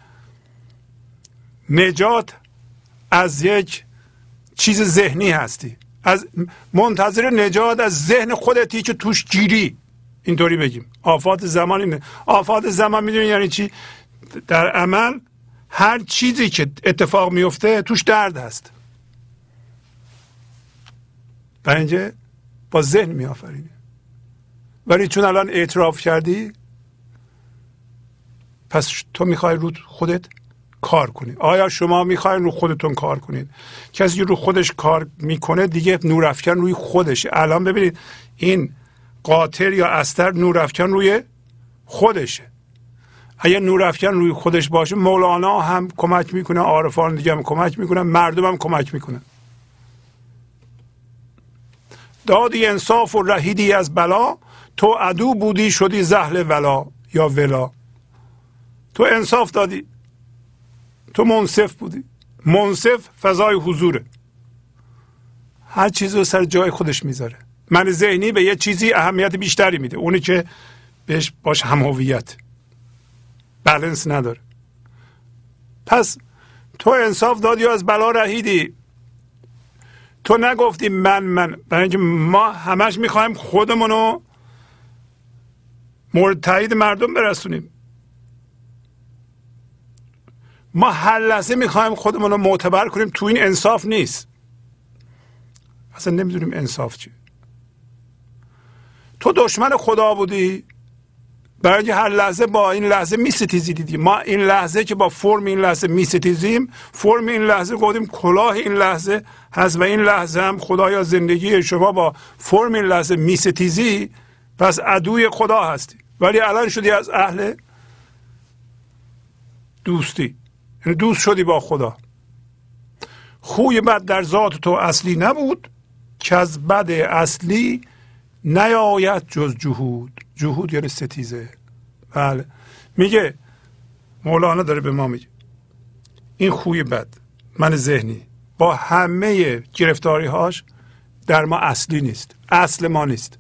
A: نجات از یک چیز ذهنی هستی. از منتظر نجات از ذهن خودتی که توش گیری. اینطوری بگیم. آفات زمان اینه. آفات زمان می‌دونی یعنی چی؟ در عمل هر چیزی که اتفاق میفته توش درد هست. برای اینجا با ذهن می آفرینه ولی چون الان اعتراف کردی پس تو می‌خوای رو خودت کار کنی. آیا شما می‌خواین رو خودتون کار کنید؟ کسی رو خودش کار می‌کنه دیگه نورافکن روی خودشه الان ببینید این قاطر یا استر نورافکن روی خودشه. اگر نورافکن روی خودش باشه مولانا هم کمک می‌کنه عارفان دیگه هم کمک می‌کنه مردم هم کمک می‌کنه. دادی انصاف و رهیدی از بلا تو عدو بودی شدی زهل ولا یا ولا. تو انصاف دادی. تو منصف بودی. منصف فضای حضوره. هر چیزی رو سر جای خودش می‌ذاره. من ذهنی به یه چیزی اهمیت بیشتری میده. اونی که بهش باش همهویت بلنس نداره. پس تو انصاف دادی و از بلا رهیدی. تو نگفتی من من. برای اینکه ما همش می‌خوایم خودمونو مورد تایید مردم برسونیم. ما هر لحظه می‌خوایم خودمون رو معتبر کنیم تو این انصاف نیست. اصلا نمی‌دونیم انصاف چی. تو دشمن خدا بودی؟ برای هر لحظه با این لحظه میستیزی دیدیم ما این لحظه که با فرم این لحظه میستیزیم فرم این لحظه گفتیم کلاه این لحظه هست و این لحظه هم خدایا زندگی شما با فرم این لحظه میستیزی پس عدوی خدا هستی. ولی الان شدی از اهل دوستی. یعنی دوست شدی با خدا. خوی بد در ذات تو اصلی نبود که از بد اصلی نیاید جز جهود. جهود یعنی ستیزه. بله. میگه مولانا داره به ما میگه این خوی بد من ذهنی با همه گرفتاری هاش در ما اصلی نیست. اصل ما نیست.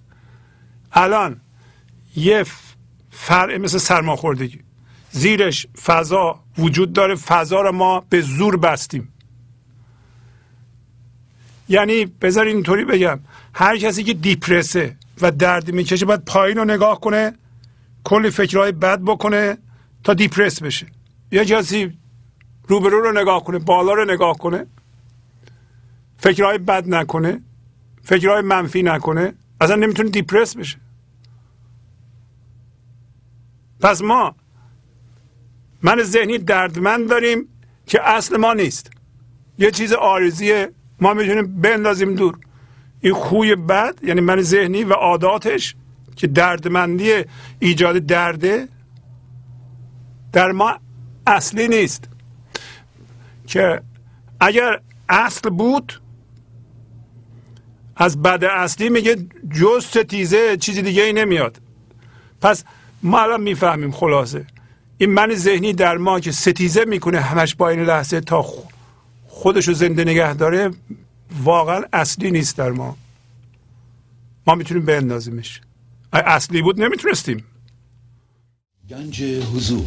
A: الان یه فرع مثل سرماخوردگی. زیرش فضا وجود داره فضا رو ما به زور بستیم. یعنی بذار اینطوری بگم هر کسی که دیپرسه و درد می‌کشه باید پایین رو نگاه کنه کلی فکرهای بد بکنه تا دیپرس بشه. یا کسی روبرو رو نگاه کنه بالا رو نگاه کنه فکرهای بد نکنه فکرهای منفی نکنه اصلا نمی‌تونه دیپرس بشه. پس ما من ذهنی دردمند داریم که اصل ما نیست. یه چیز آرزیه ما می‌تونیم بندازیم دور. این خوی بد یعنی من ذهنی و عاداتش که دردمندی ایجاد درده در ما اصلی نیست. که اگر اصل بود از بد اصلی میگه جز ستیزه چیزی دیگه ای نمیاد. پس ما الان می‌فهمیم خلاصه. این من ذهنی در ما که ستیزه می‌کنه همش با این لحظه تا خودشو زنده نگه داره واقعا اصلی نیست در ما. ما می‌تونیم بندازیمش. اصلی بود نمی‌تونستیم.
B: گنج حضور.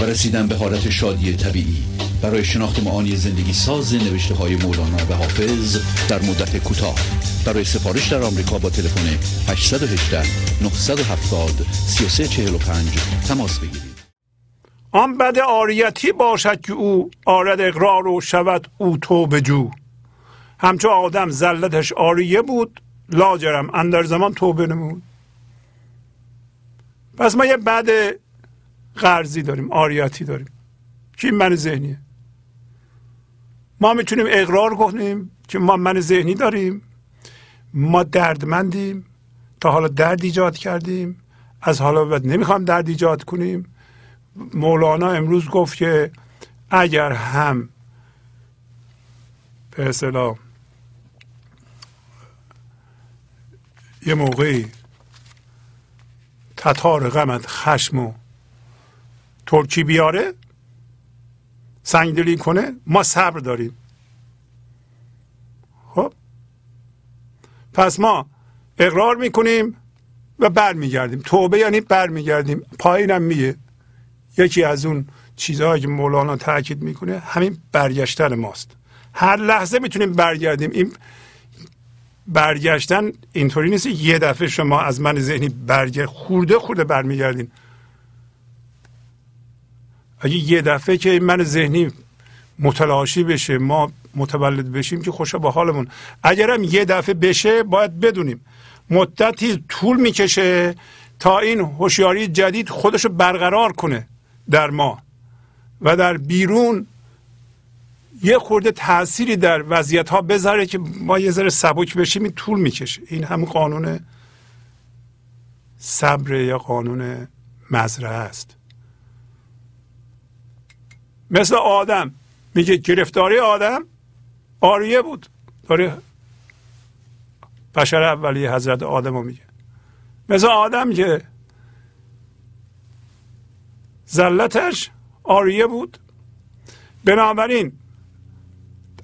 B: و رسیدن به حالت شادی طبیعی. برای شناخت معانی زندگی ساز نوشته های مولانا و حافظ در مدت کوتاه. برای سفارش در آمریکا با تلفن 818 970 3345 تماس بگیرید.
A: آن بد آریتی باشد که او آرد اقرار و شود او تو جو همچو آدم زلتش آریه بود لاجرم اندر زمان توبه نمود. پس ما یه بد قرضی داریم آریاتی داریم. که این من ذهنیه؟ ما می‌تونیم اقرار کنیم که ما من ذهنی داریم ما دردمندیم تا حالا درد ایجاد کردیم. از حالا بعد نمی‌خوام درد ایجاد کنیم. مولانا امروز گفت که اگر هم به اصطلاح یه موقعی تتار غمت خشم و ترکی بیاره سنگدلی کنه ما صبر داریم. خب؟ پس ما اقرار می‌کنیم و برمیگردیم. توبه یعنی برمیگردیم. پایینم میگه یکی از اون چیزهایی که مولانا تاکید می‌کنه همین برگشتن ماست. هر لحظه می‌تونیم برگردیم. این برگشتن اینطوری نیست یه دفعه شما از من ذهنی برگرد خورده خورده برمیگردین. اگه یه دفعه که من ذهنی متلاشی بشه ما متولد بشیم که خوشا با حالمون. اگرم یه دفعه بشه باید بدونیم. مدتی طول می‌کشه تا این هوشیاری جدید خودشو برقرار کنه در ما. و در بیرون یه خورده تأثیری در وضعیت ها بذاره که ما یه ذره سبک بشیم این طول می‌کشه. این همون قانون صبر یا قانون مزرعه است. مثل آدم. میگه گرفتاری آدم آریه بود. داره بشر اولی حضرت آدم رو میگه. مثل آدم که زلتش آریه بود. بنابراین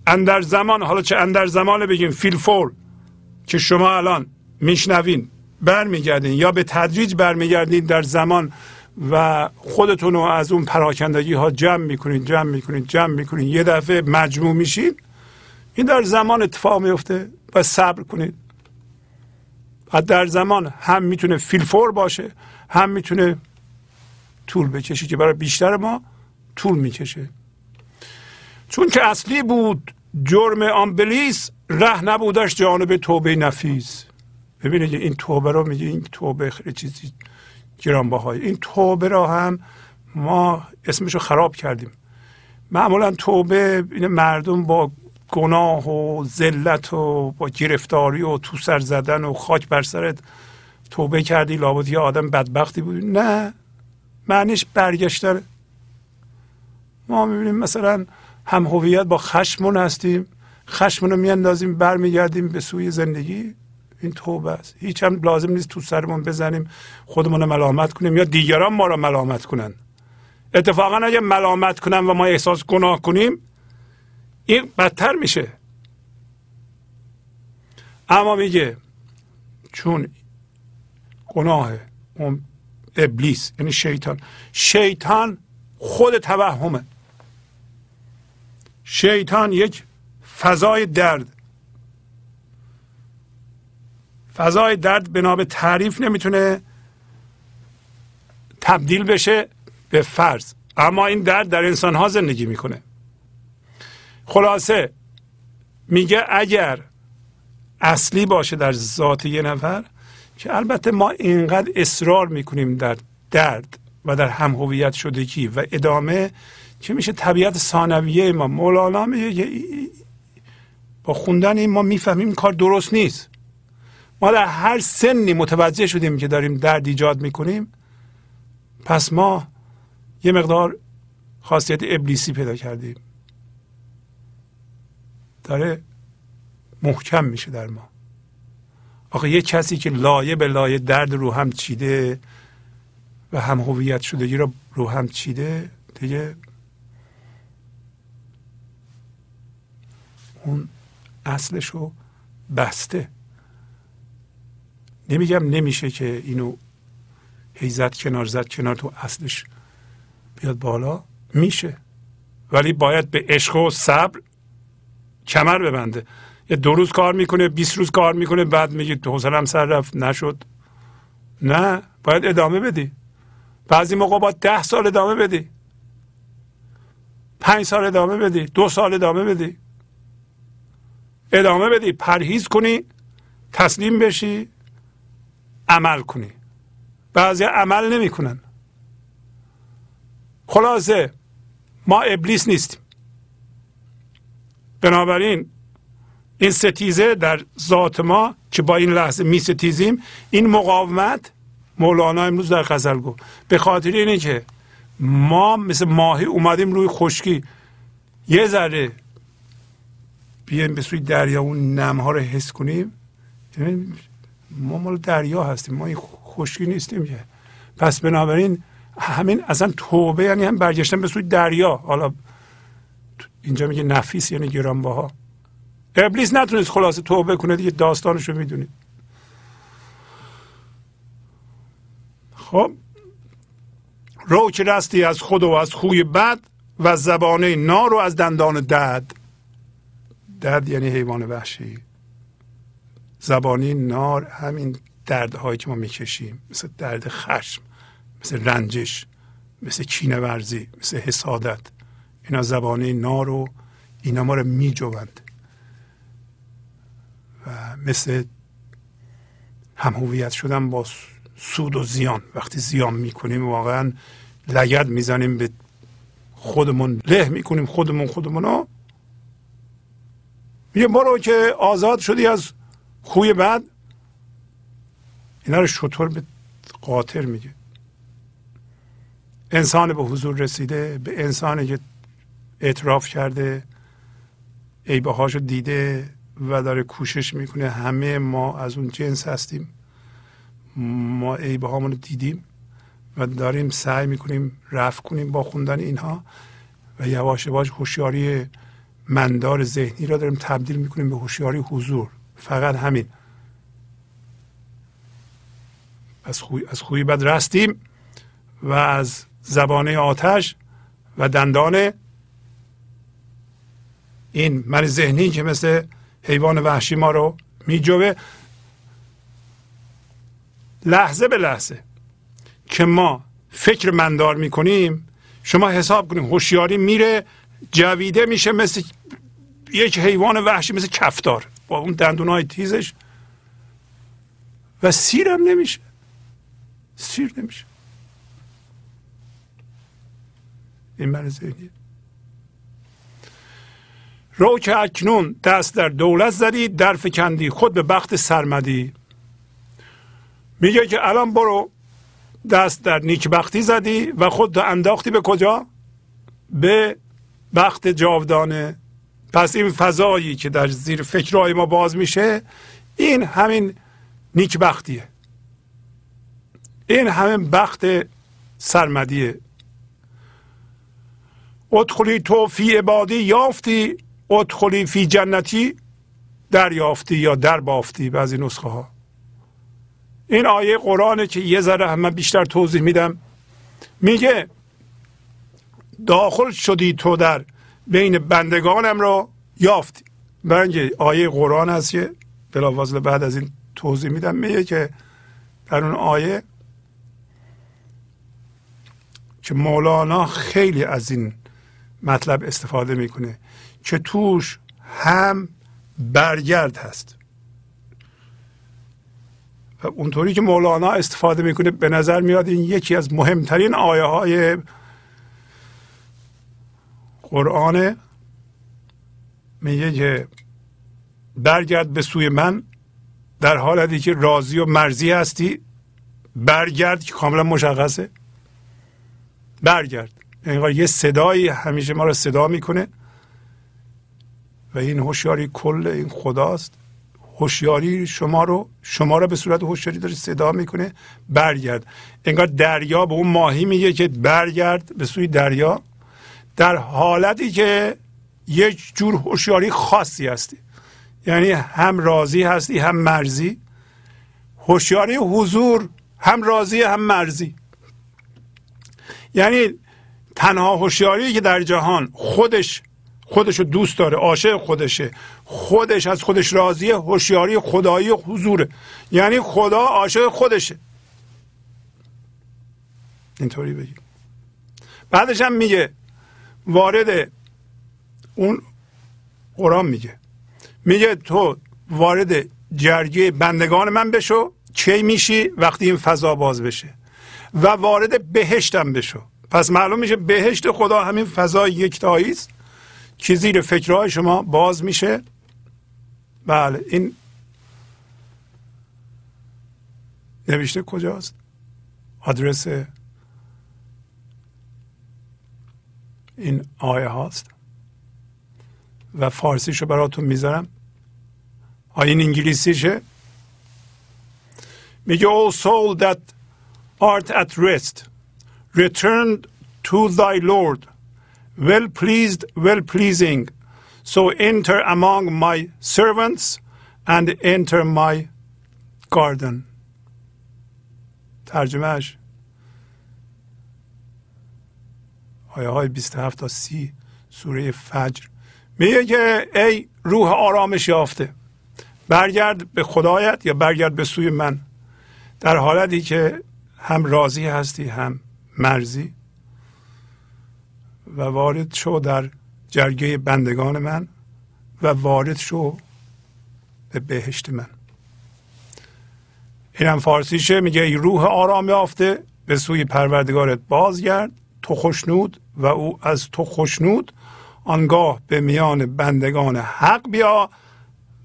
A: اندر زمان حالا چه اندر زمان بگیم فیل فور که شما الان میشنوین برمیگردین یا به تدریج برمیگردین در زمان و خودتون رو از اون پراکندگی ها جمع می‌کنین جمع می‌کنین جمع می‌کنین یه دفعه مجموع میشین این در زمان اتفاق میفته و صبر کنید. و در زمان هم می‌تونه فیلفور باشه هم می‌تونه طول بکشه که برای بیشتر ما طول می‌کشه. چون که اصلی بود جرم آمبلیس ره نبودش جانب توبه نفیس. ببینید این توبه رو میگه این توبه خیلی چیزی گرانبهای. این توبه را هم ما اسمشو خراب کردیم. معمولا توبه این مردم با گناه و ذلت و با گرفتاری و تو سر زدن و خاک بر سرت توبه کردی لابد یه آدم بدبختی بود نه معنیش برگشتن. ما می‌بینیم مثلا هم هویت با خشمون هستیم خشمون رو میاندازیم برمیگردیم به سوی زندگی. این توبه است. هیچ هم لازم نیست تو سرمون بزنیم خودمون رو ملامت کنیم یا دیگران ما رو ملامت کنن. اتفاقا اگه ملامت کنن و ما احساس گناه کنیم این بدتر میشه. اما میگه چون گناه اون ابلیس یعنی شیطان. شیطان خود توهمه. شیطان یک فضای درد. فضای درد بنا به تعریف نمی‌تونه تبدیل بشه به فرض. اما این درد در انسان ها زندگی می‌کنه. خلاصه میگه اگر اصلی باشه در ذات یه نفر که البته ما اینقدر اصرار می‌کنیم در درد و در هم هویت شدگی و ادامه که میشه طبیعت ثانویه ما. مولانا میگه با خوندن این ما می‌فهمیم کار درست نیست. ما در هر سنی متوجه شدیم که داریم درد ایجاد می‌کنیم پس ما یه مقدار خاصیت ابلیسی پیدا کردیم. داره محکم میشه در ما. آخه یه کسی که لایه به لایه درد رو هم چیده و هم هویت شدگی رو رو هم چیده دیگه اون اصلش رو بسته. نمیگم نمیشه که اینو هیزت کنار زد کنار تو اصلش بیاد بالا. میشه. ولی باید به عشق و صبر کمر ببنده. یه دو روز کار می‌کنه 20 روز کار می‌کنه بعد میگه تو حوصلم سر رفت نشد. نه باید ادامه بدی. بعضی موقع باید ده سال ادامه بدی. پنج سال ادامه بدی. دو سال ادامه بدی. ادامه بدی. پرهیز کنی. تسلیم بشی. عمل کنی. بعضی عمل نمی‌کنن. خلاصه ما ابلیس نیستیم. بنابراین این ستیزه در ذات ما که با این لحظه می ستیزیم این مقاومت مولانا امروز در غزل گفت به خاطر اینه که ما مثل ماهی اومدیم روی خشکی. یه ذره بیایم به سوی دریا اون نمها رو حس کنیم. ما مال دریا هستیم ما این خشکی نیستیم که. پس بنابراین همین اصلا توبه یعنی هم برگشتن به سوی دریا. حالا اینجا میگه نفیس یعنی گرانبها. ابلیس نتونست خلاصه توبه کنه دیگه داستانشو رو می‌دونید. خب رو که رستی از خود و از خوی بد و زبانه نار و از دندان دد دد یعنی حیوان وحشی. زبانی نار همین دردهایی که ما می‌کشیم مثل درد خشم مثل رنجش مثل کینه ورزی مثل حسادت. اینا زبانه نار و اینا ما رو میجوند و مثل هم شدن با سود و زیان. وقتی زیان می‌کنیم واقعا لگد می‌زنیم به خودمون له می‌کنیم خودمون خودمون رو میگه برو که آزاد شدی از خوی بد اینا رو شطور به قاطر میگه. انسان به حضور رسیده به انسانی که اعتراف کرده عیبه هاشو دیده و داره کوشش می‌کنه همه ما از اون جنس هستیم. ما عیبه رو دیدیم و داریم سعی می‌کنیم رفع کنیم با خوندن اینها و یواش یواش هوشیاری مندار ذهنی را داریم تبدیل می‌کنیم به هوشیاری حضور. فقط همین. از خوی, از خوی بد رستیم و از زبانه آتش و دندان این من ذهنی که مثل حیوان وحشی ما رو میجوه لحظه به لحظه که ما فکر مندار می‌کنیم شما حساب کنیم هوشیاری میره جویده میشه مثل یک حیوان وحشی مثل کفتار. اون دندونای تیزش. و سیرم نمیشه. سیر نمیشه. این من ذهنیه. رو که اکنون دست در دولت زدی در فکندی خود به بخت سرمدی. میگه که الان برو دست در نیکبختی زدی و خود انداختی به کجا؟ به بخت جاودانه. پس این فضایی که در زیر فکرهای ما باز میشه این همین نیکبختیه. این همین بخت سرمدیه. ادخلی تو فی عبادی یافتی ادخلی فی جنتی دریافتی یا در بافتی بعضی نسخه ها این آیه قرآنه که یه ذره همه بیشتر توضیح میدم. میگه داخل شدی تو در بین بندگانم رو یافتی برای آیه قرآن هست که بلاوازل بعد از این توضیح میدم. میگه که در اون آیه که مولانا خیلی از این مطلب استفاده می‌کنه که توش هم برگرد هست. و اونطوری که مولانا استفاده می‌کنه به نظر میاد این یکی از مهمترین آیه های قرآن میگه که برگرد به سوی من در حالتی که راضی و مرزی هستی برگرد که کاملا مشخصه. برگرد. انگار یه صدایی همیشه ما رو صدا می‌کنه و این هوشیاری کل این خداست. هوشیاری شما رو شما رو به صورت هوشیاری داره صدا می‌کنه برگرد. انگار دریا به اون ماهی میگه که برگرد به سوی دریا. در حالتی که یک جور هوشیاری خاصی هستی. یعنی هم راضی هستی هم مرزی هوشیاری حضور هم راضی هم مرزی یعنی تنها هوشیاری که در جهان خودش خودش رو دوست داره عاشق خودشه. خودش از خودش راضیه هوشیاری خدایی حضوره. یعنی خدا عاشق خودشه. اینطوری بگیم. بعدش هم میگه وارد اون قرآن میگه. میگه تو وارد جرگه بندگان من بشو چی میشی وقتی این فضا باز بشه؟ و وارد بهشتم بشو. پس معلوم میشه بهشت خدا همین فضای یکتایی است که زیر فکرهای شما باز میشه. بله این نوشته کجاست؟ آدرس این آیه هاست و فارسیشو براتون می‌ذارم آیه انگلیسیشه میگه all soul that art at rest return to thy Lord well pleased, well pleasing. So enter among my servants and enter my garden. ترجمهش آیه های 27 تا 30 سوره فجر. میگه که ای روح آرامش یافته برگرد به خدایت یا برگرد به سوی من. در حالتی که هم راضی هستی هم مرزی و وارد شو در جرگه بندگان من و وارد شو به بهشت من. اینم فارسیشه میگه ای روح آرام یافته به سوی پروردگارت بازگرد. تو خوشنود و او از تو خوشنود آنگاه به میان بندگان حق بیا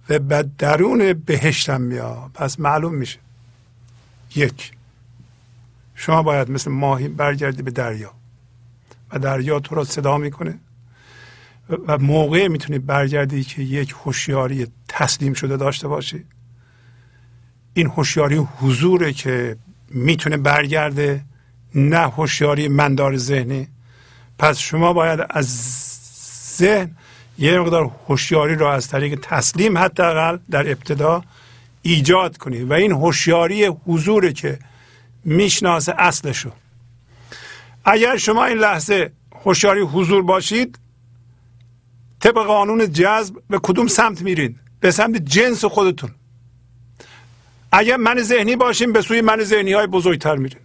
A: و به درون بهشتم بیا. پس معلوم میشه. یک شما باید مثل ماهی برگردی به دریا و دریا تو را صدا می‌کنه و موقع می‌تونی برگردی که یک هوشیاری تسلیم شده داشته باشی. این هوشیاری حضوره که می‌تونه برگرده نه هوشیاری مندار ذهنی. پس شما باید از ذهن یه مقدار هوشیاری را از طریق تسلیم حداقل در ابتدا ایجاد کنی و این هوشیاری حضوره که می‌شناسه اصلشو. اگر شما این لحظه هوشیاری حضور باشید طبق قانون جذب به کدوم سمت میرین؟ به سمت جنس خودتون. اگر من ذهنی باشیم به سوی من ذهنی های بزرگتر میرین.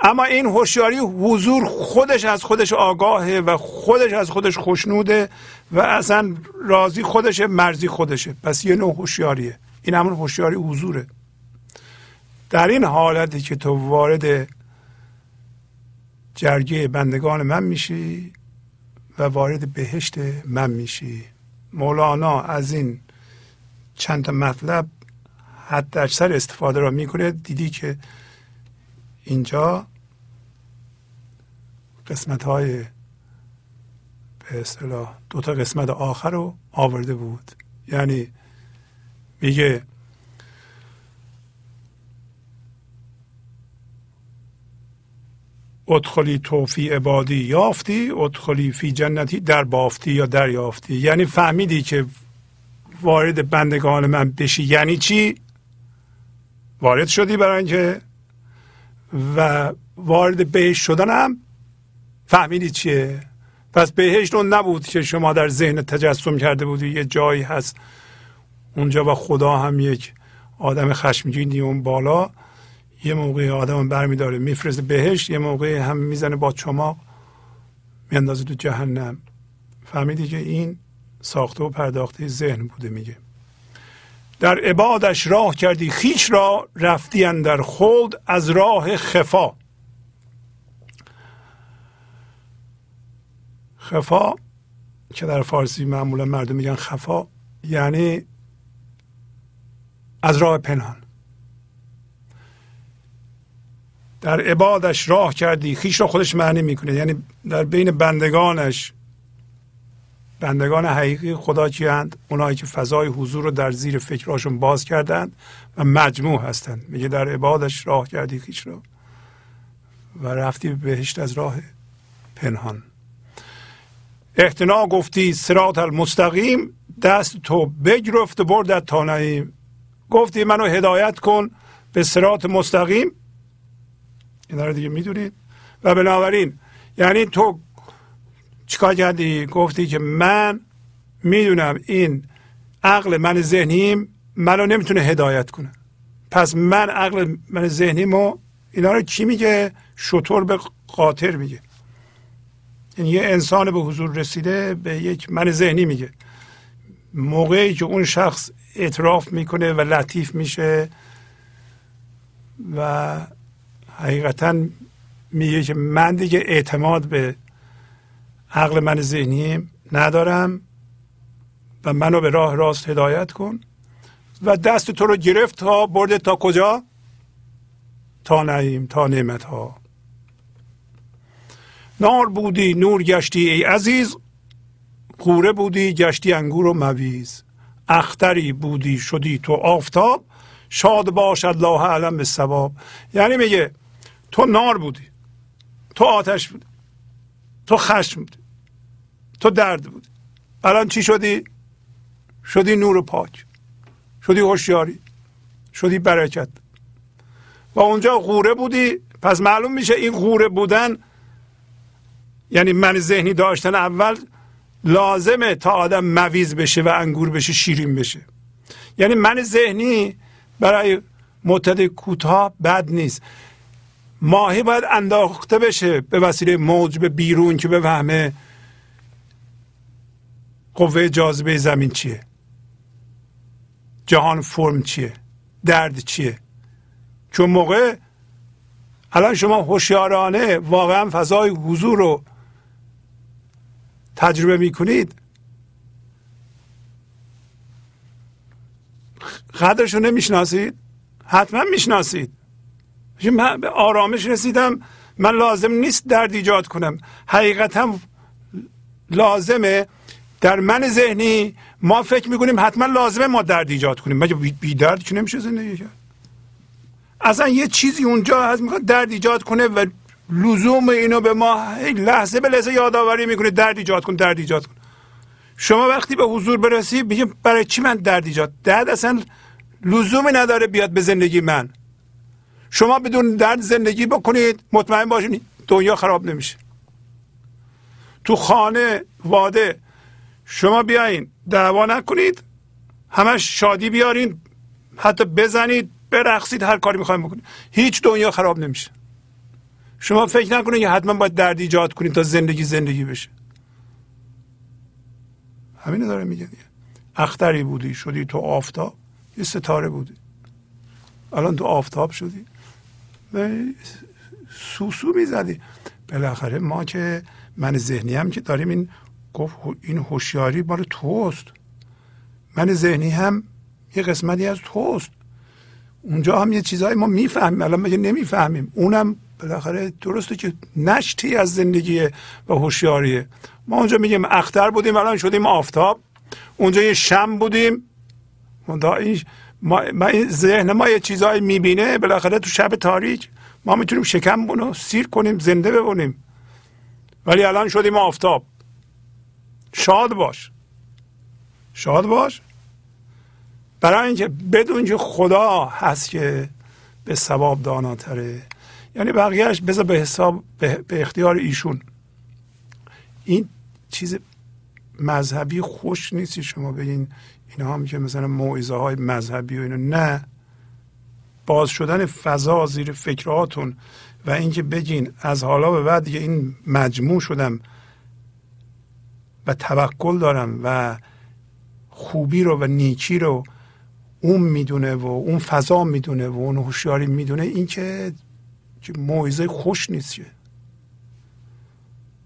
A: اما این هوشیاری حضور خودش از خودش آگاهه و خودش از خودش خوشنوده و اصلا راضی خودشه مرزی خودشه. پس یه نوع هوشیاریه. این همون هوشیاری حضوره. در این حالتی که تو وارد جرگه بندگان من میشی و وارد بهشت من میشی. مولانا از این چند مطلب حد اکثر استفاده را می‌کنه. دیدی که اینجا قسمت های به اصطلاح دو تا قسمت آخر رو آورده بود. یعنی میگه ادخلی تو فی عبادی یافتی ادخلی فی جنتی در بافتی یا دریافتی. یعنی فهمیدی که وارد بندگان من بشی یعنی چی؟ وارد شدی برای اینکه و وارد بهشت شدن هم فهمیدی چیه؟ پس بهشت اون نبود که شما در ذهن تجسم کرده بودی یه جایی هست. اونجا و خدا هم یک آدم خشمگینی اون بالا یه موقع آدم برمیداره میفرسته بهشت یه موقع هم می‌زنه با چماق میاندازه تو جهنم. فهمیدی که این ساخته و پرداخته ذهن بوده میگه. در عبادش راه کردی خیش را رفتی در خلد از راه خفا. خفا که در فارسی معمولا مردم میگن خفا یعنی از راه پنهان. در عبادش راه کردی خیش را خودش معنی می‌کنه. یعنی در بین بندگانش بندگان حقیقی خدا کیند اونایی که فضای حضور رو در زیر فکرهاشون باز کردند و مجموع هستند. میگه در عبادش راه کردی خیش را. و رفتی به بهشت از راه پنهان. احتنا گفتی سرات المستقیم دست تو بگرفت بردت تا نعیم. گفتی منو هدایت کن به سرات مستقیم. این رو دیگه می‌دونید. و بنابراین یعنی تو چیکار کردی؟ گفتی که من می‌دونم این عقل من ذهنیم منو نمی‌تونه هدایت کنه. پس من عقل من ذهنیمو اینا رو کی میگه؟ شطور به قاطر میگه. یعنی یه انسان به حضور رسیده به یک من ذهنی میگه. موقعی که اون شخص اعتراف می‌کنه و لطیف میشه و حقیقتا میگه که من دیگه اعتماد به عقل من ذهنی ندارم و منو به راه راست هدایت کن و دست تو رو گرفت تا برده تا کجا؟ تا نعیم تا نعمت ها نار بودی نور گشتی ای عزیز. قوره بودی گشتی انگور و مویز. اختری بودی شدی تو آفتاب. شاد باش الله علم به ثواب یعنی میگه تو نار بودی تو آتش بودی تو خشم بودی تو درد بودی. الان چی شدی؟ شدی نور پاک شدی هوشیاری شدی برکت. و اونجا غوره بودی. پس معلوم میشه این غوره بودن یعنی من ذهنی داشتن اول لازمه تا آدم مویز بشه و انگور بشه شیرین بشه. یعنی من ذهنی برای مدت کوتاه بد نیست. ماهی باید انداخته بشه به وسیله موج به بیرون که بفهمه قوه جاذبه زمین چیه. جهان فرم چیه درد چیه. چون موقع الان شما هوشیارانه واقعا فضای حضور رو تجربه می‌کنید؟ قدرش رو نمی‌شناسید؟ حتما می‌شناسید. من به آرامش رسیدم من لازم نیست درد ایجاد کنم. حقیقتا لازمه. در من ذهنی ما فکر می‌کنیم حتما لازمه ما درد ایجاد کنیم. مگه بی درد که نمیشه زندگی کرد؟ اصلا یه چیزی اونجا هست می‌خواد درد ایجاد کنه و لزوم اینو به ما لحظه به لحظه یادآوری می‌کنه درد ایجاد کن درد ایجاد کن. شما وقتی به حضور برسی میگه برای چی من درد ایجاد؟ درد اصلا لزومی نداره بیاد به زندگی من. شما بدون درد زندگی بکنید مطمئن باشید دنیا خراب نمیشه. تو خانه واده شما بیاین دعوا نکنید. همش شادی بیارین. حتی بزنید برقصید هر کاری می‌خوایم بکنید. هیچ دنیا خراب نمیشه. شما فکر نکنید که حتما باید درد ایجاد کنید تا زندگی زندگی بشه. همین داره میگه دیگه اختری بودی شدی تو آفتاب یه ستاره بودی. الان تو آفتاب شدی. سوسو می‌زدی. بالاخره ما که من ذهنی هم که داریم این گفت این هوشیاری مال توست. من ذهنی هم یه قسمتی از توست. اونجا هم یه چیزهایی ما می‌فهمیم. الان مگه نمی‌فهمیم؟ اونم بالاخره درسته که نشتی از زندگی و هوشیاریه ما اونجا میگیم اختر بودیم الان شدیم آفتاب. اونجا یه شم بودیم. این ما, این ذهن ما یه چیزهایی می‌بینه بالاخره تو شب تاریک ما می‌تونیم شکم بونو سیر کنیم زنده ببونیم ولی الان شدیم آفتاب. شاد باش. شاد باش. برای اینکه بدون که خدا هست که به ثواب داناتره. یعنی بقیهش بذار به حساب به, اختیار ایشون. این چیز مذهبی خوش نیستی شما بگین اینا هم که مثلا موعظه های مذهبی و اینا. نه. باز شدن فضا زیر فکراتون و اینکه بگین از حالا به بعد دیگه این مجموع شدم و توکل دارم و خوبی رو و نیکی رو اون می‌دونه و اون فضا می‌دونه و اون هوشیاری می‌دونه این که موعظه خوش نیست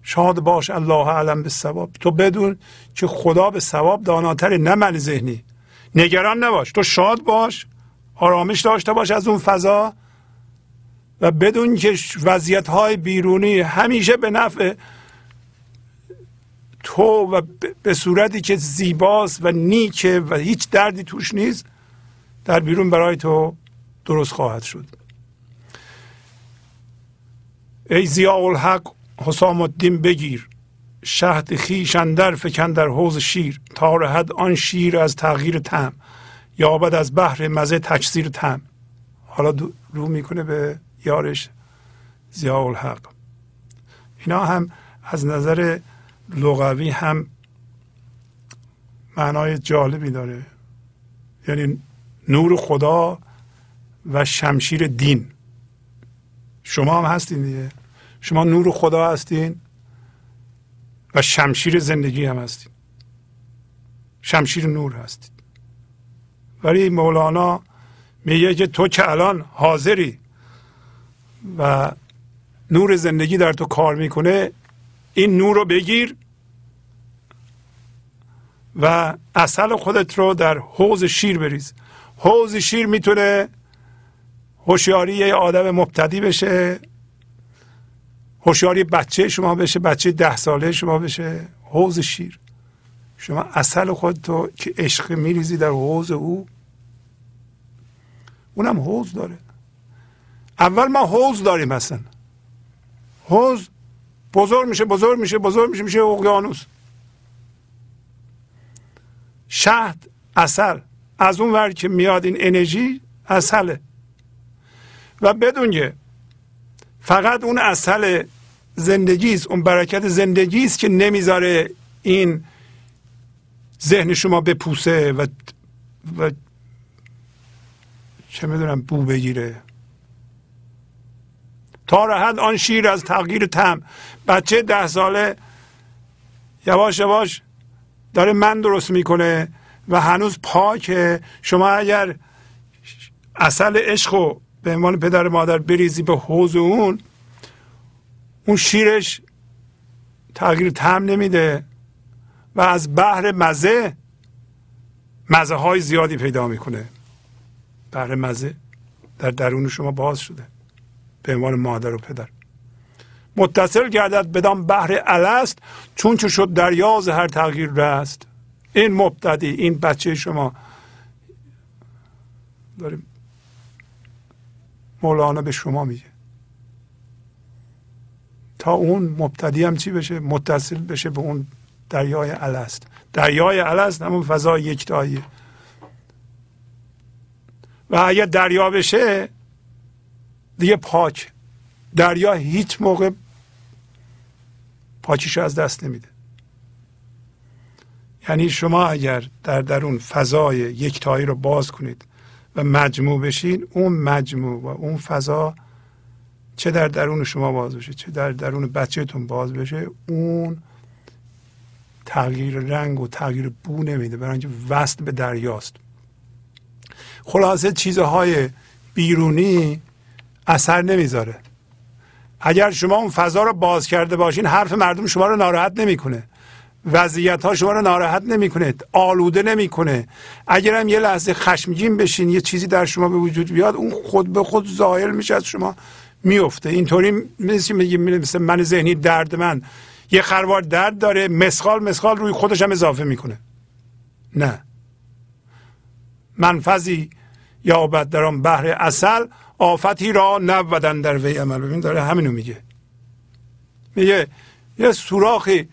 A: شاد باش الله علم به ثواب تو بدون که خدا به ثواب داناتر نه من ذهنی. نگران نباش. تو شاد باش آرامش داشته باش از اون فضا. و بدون که وضعیت های بیرونی همیشه به نفع تو و به صورتی که زیباست و نیکه و هیچ دردی توش نیست در بیرون برای تو درست خواهد شد. ای زیاء الحق حسام الدین بگیر. شهد خیش اندر فکن در حوز شیر. تا رهد آن شیر از تغییر تم یابد از بحر مزه تکثیر تم حالا رو می‌کنه به یارش زیاء الحق. اینا هم از نظر لغوی هم معنای جالبی داره. یعنی نور خدا و شمشیر دین. شما هم هستین دیگه. شما نور خدا هستین و شمشیر زندگی هم هستین. شمشیر نور هستید ولی مولانا میگه که تو که الان حاضری و نور زندگی در تو کار می‌کنه این نور رو بگیر و اصل خودت رو در حوز شیر بریز. حوز شیر می‌تونه هوشیاری یه آدم مبتدی بشه هوشیاری بچه شما بشه بچه ده ساله شما بشه. حوز شیر. شما اصل خودتو که عشق میریزی در حوز او. اونم حوز داره. اول ما حوز داریم اصلا. حوز بزرگ میشه بزرگ میشه بزرگ میشه میشه اقیانوس. شهد اصل. از اون ور که میاد این انرژی اصله. و بدون که فقط اون اصل زندگی است اون برکت زندگی است که نمی‌ذاره این ذهن شما بپوسه و و چه می‌دونم بو بگیره. تا راحت آن شیر از تغییر تم بچه ده ساله یواش یواش داره من درست می‌کنه و هنوز پاکه. شما اگر اصل عشق رو به عنوان پدر مادر بریزی به حوز اون اون شیرش تغییر تم نمیده و از بحر مزه مزه های زیادی پیدا می‌کنه. بحر مزه در درون شما باز شده به عنوان مادر و پدر. متصل گردد بدان بحر الست چون چه شد دریاز هر تغییر رست. این مبتدی این بچه شما. داریم مولانا به شما میگه. تا اون مبتدی هم چی بشه؟ متصل بشه به اون دریای الست. دریای الست همون فضای یکتاییه و اگر دریا بشه دیگه پاک. دریا هیچ موقع پاکیش از دست نمیده. یعنی شما اگر در درون فضای یکتایی رو باز کنید مجموع بشین اون مجموع و اون فضا چه در درون شما باز بشه چه در درون بچهتون باز بشه اون تغییر رنگ و تغییر بو نمیده. برای اینکه وصل به دریاست. خلاصه چیزهای بیرونی اثر نمی‌ذاره. اگر شما اون فضا رو باز کرده باشین حرف مردم شما رو ناراحت نمی‌کنه. وضعیت ها شما رو ناراحت نمی‌کنه آلوده نمی‌کنه. اگر هم یه لحظه خشمگین بشین یه چیزی در شما به وجود بیاد اون خود به خود ظاهر میشه از شما میفته اینطوری مثل مثل من ذهنی درد من. یه خروار درد داره مسخال مسخال روی خودش هم اضافه می‌کنه. نه. منفذی یابد در آن بحر اصل آفتی را نبودن در وی عمل. ببین داره همینو میگه. میگه یه سوراخی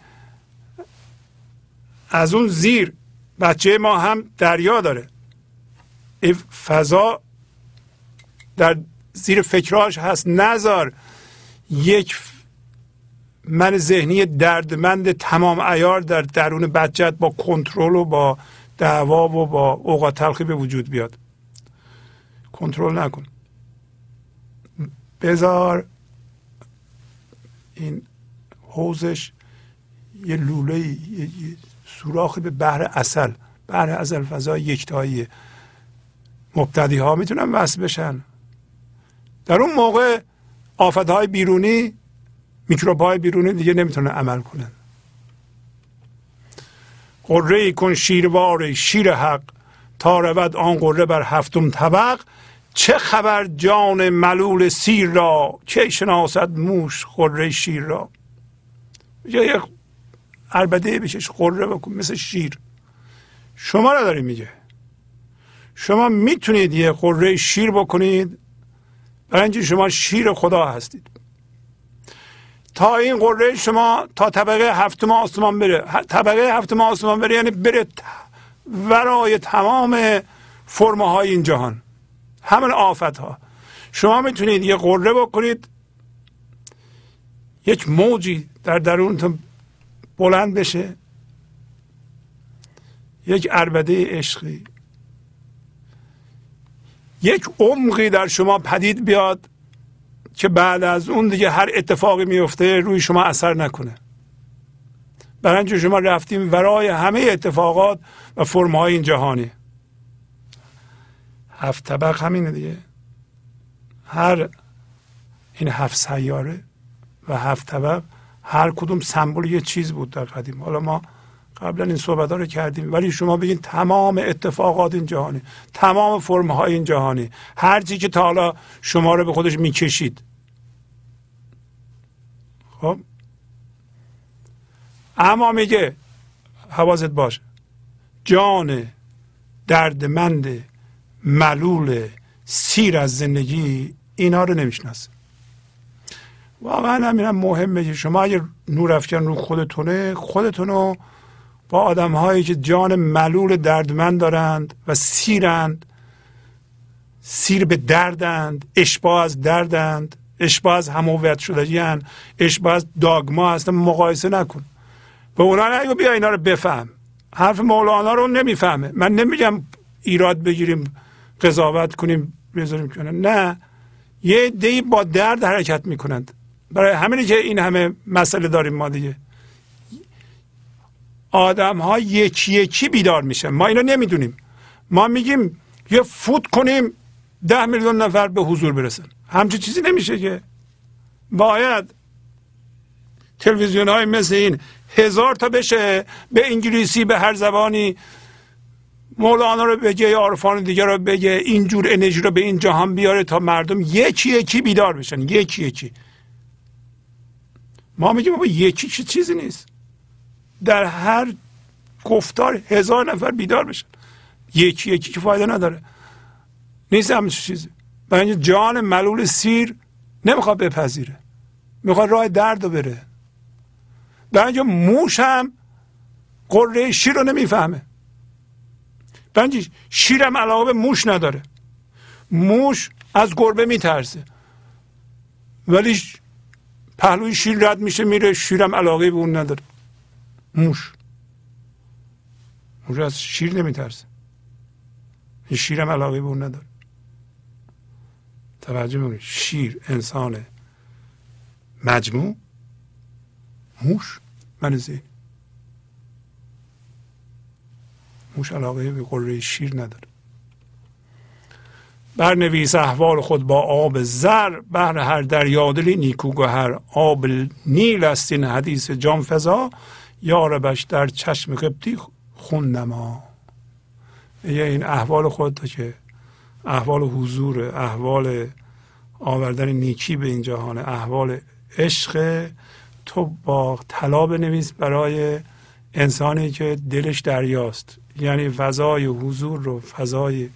A: از اون زیر بچه ما هم دریا داره. این فضا در زیر فکراش هست. نزار یک من ذهنی دردمند تمام ایار در درون بچت با کنترل و با دعوا و با اوقات تلخی به وجود بیاد. کنترل نکن. بذار این حوزش یه لوله یه سوراخی به بحر اصل بحر اصل فضای یکتایی. مبتدی ها می‌تونن وصل بشن. در اون موقع آفت های بیرونی میکروب های بیرونی دیگه نمی‌تونن عمل کنن. قره ای کن شیروار شیر حق. تا رود آن قره بر هفتم طبق. چه خبر جان ملول سیر را؟ چه شناسد موش قره شیر را؟ یک عربده بشش قره بکن مثل شیر. شما را داری میگه. شما می‌تونید یه قره شیر بکنید. برای اینکه شما شیر خدا هستید. تا این قره شما تا طبقه هفتم آسمان بره. طبقه هفتم آسمان بره یعنی بره ورای تمام فرمه های این جهان. همین آفت ها شما می‌تونید یه قره بکنید. یک موجی در درونتون بلند بشه. یک عربده عشقی. یک عمقی در شما پدید بیاد که بعد از اون دیگه هر اتفاقی میفته روی شما اثر نکنه. اینکه شما رفتیم ورای همه اتفاقات و فرمهای این جهانی. هفت طبق همینه دیگه. هر این هفت سیاره و هفت طبق هر کدوم سمبل یه چیز بود در قدیم. حالا ما قبلا این صحبت رو کردیم ولی شما بگین تمام اتفاقات این جهانی تمام فرم های این جهانی هر چی که تا حالا شما رو به خودش می‌کشید. خب؟ اما میگه حواست باشه جان دردمند ملول سیر از زندگی اینا رو نمی‌شناسه. واقعا همین هم مهمه که شما اگر نور افکن رو خودتونه خودتونو با آدم هایی که جان ملول دردمند دارند و سیرند سیر به دردند اشباه از دردند اشباز همویت شده یعنی اشباز داگما هستن مقایسه نکن. به اونا نگو بیا اینا رو بفهم. حرف مولانا رو نمی‌فهمه. من نمیگم ایراد بگیریم قضاوت کنیم بذاریم کنه نه. یه دی با درد حرکت می‌کنند. برای همینی که این همه مسئله داریم ما دیگه. آدم ها یکی یکی بیدار میشن. ما اینو نمی‌دونیم. ما میگیم یه فوت کنیم ده میلیون نفر به حضور برسن. همچین چیزی نمیشه که. باید تلویزیون های مثل این هزار تا بشه به انگلیسی به هر زبانی. مولانا رو بگه یا عرفان دیگه رو بگه اینجور انرژی رو به این جهان بیاره تا مردم یکی یکی بیدار بشن. یکی یکی. ما میگیم بابا یکی چه چیزی نیست. در هر گفتار هزار نفر بیدار بشن. یکی یکی که فایده نداره. نیست همین چیزی. برای جان ملول سیر نمی‌خواد بپذیره. می‌خواد راه درد رو بره. اینجا موش هم قره شیر رو نمی‌فهمه. بنجی شیرم علاقه به موش نداره. موش از گربه میترسه. ولی پهلوی شیر رد میشه میره شیرم علاقه به اون نداره. موش. موش از شیر نمیترسه. شیرم علاقه به اون نداره. توجه می‌کنید شیر انسان مجموع. موش. من ذهنی موش علاقه به قره شیر نداره. برنویس احوال خود با آب زر بهر هر دریادلی نیکوگهر آب نیل است این حدیث جان فضا. یاربش در چشم قبطی خون نما. یه این احوال خود که احوال حضور احوال آوردن نیکی به این جهان احوال عشق. تو با طلا بنویس برای انسانی که دلش دریاست. یعنی فضای حضور رو فضای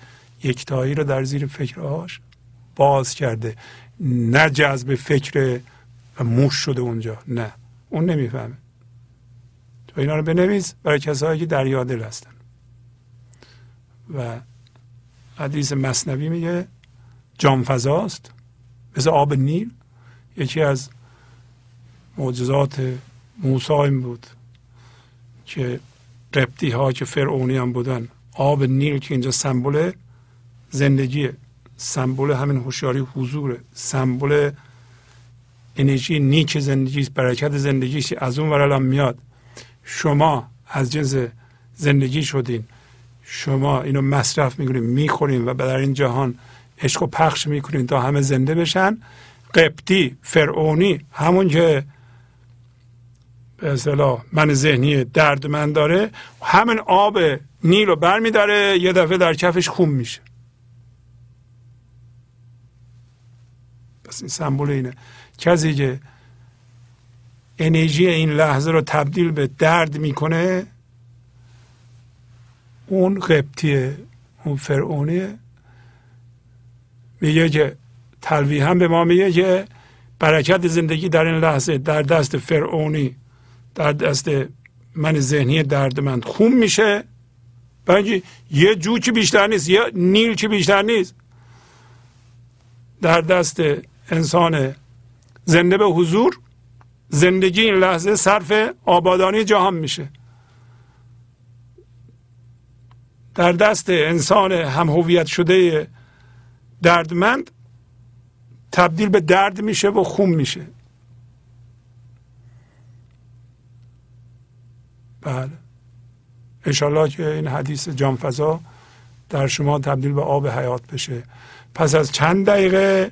A: یکتایی رو در زیر فکرهاش باز کرده. نه جذب فکر موش شده اونجا نه. اون نمی‌فهمه. تو اینا رو بنویس برای کسایی که دریا دل هستن. و حدیث مصنوی میگه جام فضاست. مثل آب نیل. یکی از معجزات موسی این بود که قبطی ها که فرعونی هم بودن آب نیل که اینجا سمبل زندگی سمبل همین هوشیاری حضور سمبل انرژی نیک زندگی برکت زندگی از اون ور میاد. شما از جنس زندگی شدین. شما اینو مصرف می‌کنین می‌خورین و در این جهان عشق و پخش می‌کنین تا همه زنده بشن. قبطی فرعونی همون که به اصطلاح من ذهنی درد من داره همین آب نیل رو برمیداره یه دفعه در کفش خون میشه. سمبول اینه. کسی که انرژی این لحظه رو تبدیل به درد می‌کنه اون قبطیه اون فرعونیه. میگه که تلویح هم به ما میگه که برکت زندگی در این لحظه در دست فرعونی در دست من ذهنی دردمند خون میشه. برای یه جو که بیشتر نیست یه نیل که بیشتر نیست. در دست انسان زنده به حضور زندگی این لحظه صرف آبادانی جهان میشه. در دست انسان هم هویت شده دردمند تبدیل به درد میشه و خون میشه. بله. انشالله که این حدیث جانفضا در شما تبدیل به آب حیات بشه. پس از چند دقیقه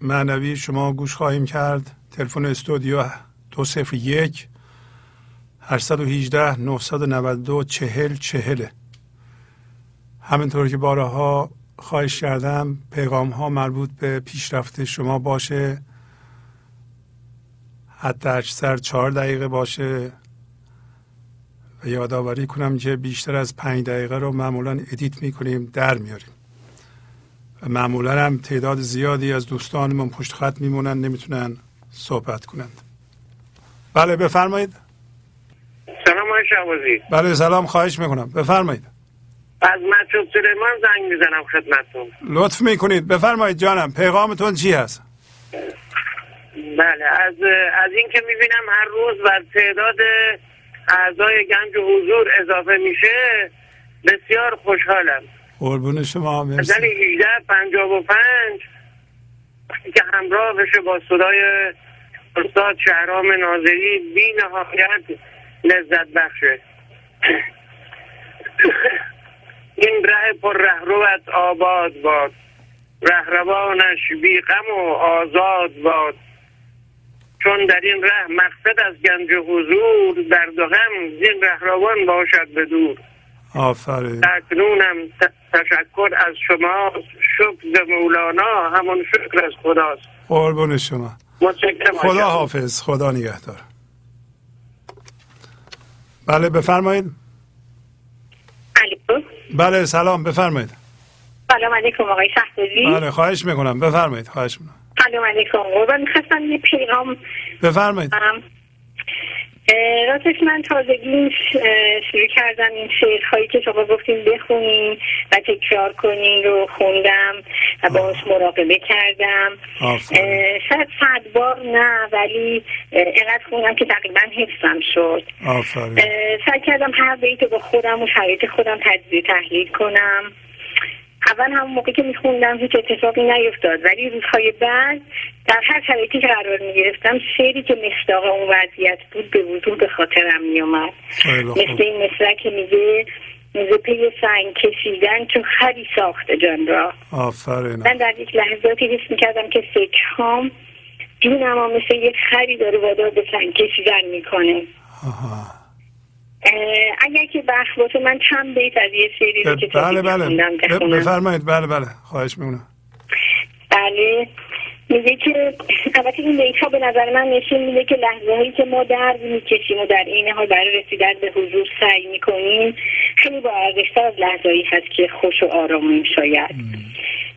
A: معنوی شما گوش خواهیم کرد. تلفن استودیو 201 818 992 چهل چهله. همینطور که بارها خواهش کردم پیغام ها مربوط به پیشرفت شما باشه. حتی اکثر چهار دقیقه باشه. و یادآوری کنم که بیشتر از پنج دقیقه رو معمولا ادیت می‌کنیم در میاریم. و معمولا هم تعداد زیادی از دوستانمون پشت خط میمونن نمی‌تونن صحبت کنند. بله بفرمایید.
C: سلام آقای شعبازی
A: بله سلام خواهش می‌کنم. بفرمایید.
C: از مچوب سلیمان زنگ می‌زنم خدمتتون.
A: لطف می‌کنید. بفرمایید جانم پیغامتون چی هست؟
C: بله از از این که می‌بینم هر روز بر تعداد اعضای گنج و حضور اضافه میشه بسیار خوشحالم.
A: قربون شما
C: غزل
A: مرسی
C: 18 55 که همراه بشه با صدای استاد شهرام ناظری بی نهایت لذت بخشه. این ره پر رهروت آباد باد. رهروانش بی غم و آزاد باد. چون در این ره مقصد از گنج حضور درد و غم زین رهروان باشد به دور.
A: آفرین.
C: اکنونم تشکر از شما. شکر مولانا. همون شکر از خداست.
A: قربون شما. خدا. حافظ. خدا نگهدار. بله بفرمایید. بله سلام. بفرمایید.
D: سلام علیکم آقای شهبازی.
A: بله خواهش می‌کنم. بفرمایید. خواهش می‌کنم.
D: سلام علیکم. قربان می‌خواستم یه پیغام
A: بفرمایید.
D: راستش من تازگی شروع کردم این شعرهایی که شما گفتیم بخونین و تکرار کنین رو خوندم و باش مراقبه کردم. شاید صد بار نه ولی اینقدر خوندم که تقریبا حفظم شد. سعی کردم هر بیت رو با خودم و شرایط خودم تجزیه تحلیل کنم. اول همون موقع که میخوندم هیچ اتفاقی نیفتاد. ولی روزهای بعد در هر شرایطی که قرار می‌گرفتم شعری که مشتاق اون وضعیت بود به وضوح به خاطرم میومد مثل این مثل که میگه میگه پی سنگ کشیدن چون خری ساخته جان را.
A: آفرین.
D: من در یک لحظاتی حس می‌کردم که فکرهام جونم مثل یک خری داره وادار به سنگ کشیدن می‌کنه.
A: آها.
D: اگر که بخش باشه من چند بیت از یه شعری رو که
A: بله بله. بفرمایید. بله بله. خواهش می‌کنم.
D: بله. میگه که البته این بیت ها به نظر من نشون میده که لحظه هایی که ما درد می‌کشیم و در این حال برای رسیدن به حضور سعی می‌کنیم خیلی با ارزشتر از لحظه هایی هست که خوش و آرامیم شاید. م،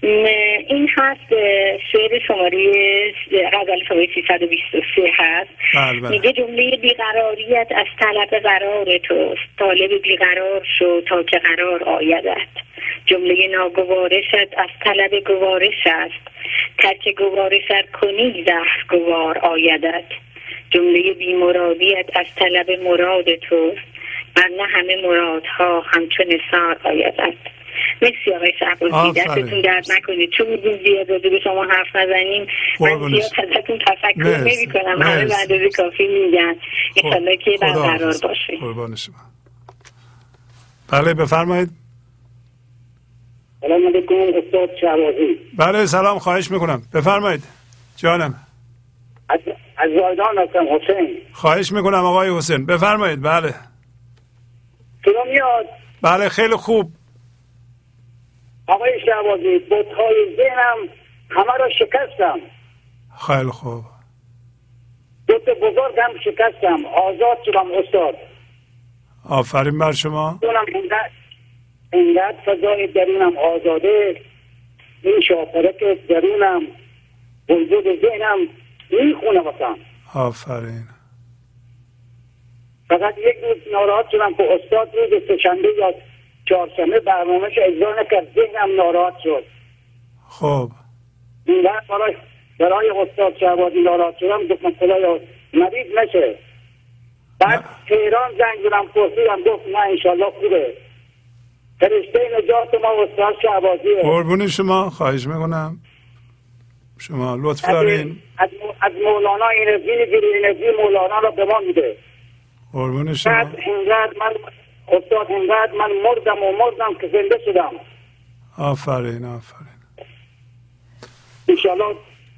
D: این هست شعر شماره غزل شماره 323 هست.
A: بله بله.
D: میگه جمله بیقراریت از طلب قرار توست. طالب بیقرار شو تا که قرار آیدت. جمله ناگوارشت از طلب گوارش است. ترک گوارشت کنی زهر گوار آیدت. جمله بیمرادیت از طلب مراد توست. ورنه همه مرادها همچون نثار آیدت. مرسی آقای شهبازی. دستتون درد نکنید. چون میدون زیاد راجع به شما حرف نزنیم من. زیاد ازتون تفکر. نمی کنم. همه. به کافی میگن. انشالله که برقرار. باشه.
A: قربان شما. بله بفرمایید.
C: سلام علیکم استاد شعبازی
A: بله سلام خواهش می‌کنم. بفرمایید. جانم.
C: از از زایدان هستم حسین.
A: خواهش می‌کنم آقای حسین. بفرمایید بله.
C: صدا میاد؟
A: بله خیلی خوب.
C: آقای شعبازی بودهای ذهنم همه را شکستم.
A: خیلی خوب.
C: دوت بزرگم شکستم. آزاد شدم استاد.
A: آفرین بر شما.
C: اینقدر فضای درونم آزاده. این شاپره که درونم وجود ذهنم می‌خونه واسم.
A: آفرین.
C: فقط یک روز ناراحت شدم که استاد روز سهشنبه یا چهارشنبه برنامهش اجرا نکرد ذهنم ناراحت شد.
A: خب.
C: اینقدر برای برای استاد شهبازی ناراحت شدم گفتم خدایا مریض نشه.
E: بعد تهران زنگ زدم پرسیدم گفت نه انشالله خوبه. فرشته نجات ما استاد شعبازیه
A: قربون شما خواهش می‌کنم. شما لطف دارین.
E: از, از مولانا انرژی می‌گیری انرژی مولانا رو به ما میده.
A: قربون شما.
E: بعد من استاد اینقدر من مردم و مردم که زنده شدم.
A: آفرین آفرین.
E: انشالله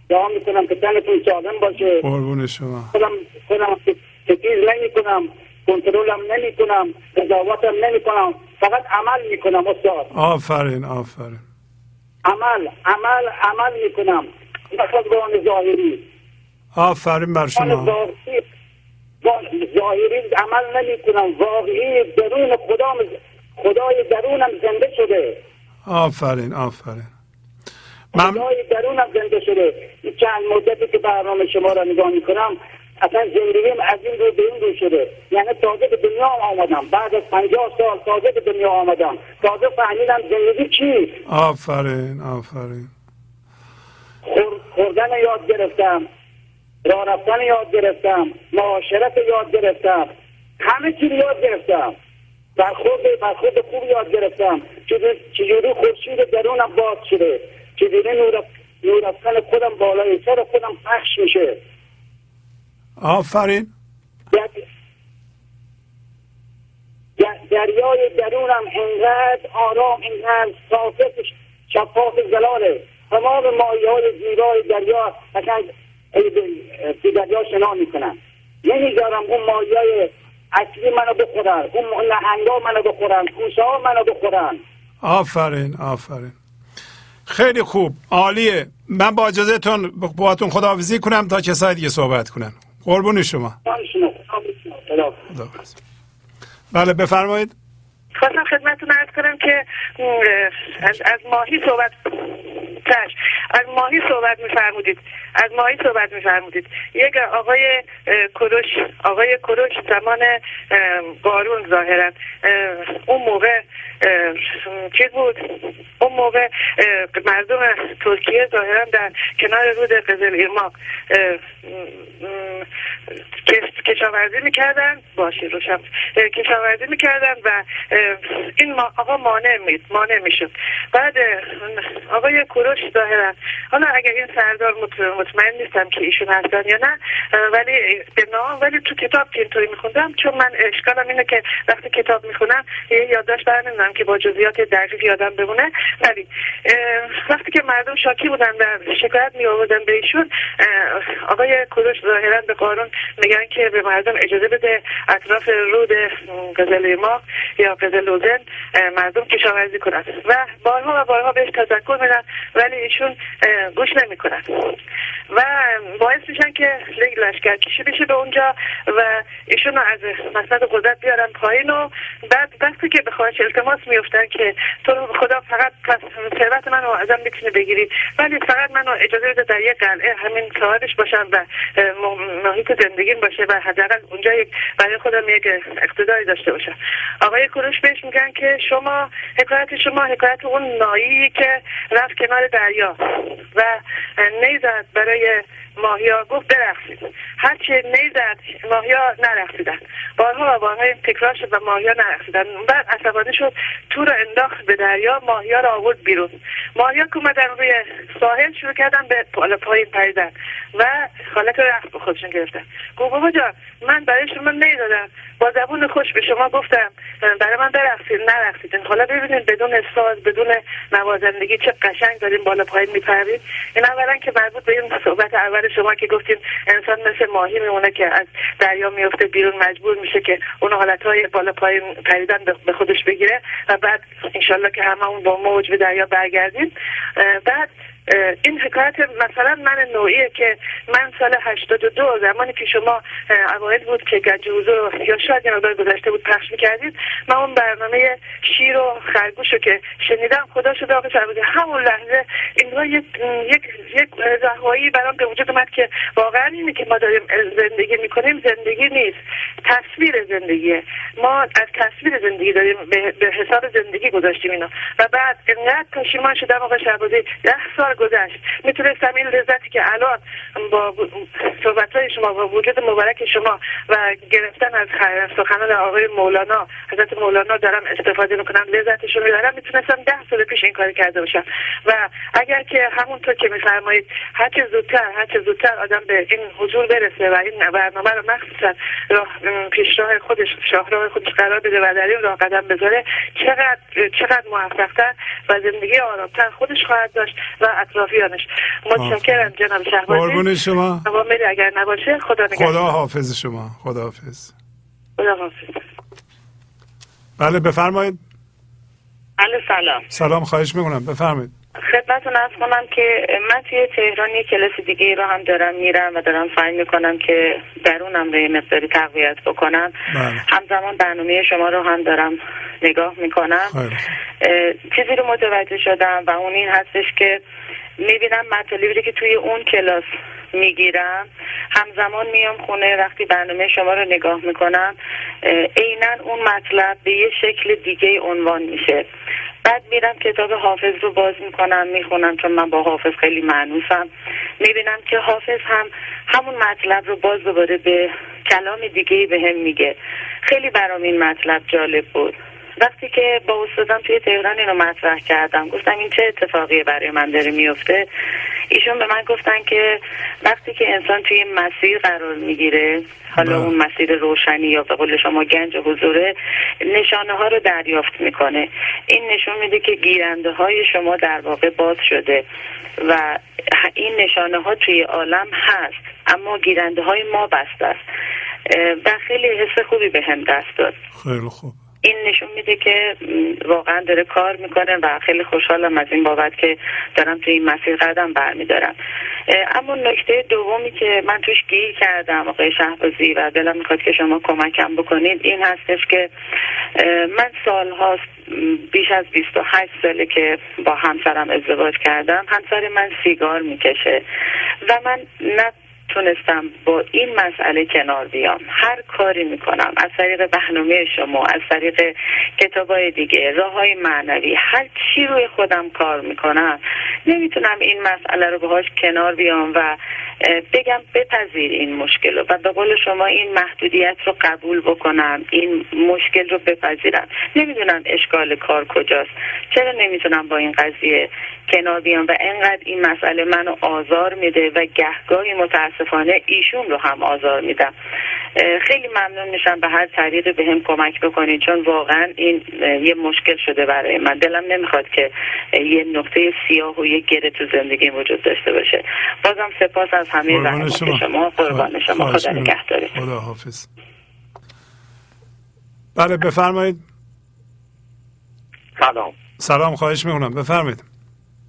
E: دعا می‌کنم که تنتون سالم باشه.
A: قربون شما.
E: خودم خودم تکیز نمی کنم کنترلم نمی کنم قضاوتم نمی کنم فقط عمل می کنم استاد.
A: آفرین آفرین.
E: عمل عمل عمل می کنم آن ظاهری.
A: آفرین بر شما.
E: ظاهری عمل نمی کنم واقعی درون خدا خدای درونم زنده شده.
A: آفرین آفرین. من
E: خدای درونم زنده شده. چند مدتی که برنامه شما را نگاه می‌کنم اصلا زندگیم از این رو به این رو شده. یعنی تازه به دنیا آمدم. بعد از پنجاه سال تازه به دنیا آمدم. تازه فهمیدم زندگی چیست
A: آفرین آفرین.
E: خور- خوردن یاد گرفتم. راه رفتن یاد گرفتم معاشرت یاد گرفتم همه چی یاد گرفتم. برخورد برخورد خوب یاد گرفتم. چجوری خورشید درونم باز شده. چجوری نور نور افکن خودم بالای سر خودم پخش میشه؟
A: آفرین.
E: در- در- دریای درونم انقدر آرام انقدر صافه شفاف زلاله. تمام مایه های زیبای دریا تو دریا شنا می‌کنن. نمی‌ذارم اون مایه های اصلی منو بخورن. اون نهنگا منو بخورن. کوسه ها منو بخورن.
A: آفرین آفرین. خیلی خوب. عالیه. من با اجازهتون باهاتون خداحافظی کنم تا کسای دیگه صحبت کنن. قربون شما. بله بفرمایید.
F: خواستم خدمتتون عرض کنم که از, از ماهی صحبت. از ماهی صحبت میفرمودید. از ماهی صحبت میفرمودید. یک آقای کروش آقای کروش زمان قارون ظاهرا. اه، اون موقع چیز بود؟ اون موقع مردم ترکیه ظاهرا در کنار رود قزل ایرماق کشاورزی می‌کردن. باشی روشن. اه، کشاورزی می‌کردن و این آقا مانع می مانع می‌شد. بعد آقای کوروش ظاهرا حالا اگر این سردار مط- مطمئن نیستم که ایشون هستن یا نه ولی به نام ولی تو کتاب که اینطوری میخوندم چون من اشکالم اینه که وقتی کتاب می‌خونم یه یادداشت بر که با جزئیات دقیق یادم بمونه. ولی وقتی که مردم شاکی بودن و شکایت می آوردن به ایشون آقای کوروش ظاهرا به قانون میگن که به مردم اجازه بده اطراف رود قزل ما یا قزل لوزن مردم کشاورزی کنن و بارها و بارها بهش تذکر میدن ولی ایشون گوش نمی‌کنن و باعث میشن که لیگ لشکر کشی بشه به اونجا و ایشون از مسند قدرت بیارن پایین و بعد وقتی که به خواهش التماس میفتن که تو رو خدا فقط پس ثروت منو ازم می‌تونی بگیری. ولی فقط منو اجازه بده در یک قلعه همین صاحبش باشم و محیط زندگیم باشه و حداقل اونجا یک برای خودم یک اقتداری داشته باشم. آقای کروش بهش میگن که شما حکایت شما حکایت اون نایی که رفت کنار دریا و نیزد برای ماهیا گفت برقصید هرچی نیزد ماهیا نرقصیدن بارها و بارها این تکرار شد و ماهیا نرقصیدن بعد عصبانی شد تو رو انداخت به دریا ماهیا رو آورد بیرون. ماهیا که اومدن روی ساحل شروع کردن به بالا پایین پریدن و حالت رقص به خودشون گرفتن. گفت بابا جان من برای شما نیدادم با زبون خوش به شما گفتم برای من برقصید نرقصیدین حالا ببینید بدون ساز بدون نوازندگی چه قشنگ داریم بالا پایین میپرید این اولا که مربوط به این صحبت اول شما که گفتین انسان مثل ماهی میمونه که از دریا میفته بیرون مجبور میشه که اون حالتهای بالا پایین پریدن به- خودش بگیره و بعد انشالله که هممون با موج به دریا برگردیم. بعد این حکایت مثلا من نوعیه که من سال 82 زمانی که شما اوایل بود که گنج حضور یا شاید یه گذشته بود پخش می‌کردید من اون برنامه شیر و خرگوش رو که شنیدم خدا شده آقا شهبازی همون لحظه این یک یک یک رهایی برام به وجود اومد که واقعا اینه که ما داریم زندگی می‌کنیم زندگی نیست تصویر زندگیه. ما از تصویر زندگی داریم به, حساب زندگی گذاشتیم اینو. و بعد انقدر پشیمان شدم آقا شهبازی ده سال
G: گذشت. می‌تونستم این لذتی که الان با صحبت های شما با وجود مبارک شما و گرفتن از سخنان آقای مولانا حضرت مولانا دارم استفاده می‌کنم لذتش رو می‌برم می‌تونستم ده سال پیش این کار کرده باشم. و اگر که همونطور که میفرمایید هر چه زودتر هر چه زودتر آدم به این حضور برسه و این برنامه رو مخصوصا راه پیشراه خودش شاهراه خودش قرار بده و در این راه قدم بذاره چقدر چقدر موفقتر و زندگی آرامتر خودش خواهد داشت و اطرافیانش. متشکرم جناب شهبازی.
A: قربون شما.
G: اگر نباشه خدا نگهدار.
A: خدا حافظ شما. خدا حافظ.
G: خدا حافظ.
A: بله بفرمایید.
H: بله سلام.
A: سلام خواهش می‌کنم. بفرمایید.
H: خدمتتون ارز کنم که من توی تهران یه کلاس دیگه رو هم دارم میرم و دارم سعی می‌کنم که درونم رو یه مقداری تقویت بکنم.
A: بله.
H: همزمان برنامه شما رو هم دارم نگاه می‌کنم. چیزی رو متوجه شدم و اون این هستش که می‌بینم مطالبی که توی اون کلاس می‌گیرم همزمان میام خونه وقتی برنامه شما رو نگاه می‌کنم عینا اون مطلب به یه شکل دیگه عنوان میشه. بعد میرم کتاب حافظ رو باز می‌کنم می‌خونم چون من با حافظ خیلی معنوسم. می‌بینم که حافظ هم همون مطلب رو باز دوباره به کلام دیگه به هم میگه. خیلی برام این مطلب جالب بود. وقتی که با استادم توی تهران اینو مطرح کردم گفتم این چه اتفاقی برای من داره میفته؟ ایشون به من گفتن که وقتی که انسان توی مسیر قرار می‌گیره حالا بله. اون مسیر روشنی یا به قول شما گنج حضوره نشانه ها رو دریافت می‌کنه. این نشون میده که گیرنده های شما در واقع باز شده و این نشانه ها توی عالم هست اما گیرنده های ما بسته است. و خیلی حس خوبی به هم دست داد.
A: خیلی خوب.
H: این نشون میده که واقعا داره کار می‌کنه و خیلی خوشحالم از این بابت که دارم توی این مسیر قدم برمیدارم. اما نکته دومی که من توش گیر کردم آقای شهبازی و دلم می‌خواد که شما کمکم بکنید این هستش که من سال هاست بیش از 28 ساله که با همسرم ازدواج کردم. همسر من سیگار می‌کشه و من نه تونستم با این مسئله کنار بیام. هر کاری می‌کنم. از طریق برنامه شما از طریق کتابای دیگه راه های معنوی هر چی روی خودم کار می‌کنم نمی‌تونم این مسئله رو باهاش کنار بیام و بگم بپذیر این مشکل رو. و به قول شما این محدودیت رو قبول بکنم این مشکل رو بپذیرم. نمی‌دونم اشکال کار کجاست. چرا نمی‌تونم با این قضیه کنار بیام و انقدر این مسئله منو آزار میده و گهگاهی متاسفانه ایشون رو هم آزار میدم. خیلی ممنون میشم به هر طریقی به هم کمک بکنید چون واقعا این یه مشکل شده برای من. دلم نمی‌خواد که یه نقطه سیاه و یه گره تو زندگی وجود داشته باشه. بازم سپاس از همه زحمات شما. قربان شما. خدا نگهداری.
A: خدا حافظ. بله بفرمایید.
I: سلام.
A: سلام خواهش می‌کنم. بفرمایید.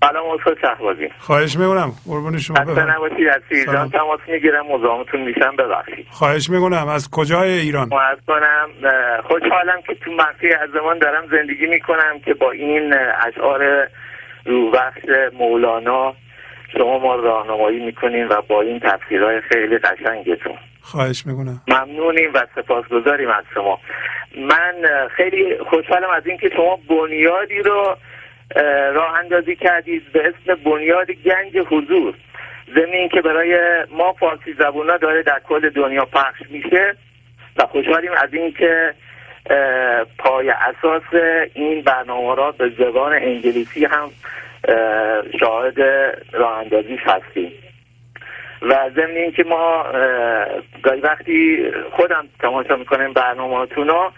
I: سلام استاد شهبازی
A: خواهش می‌کنم. قربون شما
I: بفرمایید نباشید از ایران تماس می‌گیرم مزاحمتون میشم ببخشید.
A: خواهش می‌کنم. از کجای ایران؟
I: از کنم خوشحالم که تو منطقه از زمان دارم زندگی می‌کنم که با این اشعار روبخش مولانا شما ما راهنمایی می‌کنیم و با این تفسیرهای خیلی قشنگتون.
A: خواهش می‌کنم.
I: ممنونیم و سپاسگزاریم از شما. من خیلی خوشحالم از اینکه شما بنیادی رو راه اندازی کردید به اسم بنیاد گنج حضور. زمین که برای ما فارسی زبونا داره در کل دنیا پخش میشه و خوشحالیم از اینکه پای اساس این برنامه را به زبان انگلیسی هم شاهد راه اندازی هستیم. و ضمن اینکه ما گاهی وقتی خودم تماشا می‌کنیم برنامهاتون ها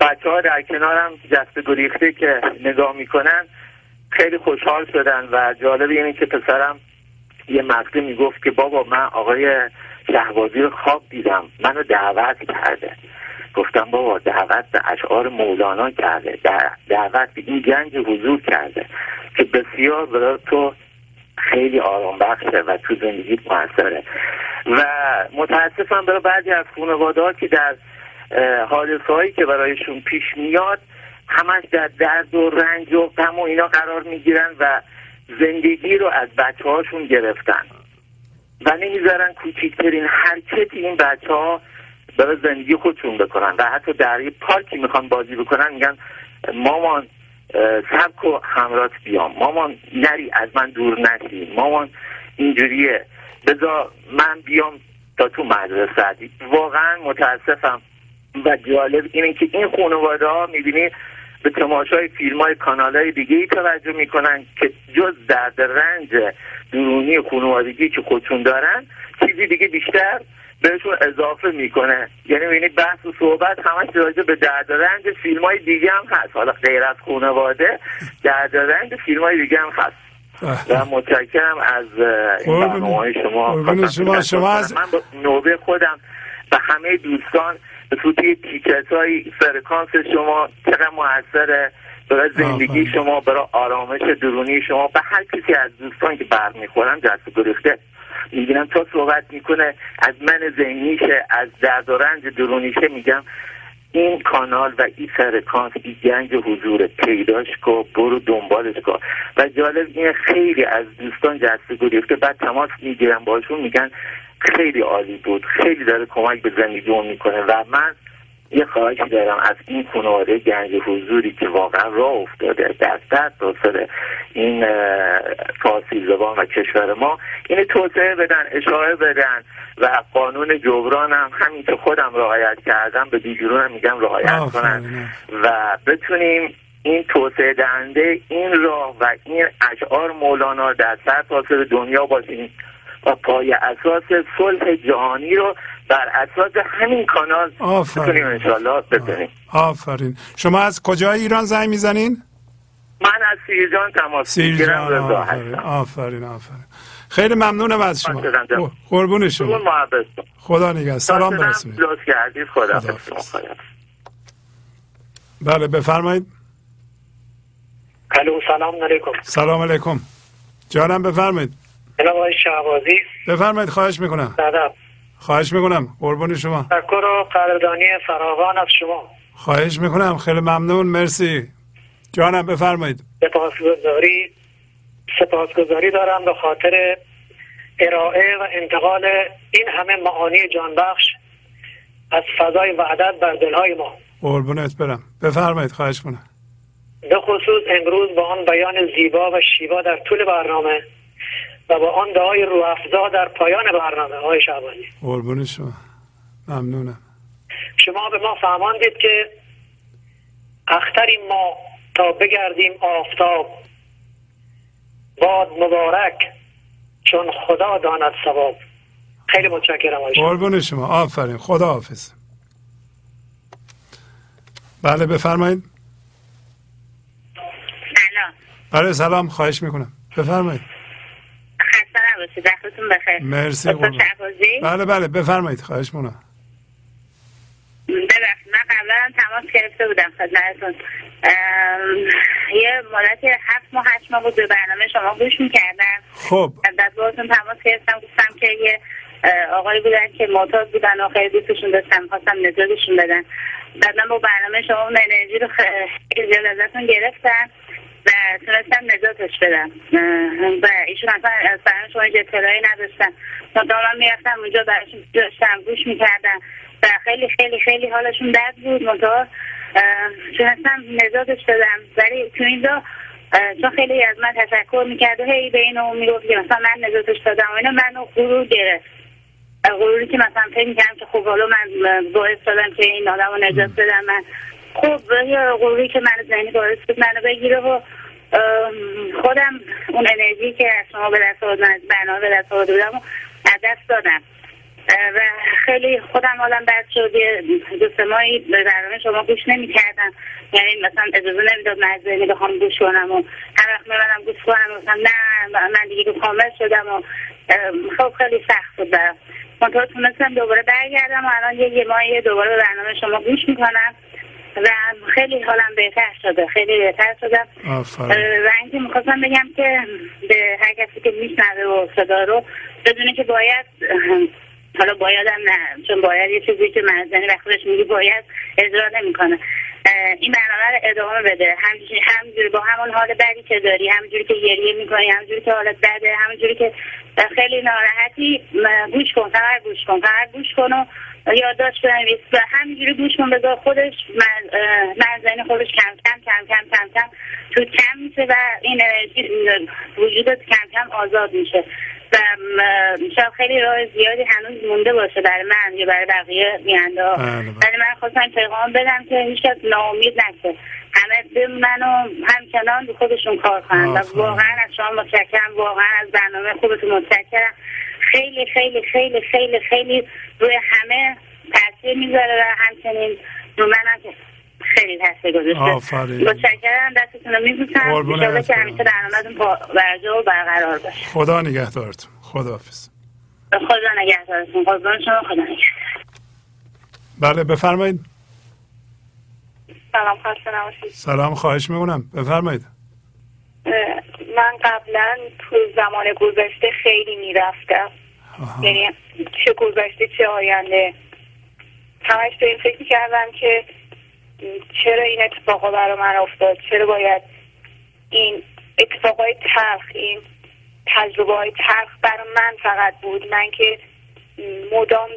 I: بچه ها در کنارم جست گریخته که نگاه می‌کنن خیلی خوشحال شدن و جالب اینه که پسرم یه مقدی می‌گفت که بابا من آقای شهبازی رو خواب دیدم منو دعوت کرده. گفتم بابا دعوت به اشعار مولانا کرده دعوت به این گنج حضور کرده که بسیار برای تو خیلی آرام بخشه و تو زندگی موثره. و متاسفم برای بعضی از خانواده که در حادثه هایی که برایشون پیش میاد همش در درد و رنج و غم و اینا قرار می‌گیرن و زندگی رو از بچه هاشون گرفتن. و نمی‌ذارن کوچکترین حرکتی این بچه ها برای زندگی خودشون بکنن. و حتی در یه پارکی می‌خوان بازی بکنن میگن مامان سبک و همرات بیام. مامان نری از من دور نشی مامان اینجوریه. بذار من بیام تا تو مدرسه. واقعا متاسفم. و جالب اینه که این خانواده ها می‌بینی به تماشای فیلم های کانال های دیگه ای توجه می‌کنن که جز درد رنج درونی خانوادگی که خودشون دارن چیزی دیگه بیشتر بهشون اضافه می‌کنه. یعنی می‌بینی بحث و صحبت همش راجع به درد رنج فیلم های دیگه هم هست. حالا غیر از خانواده درد رنج فیلم های دیگه هم هست. و متشکرم از این برنامه شما.
A: شما. شما از
I: من نوبه خودم و همه دوستان به توی تیکت های فرکانس شما چقدر موثره. برای زندگی شما برای آرامش درونی شما به هر کسی از دوستان که برمیخورن دست گرفته می‌بینم. تا صحبت می‌کنه از من ذهنیشه از درد و رنج درونیشه میگم. این کانال و این فرکانس این گنج حضور پیداش کن برو دنبالش کن. و جالب این خیلی از دوستان جسته گرفته بعد تماس می‌گیرم باشون میگن خیلی عالی بود. خیلی داره کمک به زندگی می‌کنه و من یه خواهشی دارم از این خانواده گنج حضوری که واقعا راه افتاده در صد سال این فارسی زبان و کشور ما این توسعه بدن اشاره بدن و قانون جبران هم همین که خودم رعایت کردم به دیگرون هم میگم رعایت کنن و بتونیم این توسعه دهنده این راه و این اشعار مولانا در سر دنیا باشیم. و پای اساس صلح جهانی رو بر اساس همین کانال انشالله بزنیم.
A: آفرین. شما از کجای ایران زنگ می‌زنین؟
I: من از سیرجان تماس
A: سیرجان. آفرین. آفرین آفرین. خیلی ممنونم از شما. قربون شما. خدا نگه سلام برسونید
I: خدا
A: بله بفرمایید.
J: الو سلام علیکم.
A: سلام علیکم. جانم بفرمایید.
J: جناب آقای شعبازی
A: بفرمایید خواهش می‌کنم.
J: سلام.
A: خواهش می‌کنم. قربان شما.
J: تشکر و قدردانی فراوان از شما.
A: خواهش می‌کنم. خیلی ممنون. مرسی. جانم بفرمایید.
J: سپاسگزاری. سپاسگزاری دارم به خاطر ارائه و انتقال این همه معانی جانبخش از فضای وعدت بر دلهای ما.
A: قربونت برم. بفرمایید خواهش کنم
J: به خصوص امروز با آن بیان زیبا و شیوا در طول برنامه و با آن دعای رو افزا در پایان برنامه. های شعبانی.
A: قربون شما. ممنونم.
J: شما به ما فهماندید که اختریم ما تا بگردیم آفتاب. باد مبارک چون خدا داند ثواب. خیلی متشکرم
A: قربون شما. آفرین. خدا حافظ. بله بفرمایید.
G: سلام.
A: بله سلام. خواهش می‌کنم. بفرمایید.
G: باشید وقتتون بخیر.
A: مرسی بله بله بفرمایید. خواهش مونم
G: ببخشید من قبلا تماس گرفته بودم خدمتتون. یه مدت هفت ماه هشت ماه بود به برنامه شما گوش می‌کردم.
A: خب.
G: بعد باهاتون تماس گرفتم. گفتم که یه آقایی بودن که معتاد بودن و خیلی دوستشون داشتم خواستم نجاتشون بدن. بعد من با برنامه شما اون انرژی رو خیلی زیاد ازتون گرفتم تونستم نجاتش بدم. و ایشون اصلا برنامه شما اطلاعی نداشتن. مدام می‌رفتم اونجا براشون داشتم گوش می‌کردم و خیلی خیلی خیلی حالشون بد بود. منتها تونستم نجاتش بدم ولی تو اینجا چون خیلی از من تشکر می‌کرد و هی به اینو می‌گفت که مثلا من نجاتش دادم و اینو منو غرور گرفت. غروری که مثلا فکر می‌کردم که خب حالا من باعث دادم که این آدم رو نجات بدم من خب غروری که من ذهنی باعث بود منو بگیره و خودم اون انرژی که از شما به دست آوردن از برنامه به دست آورده بودم از دست دادم. و خیلی خودم حالم بد شد. دو سه ماهی به برنامه شما گوش نمی کردم یعنی مثلا اجازه نمی‌داد ذهنی بخوام گوش کنم و هر وقت میمدم گوش کنم مثلا نه من دیگه کامل شدم و خب خیلی سخت بود برم تونستم دوباره برگردم و الان یه, یه ماهی دوباره به برنامه شما گوش می‌کنم. و خیلی حالم بهتر شده خیلی بهتر شدم. و اینکه می‌خواستم بگم که به هر کسی که میشنوه و صدا رو بدونه که باید حالا بایدم نه چون باید یه چیزی که مرزنی وقتش میگی باید اجرا نمی‌کنه. این برنامه رو ادامه بده. همجوری همجوری با همون حال بدی که داری همجوری که گریه می‌کنی همجوری که حالت بده همجوری که خیلی ناراحتی گوش کن فقط گوش کن فقط گوش کن و
K: یادداشت بنویس و همینجوری گوش کن بذار خودش مرزنی خودش کم کم کم کم کم کم تو کم میشه و این انرژی وجودت کم کم آزاد میشه. و شاید خیلی راه زیادی هنوز مونده باشه برای من یا برای بقیه میانده
A: بله، بله.
K: ولی من خواستم پیغام بدم که هیچ کس ناامید نشه. همه بمونن و همچنان به خودشون کار کنن. و. واقعا از شما متشکرم. واقعا از برنامه خوبتون متشکرم. خیلی خیلی خیلی خیلی خیلی روی همه تاثیر می‌ذاره و همچنین رو منم که خیلی تاثیر گذاشته.
A: آفرین.
K: متشکرم دستتون رو میبوسم. که. همیشه برنامهتون با برجه و برقرار باشه
A: خدا نگهدارتون. خداحافظ.
K: خدا نگهدارتون. قربان شما خدا نگهدار.
A: بله بفرمایید.
G: سلام نباشید.
A: سلام خواهش می‌کنم. بفرمایید.
G: من قبلا تو زمان گذشته خیلی می‌رفتم. یعنی چه گذشته چه آینده. همش به این فکر کردم که چرا این اتفاقا برای من افتاد؟ چرا باید این اتفاقای تلخ این تجربه های تلخ برای من فقط بود؟ من که مدام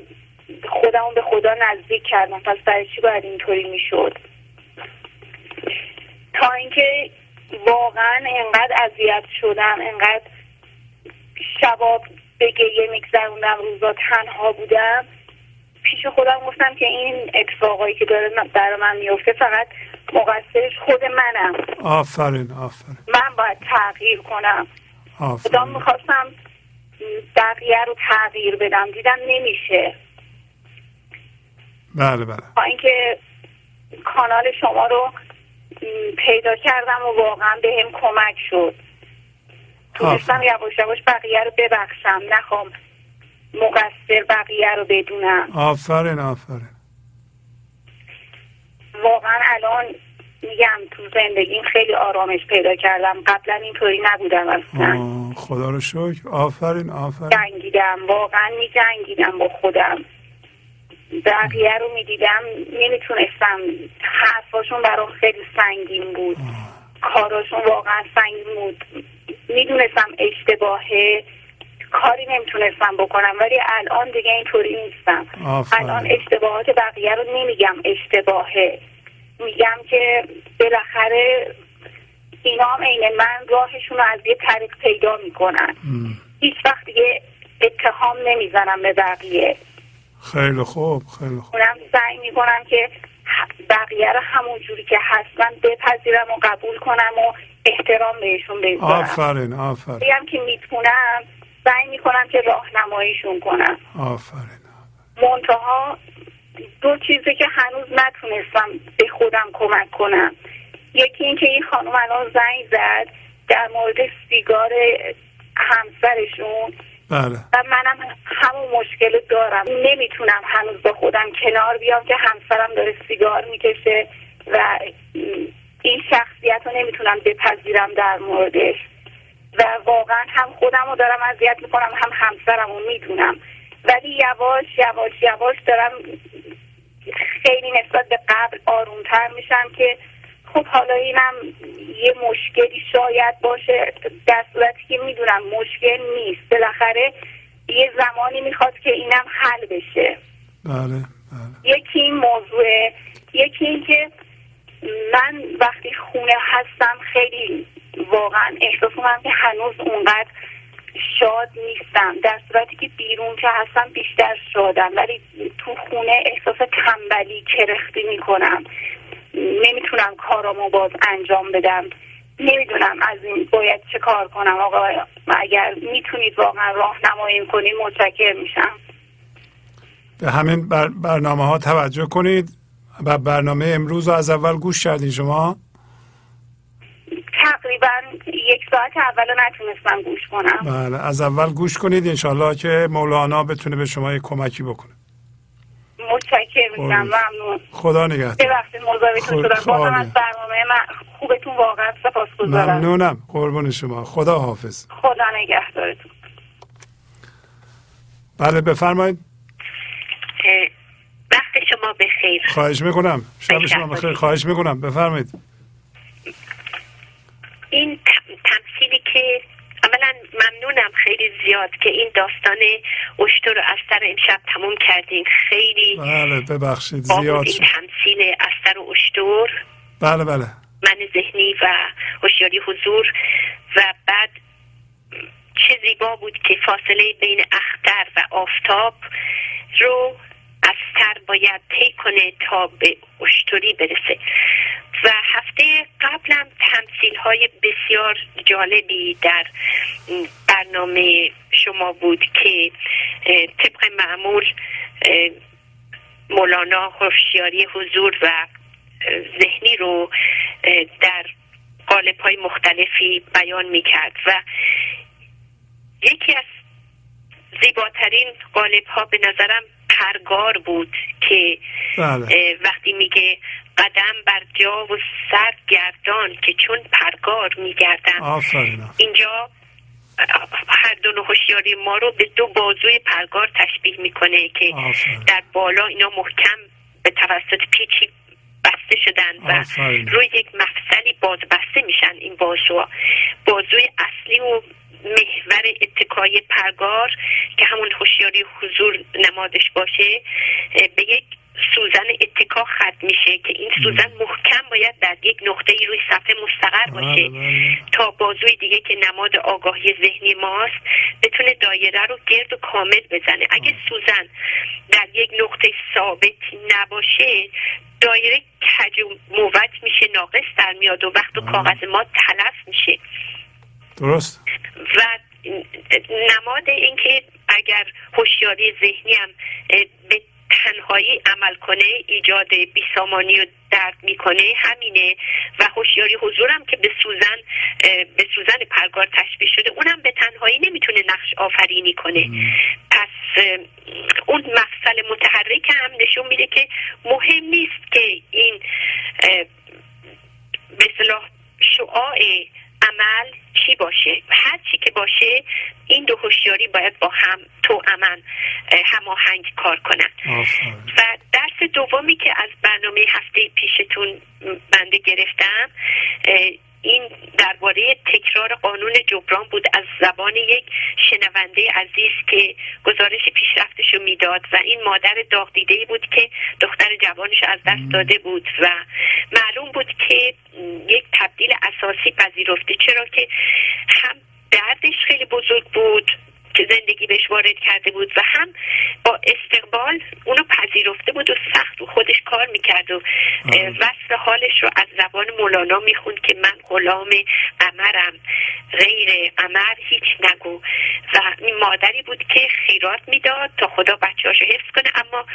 G: خودمون به خدا نزدیک کردم. پس برای چی باید اینطوری می‌شد؟ تا اینکه واقعا انقدر اذیت شدم انقدر شبا به گریه میگذروندم روزا تنها بودم. پیش خودم گفتم که این اتفاقایی که داره برای من میفته فقط مقصرش خود منم.
A: آفرین آفرین.
G: من باید تغییر کنم.
A: آفرین.
G: می‌خواستم بقیه رو تغییر بدم. دیدم نمیشه.
A: بله بله.
G: تا اینکه کانال شما رو پیدا کردم و واقعا به هم کمک شد. تونستم
A: آفرین.
G: یواش یواش بقیه رو ببخشم. نخوام مقصر بقیه رو بدونم.
A: آفرین آفرین.
G: واقعا الان میگم تو زندگیم خیلی آرامش پیدا کردم. قبلا اینطوری نبودم اصلا.
A: خدا رو شکر. آفرین آفرین.
G: جنگیدم. واقعا می جنگیدم با خودم. بقیه رو می‌دیدم نمی‌تونستم. حرفاشون برام خیلی سنگین بود. کاراشون واقعا سنگین بود. می‌دونستم اشتباهه. کاری نمی‌تونستم بکنم ولی الان دیگه اینطوری نیستم. الان اشتباهات بقیه رو نمیگم اشتباهه. میگم که بالاخره اینا هم عین من راهشون رو از یه طریق پیدا می‌کنن. هیچ وقت دیگه اتهام نمی‌زنم به بقیه.
A: خیلی خوب خیلی خوب.
G: اونم سعی می‌کنم که بقیه رو همون جوری که هستن بپذیرم و قبول کنم و احترام بهشون بذارم
A: آفرین آفرین.
G: بگم که می‌تونم سعی می‌کنم که راهنماییشون کنم.
A: آفرین.
G: منتها دو چیزی که هنوز نتونستم به خودم کمک کنم. یکی اینکه این خانم الان زنگ زد در مورد سیگار همسرشون.
A: بله.
G: و منم همون مشکل دارم. نمی‌تونم هنوز با خودم کنار بیام که همسرم داره سیگار می‌کشه و این شخصیت رو نمی‌تونم بپذیرم در موردش. و واقعا هم خودم رو دارم اذیت می‌کنم هم همسرم رو می‌دونم. ولی یواش یواش یواش دارم خیلی نسبت به قبل آرومتر میشم که خب حالا اینم یه مشکلی شاید باشه. در صورتی که می‌دونم مشکل نیست. بالاخره یه زمانی می‌خواد که اینم حل بشه.
A: بله بله.
G: یکی این موضوع یکی این که من وقتی خونه هستم خیلی واقعا احساس می‌کنم که هنوز اونقدر شاد نیستم. در صورتی که بیرون که هستم بیشتر شادم. ولی تو خونه احساس تنبلی کرختی می‌کنم. نمی‌تونم کارامو باز انجام بدم. نمی‌دونم از این باید چه کار کنم. آقا اگر می‌تونید واقعا راهنمایی کنید متشکر میشم.
A: به همین بر برنامه ها توجه کنید و برنامه امروز رو از اول گوش کردین شما.
G: تقریبا یک ساعت اول رو نتونستم گوش کنم.
A: بله از اول گوش کنید. انشالله که مولانا بتونه به شما یک کمکی بکنه.
G: متشکر میشم
A: قربون.
G: ممنون.
A: خدا نگهدار.
G: ببخشید مزاحمتون
A: خب،
G: شدم بازم. از برنامه من خوبتون واقعا سپاسگزارم.
A: ممنونم. قربون شما. خدا حافظ.
G: خدا نگهدارتون.
A: بله بفرمایید.
L: وقت شما به خیر
A: خواهش می‌کنم. شب شما. بخیر. خواهش می‌کنم. بفرمایید.
L: این تمثیلی که اولا ممنون ممنونم خیلی زیاد که این داستان اشتر رو از سر امشب تموم کردین. خیلی
A: بله ببخشید زیاد
L: این تمثیل استر و اشتر.
A: بله بله.
L: من ذهنی و هوشیاری حضور و بعد چه زیبا بود که فاصله بین اختر و آفتاب رو از سر باید طی کنه تا به اشتری برسه. و هفته قبلم تمثیل های بسیار جالبی در برنامه شما بود که طبق معمول مولانا هوشیاری حضور و ذهنی رو در قالب های مختلفی بیان می کرد و یکی از زیباترین قالب ها به نظرم پرگار بود که
A: بله.
L: وقتی میگه قدم بر جا و سر گردان که چون پرگار میگردم.
A: آفرین.
L: اینجا هر دو هوشیاری ما رو به دو بازوی پرگار تشبیه می‌کنه که
A: آفرین.
L: در بالا اینا محکم به توسط پیچی بسته شدن و
A: آفرین.
L: روی یک مفصلی باز بسته میشن این بازوها. بازوی اصلی و محور اتکای پرگار که همون هوشیاری حضور نمادش باشه به یک سوزن اتکا خط میشه که این سوزن محکم باید در یک نقطه ای روی صفحه مستقر باشه
A: بله. بله
L: تا بازوی دیگه که نماد آگاهی ذهنی ماست بتونه دایره رو گرد و کامل بزنه. اگه سوزن در یک نقطه ثابت نباشه دایره کج و موج میشه ناقص در میاد و وقت و کاغذ ما تلف میشه.
A: درست؟
L: و نماد اینکه اگر هوشیاری ذهنی هم به تنهایی عمل کنه ایجاد بیسامانی و درد می‌کنه همینه. و هوشیاری حضورم که به سوزن به سوزن پرگار تشبیه شده اونم به تنهایی نمی‌تونه نقش آفرینی کنه. پس اه، اون مفصل متحرک هم نشون میده که مهم نیست که این به اصطلاح شعاع عمل چی باشه؟ هر چی که باشه این دو هوشیاری باید با هم تو امن هماهنگ کار کنن. و درس دومی که از برنامه هفته پیشتون بنده گرفتم این درباره تکرار قانون جبران بود از زبان یک شنونده عزیز که گزارش پیشرفتش رو می‌داد و این مادر داغ دیده بود که دختر جوانش از دست داده بود و معلوم بود که یک تبدیل اساسی پذیرفته چرا که هم دردش خیلی بزرگ بود که زندگی بهش وارد کرده بود و هم با استقبال اونو پذیرفته بود و سخت و خودش کار می‌کرد و وصف حالش رو از زبان مولانا می‌خوند که من غلام قمرم غیر قمر هیچ نگو. و این مادری بود که خیرات می‌داد تا خدا بچه‌هاشو حفظ کنه اما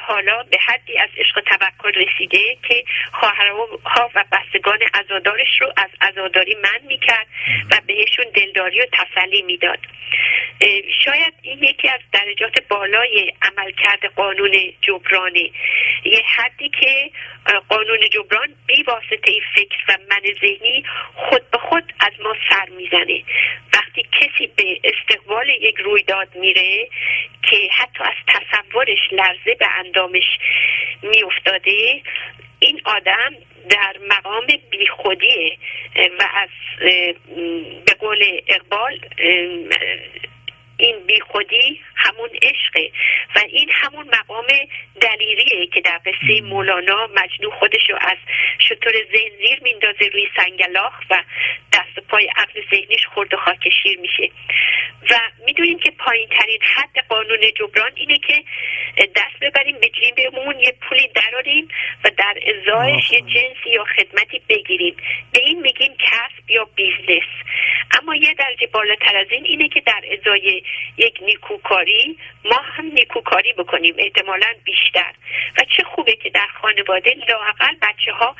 L: حالا به حدی از عشق توکل رسیده که خواهرها و بستگان عزادارش رو از عزاداری من می‌کرد و بهشون دلداری و تسلی می‌داد. شاید این یکی از درجات بالای عملکرد قانون جبرانه. یه حدی که قانون جبران بی واسطه فکر و من ذهنی خود به خود از ما سر می‌زنه. وقتی کسی به استقبال یک رویداد میره که حتی از تصورش لرزه به اندامش میافتاده این آدم در مقام بیخودیه و از به قول اقبال این بیخودی همون عشقه. و این همون مقام دلیریه که در قصه مولانا مجنون خودش رو از شطور ذهن زیر میندازه روی سنگلاخ و دست و پای عقل ذهنیش خورد و خاک شیر میشه. و می‌دونیم که پایین ترین حد قانون جبران اینه که دست ببریم به جیبمون یه پولی دراریم و در ازایش یه جنسی یا خدمتی بگیریم. به این میگیم کسب یا business. اما یه درجه بالاتر از این اینه که در ازای یک نیکوکاری ما هم نیکوکاری بکنیم احتمالا بیشتر. و چه خوبه که در خانواده لاقل بچه ها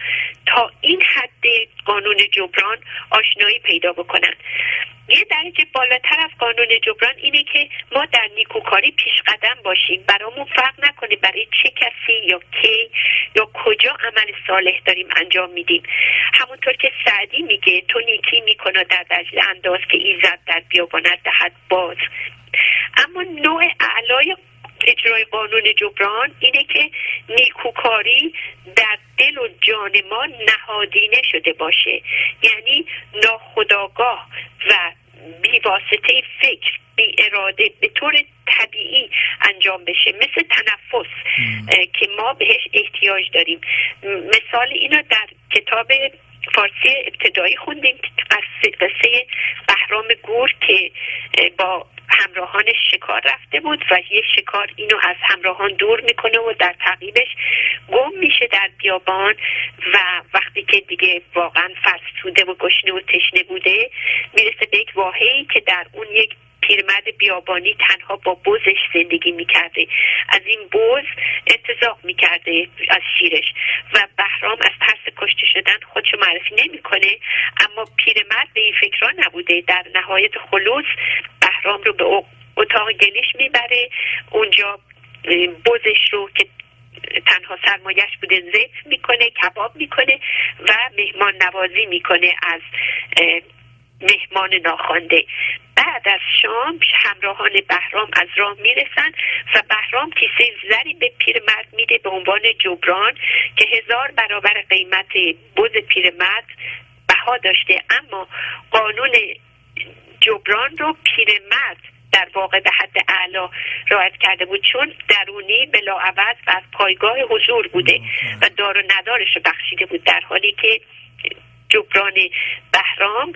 L: تا این حد قانون جبران آشنایی پیدا بکنن. یه درجه بالاتر از قانون جبران اینه که ما در نیکوکاری پیش قدم باشیم. برامون فرق نکنه برای چه کسی یا کی یا کجا عمل صالح داریم انجام میدیم. همونطور که سعدی میگه تو نیکی می‌کنه در درجه انداز که ایزد در بیابانت دهد باز. اما نوع اعلای اجرای قانون جبران اینه که نیکوکاری در دل و جان ما نهادینه شده باشه. یعنی ناخداگاه و بی واسطه فکر بی اراده به طور طبیعی انجام بشه. مثل تنفس که ما بهش احتیاج داریم. مثال اینو در کتاب فارسی ابتدایی خوندیم قصه بهرام گور که با همراهانش شکار رفته بود و یه شکار اینو از همراهان دور می‌کنه و در تعقیبش گم میشه در بیابان و وقتی که دیگه واقعا فرسوده و گشنه و تشنه بوده می‌رسه به یک واحعی که در اون یک پیرمرد بیابانی تنها با بوزش زندگی می‌کرده. از این بوز انتظاق می‌کرده از شیرش و بهرام از ترس کشته شدن خودشو معرفی نمی‌کنه اما پیرمرد به این فکرها نبوده. در نهایت خلوص بهرام رو به اتاق گلیش می‌بره. اونجا بوزش رو که تنها سرمایش بوده زیت می‌کنه کباب می‌کنه و مهمان نوازی می‌کنه از مهمان ناخوانده. بعد از شام همراهان بهرام از راه می‌رسن و بهرام کیسه زری به پیرمرد میده به عنوان جبران که هزار برابر قیمت بز پیرمرد بها داشته. اما قانون جبران رو پیرمرد در واقع به حد اعلا رعایت کرده بود چون درونی بلاعوض و از پایگاه حضور بوده و دار و ندارش رو بخشیده بود در حالی که جبران بهرام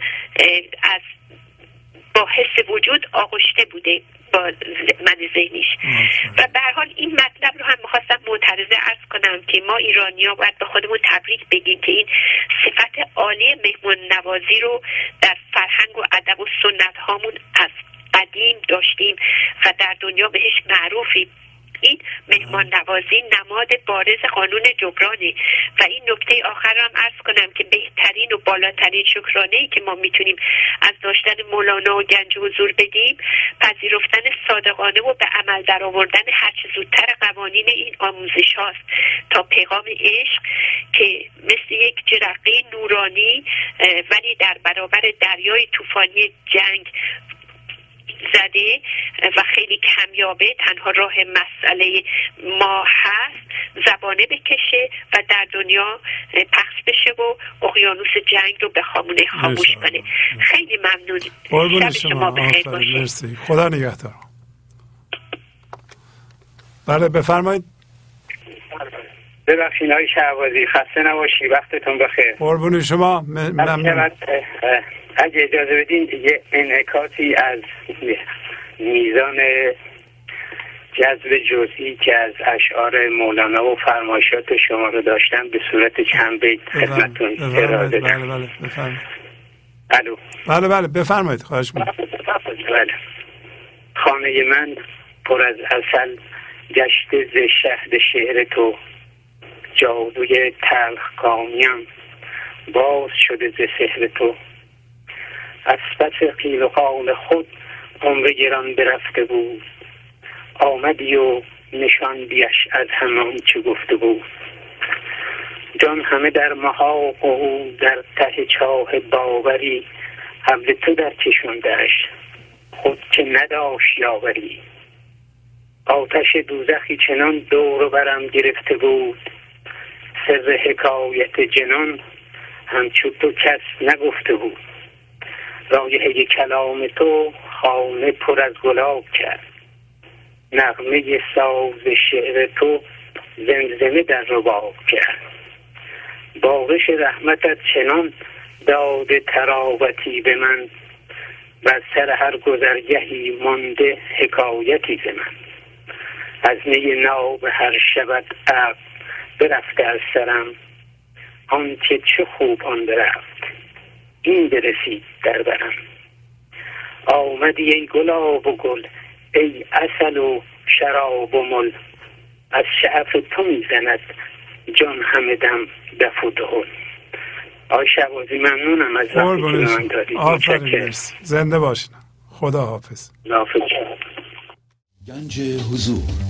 L: از با حس وجود آغشته بوده. با من ذهنیش و به حال این مطلب رو هم می‌خواستم معترضه ارز کنم که ما ایرانی ها باید به خودمون تبریک بگیم که این صفت عالی مهمون نوازی رو در فرهنگ و ادب و سنت هامون از قدیم داشتیم و در دنیا بهش معروفیم. این مهمان نوازی نماد بارز قانون جبرانه و این نکته آخر هم ارز کنم که بهترین و بالاترین شکرانه ای که ما می‌تونیم از داشتن مولانا و گنج حضور بدیم پذیرفتن صادقانه و به عمل در آوردن هرچه زودتر قوانین این آموزش هاست. تا پیغام عشق که مثل یک جرقه نورانی ولی در برابر دریای طوفانی جنگ زده و خیلی کمیابه تنها راه مسئله ما هست زبانه بکشه و در دنیا پخش بشه و اقیانوس جنگ رو به خامونه خاموش کنه. خیلی ممنون.
A: شب شما بخیر خدا نگهدار. بله بفرمایید.
M: ببخشید های شعبازی خسته نباشی. وقتتون بخیر.
A: قربون شما. ممنون.
M: اگه اجازه بدین یه انعکاسی از میزان جذب جزئی که از اشعار مولانا و فرمایشات شما رو داشتم به صورت چند بیت خدمتون
A: بله بله بله بفرمایید.
M: الو.
A: بله بله بفرمایید. خواهش
M: بله. خانه من پر از اصل گشته ز شهد شعر تو. جادوی تلخ کامیم باز شده ز سحر تو. از پس قیل و قال خود عمر گران برفته بود. آمدی و نشان بیش از همان چه گفته بود. جان همه در محاق و در ته چاه باوری حبل تو در چشوندهش خود که نداشت یاوری. آتش دوزخی چنان دور برم گرفته بود. سر حکایت جنان همچو تو کس نگفته بود. رایحه کلام تو خانه پر از گلاب کرد. نغمه ساز شعر تو زمزمه در رباب کرد. بارش رحمتت چنان داده تراوتی به من و سر هر گذرگهی مانده حکایتی ز من. از نی ناب هر شبت عقل برفته از سرم. آنچه چه خوب آن برفت. این برسید در برم. آمدی ای گلاب و گل ای اصل و شراب و مل. از شعف تو می‌زند جان همه دم دف و دهل. آی شبازی ممنونم از وقتی که من دادید
A: آفرین زنده باشین. خدا حافظ
M: حافظ
B: گنج حضور.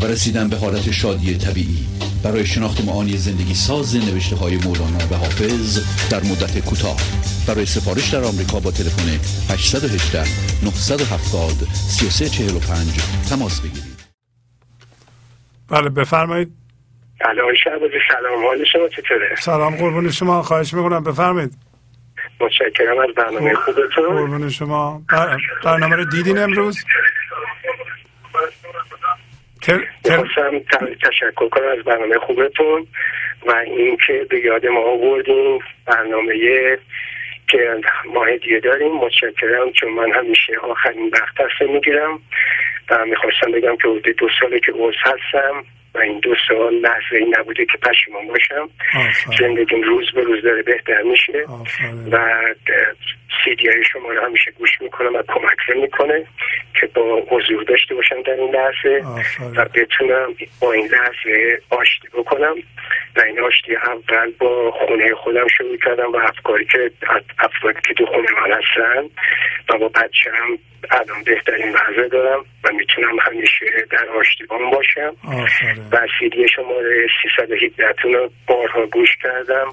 B: و رسیدن به حالت شادی طبیعی. برای شناخت معانی زندگی ساز نوشته های مولانا و حافظ در مدت کوتاه. برای سفارش در آمریکا با تلفن 818 970 3345 تماس بگیرید.
A: بله بفرمایید.
N: الان شب سلام. حال شما چطوره؟
A: سلام قربون شما. خواهش می‌کنم. بفرمایید.
N: متشکرم از برنامه خوبتون.
A: قربون شما. بر... برنامه رو دیدین امروز؟ تل... تل...
N: می‌خواستم ت- تشکر کنم از برنامه خوبتون و اینکه به یاد ما آوردیم برنامه که ما هدیه داریم. متشکرم چون من همیشه آخرین وقت هسته می‌گیرم و می‌خواستم بگم که حدود دو ساله که عضو هستم و این دو سال لحظه ای نبوده که پشیمان باشم. زندگیم روز به روز داره بهتر میشه. و سیدی های شما رو همیشه گوش می‌کنم و کمک می‌کنه که با حضور داشته باشم در این لحظه و بتونم با این لحظه آشتی بکنم و این آشتی اول با خونه خودم شروع کردم و افکاری که افرادی که تو خونه من هستن و با بچه هم الان بهترین وضع دارم و می‌تونم همیشه در آشتیبان باشم.
A: آفرین.
N: و سیدی شماره 317 تون رو بارها گوش کردم.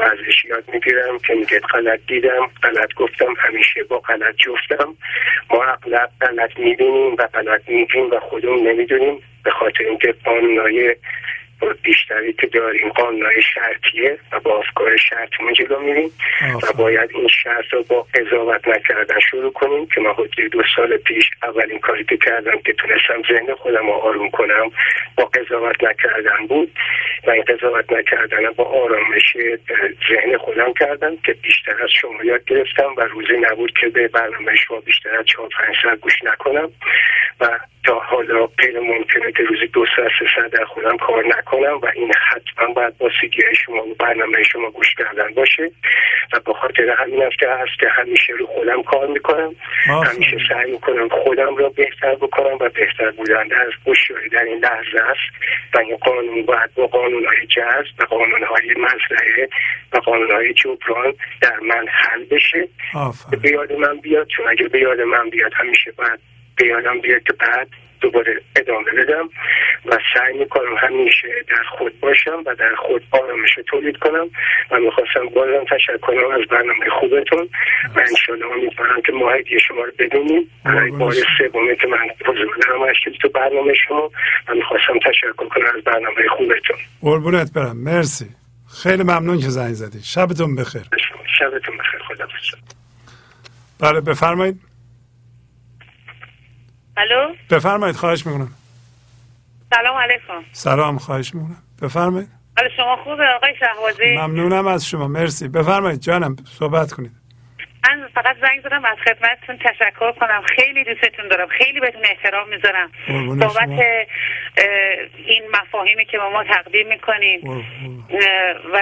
N: و ازش یاد می‌گیرم که میگه غلط دیدم غلط گفتم همیشه با غلط جفتم. ما اغلب غلط می‌بینیم و غلط میگیم و خودمون نمی‌دونیم. به خاطر اینکه قانونای بیشتری که داریم قانونای شرطیه و با افکار شرطمون جلو میریم و. باید این شرط رو با قضاوت نکردن شروع کنیم که من حدود دو سال پیش اولین کاری که کردم که تونستم ذهن خودم رو آروم کنم با قضاوت نکردن بود و این قضاوت نکردن با آرامش ذهن خودم کردم که بیشتر از شما یاد گرفتم و روزی نبود که به برنامه شما بیشتر از چهار پنج ساعت گوش نکنم و تا حالا غیر ممکنه که روزی دو ساعت سه ساعت در خودم کار نکنم و این حتما باید با سیدی شما و برنامه شما گوش کردن باشه و به خاطر همین است که هست که همیشه رو خودم کار می‌کنم. همیشه سعی می‌کنم خودم را بهتر بکنم و بهتر بودن در هوشیاری در این لحظه است. و این قانون باید با قانونهای جذب و قانونهای مزرعه و قانونهای جبران در من حل بشه. به یاد من بیاد چون اگه به یاد من بیاد همیشه باید به یادم بیاد که بعد دوباره ادامه بدم و سعی می‌کنم همیشه در خود باشم و در خود آرامش تولید کنم و می‌خواستم بازم تشکر کنم از برنامه خوبتون و انشالله امیدوارم که ما هدیه شما رو بدونیم. بار سومی که من حضور دارم تو برنامه شما و می‌خواستم تشکر کنم از برنامه خوبتون.
A: قربونت برم. مرسی. خیلی ممنون که زنگ زدی. شبتون بخیر.
N: شبتون بخیر. خدا
A: بله بفرمایید.
H: الو؟
A: بفرمایید خواهش می‌کنم.
H: سلام علیکم.
A: سلام خواهش می‌کنم. بفرمایید.
H: حال شما خوبه آقای شهبازی
A: ممنونم از شما مرسی. بفرمایید جانم صحبت کنید.
H: من فقط زنگ زدم از خدمتتون تشکر کنم. خیلی دوستتون دارم. خیلی بهتون احترام می‌ذارم. بابت این مفاهیمی که به ما تقدیم می‌کنین. و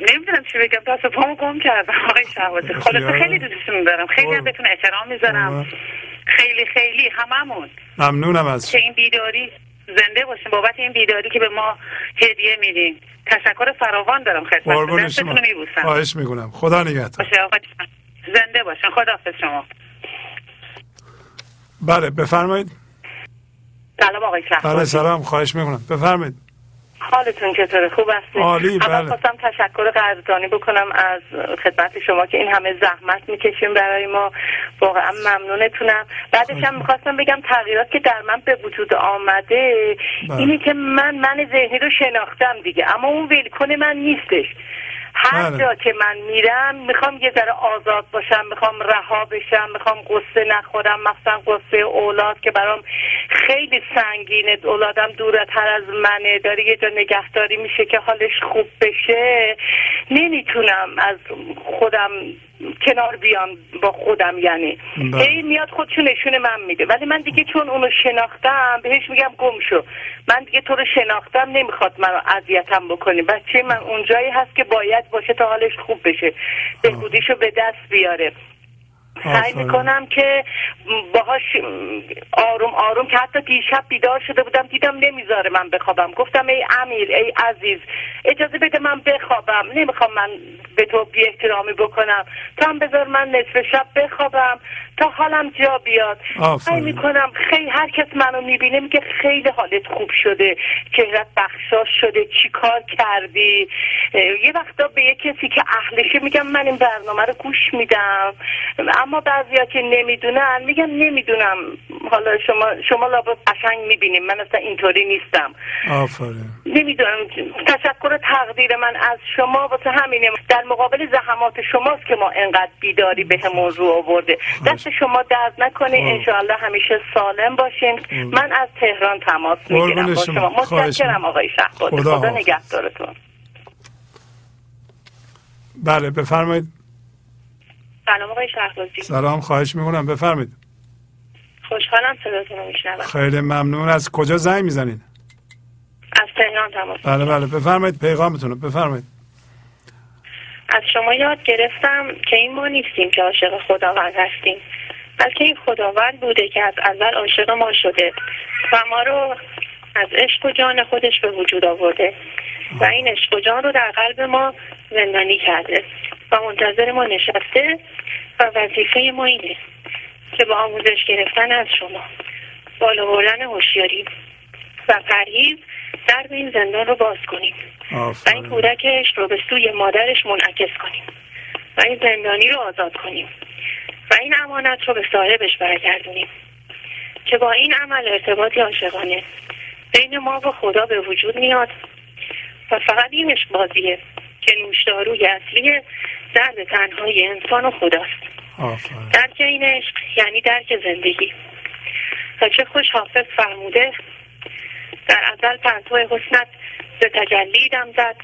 H: نمی‌دونم چی بگم. تا پامو گم کردم. آقای شهبازی خلاصه خیلی دوستتون دارم. خیلی هم بهتون احترام می‌ذارم. خیلی خیلی هممون.
A: ممنونم از
H: که این بیداری زنده باشیم بابت این بیداری که به ما هدیه میدین. تشکر فراوان دارم خدمتتون.
A: شما.
H: دستتون میبوسم.
A: خواهش می‌کنم. خدا نگهدار.
H: زنده باشین خداحافظ شما.
A: بله بفرمایید.
H: سلام آقای
A: بله
H: شهبازی
A: سلام. خواهش می‌کنم. بفرمایید.
H: حالتون چطوره؟ خوب هستی
A: عالی، بله.
H: خواستم تشکر قدردانی بکنم از خدمت شما که این همه زحمت می‌کشیم برای ما. واقعا ممنونتونم. بعدش هم می‌خواستم بگم تغییرات که در من به وجود آمده
A: بله.
H: اینی که من من ذهنی رو شناختم دیگه اما اون ولکن من نیستش. هر
A: بله.
H: جا که من میرم می‌خوام یه ذره آزاد باشم می‌خوام رها بشم می‌خوام قصه نخورم. مثلا قصه اولاد که برام خیلی سنگینه. اولادم دورتر از منه. داره یه جا نگهداری میشه که حالش خوب بشه. نمی‌تونم از خودم کنار بیام با خودم یعنی.
A: بله.
H: هی میاد خودشو نشون من میده. ولی من دیگه چون اونو شناختم بهش میگم گم شو. من دیگه تو رو شناختم نمی‌خواد منو اذیتم بکنی. بچه من اونجایی هست که باید باشه تا حالش خوب بشه. بهبودیشو به دست بیاره. سعی. می‌کنم که باهاش آروم آروم که حتی دیشب بیدار شده بودم دیدم نمی‌ذاره من بخوابم. گفتم ای امیر ای عزیز اجازه بده من بخوابم. نمی‌خوام من به تو بی احترامی بکنم. تو هم بذار من نصف شب بخوابم. تا حالم جا بیاد. سعی می‌کنم خیلی هر کس منو می‌بینه میگه خیلی حالت خوب شده. چهرت بخشاش شده. چی کار کردی؟ یه وقتا به یه کسی که اهلشه میگم من این برنامه رو گوش میدم. اما بعضیا که نمی‌دونن میگم نمی‌دونم. حالا شما شما لابد قشنگ می‌بینیم. من اصلا اینطوری نیستم.
A: آفرین.
H: نمی‌دونم. تشکر تقدیر من از شما. واسه همینه. در مقابل زحمات شماست که ما انقدر بیداری به رو آورده. دست شما درد نکنه. انشاءالله همیشه سالم باشین. من از تهران تماس می‌گیرم.
A: قربون
H: با
A: شما.
H: متشکرم. آقای شهبازی.
A: خدا
H: خدا. نگهدارتون.
A: بله بفرمایید.
F: سلام آقای شهبازی.
A: سلام خواهش می‌کنم. بفرمایید.
F: خوشحالم صداتون رو میشنوم.
A: خیلی ممنون. از کجا زنگ می‌زنید؟
F: از تهران تماس
A: بله بله. بفرمایید پیغامتون رو. بفرمایید.
F: از شما یاد گرفتم که این ما نیستیم که عاشق خداوند هستیم بلکه این خداوند بوده که از اول عاشق ما شده و ما رو از عشق و جان خودش به وجود آورده و این عشق و جان رو در قلب ما زندانی کرده و منتظر ما نشسته و وظیفه ما اینه که با آموزش گرفتن از شما بالا بردن هوشیاری و پرهیز در این زندان رو باز کنیم. و این کودک عشق رو به سوی مادرش منعکس کنیم. و این زندانی رو آزاد کنیم. و این امانت رو به صاحبش برگردونیم. که با این عمل ارتباطی عاشقانه بین ما و خدا به وجود میاد. و فقط این عشق بازیه که نوشداروی اصلی درد تنهای انسان و خداست.
A: آفرین.
F: درک این عشق یعنی درک زندگی. و چه خوش حافظ فرموده در ازل پرتو حسنت به تجلی دم زد.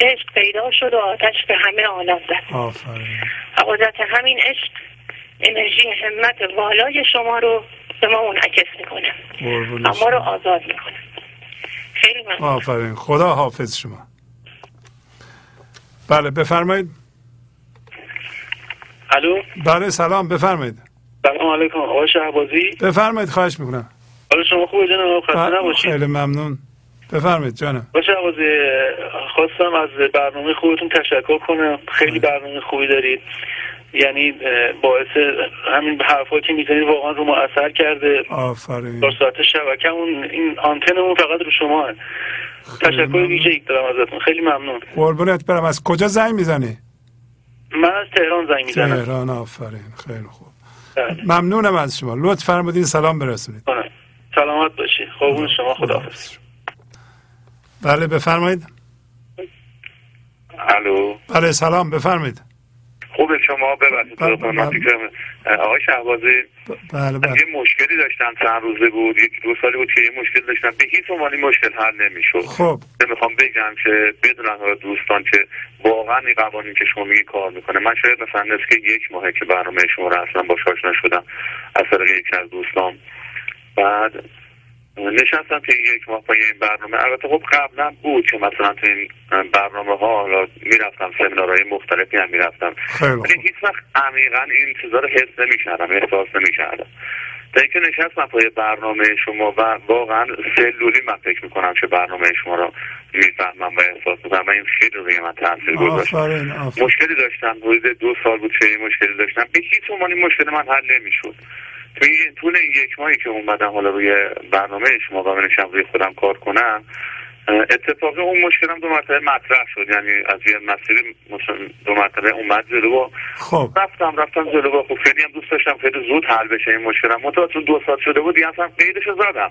F: عشق پیدا شد و آتش به همه عالم زد.
A: آفرین.
F: و قدرت همین عشق انرژی همت والای شما رو به ما منعکس می‌کنه. ما. رو آزاد می‌کنه. خیلی ممنون.
A: آفرین. خدا حافظ شما. بله بفرمایید.
O: الو؟
A: بله سلام. بفرمایید.
O: سلام علیکم. آقای شهبازی؟
A: بفرمایید خواهش می‌کنم.
O: حالا شما خوبه جناب خسته
A: بله،
O: نباشید.
A: خیلی ممنون. بفرمایید جانم.
O: شهبازی خواستم از برنامه خوبتون تشکر کنم. خیلی برنامه خوبی دارید. یعنی باعث همین حرفایی که می‌زنید واقعا رو ما اثر کرده.
A: آفرین.
O: در ساعت شبکمون این آنتنمون فقط رو شما هست. تشکر ویژه‌ای دارم ازتون. خیلی ممنون.
A: قربونت برم. از کجا زنگ می‌زنی؟
O: من از تهران زنگ می‌زنم.
A: تهران. آفرین. خیلی خوب. ممنونم از شما. لطف فرمودین. سلام برسونید.
O: قربون شما خدا
A: بله بفرمایید.
P: الو.
A: بله سلام بفرمایید.
P: خوب شما؟ ببخشید
A: بله،
P: فکرم آقای شهبازی
A: بله بله.
P: یه مشکلی داشتم چند روزه بود یک دو سالی بود که یه مشکل داشتم. به هیچ عنوان مشکل حل نمی‌شد.
A: خب.
P: می‌خوام بگم که بدونن حالا دوستان که واقعا این قوانین که شما میگی کار می‌کنه. من شاید مثلا نزدیک که یک ماهه که برنامه شما رو اصلا باش آشنا شدم از طریق یکی از دوستان بعد نشستم که یک ماه پای این برنامه. البته خب قبلا بود که مثلا تو این برنامه ها حالا می‌رفتم سمینارهای مختلفی هم می‌رفتم. ولی هیچ وقت عمیقا این چیزا رو حس نمی‌کردم احساس نمی‌کردم. تا اینکه نشستم پای برنامه شما و واقعا سلولی من فکر می‌کنم که برنامه شما رو می‌فهمم و احساس می‌کنم. و این خیلی روی من تاثیر گذاشت. مشکلی داشتم. حدود دو سال بود که این مشکلی داشتم. به هیچ عنوان این مشکل من حل نمی‌شد. تو این طول این یک ماهی که اومدم حالا روی برنامه شما و منشم روی خودم کار کنم اتفاقی اون مشکلم دو مرتبه مطرح شد. یعنی از یه مثلا دو مرتبه اومد جلو و
A: خب.
P: رفتم رفتم جلو و خب خیلی هم دوست داشتم خیلی زود حل بشه این مشکلم. منتها چون دو سال شده بود دیگه اصلا قیدشو زدم.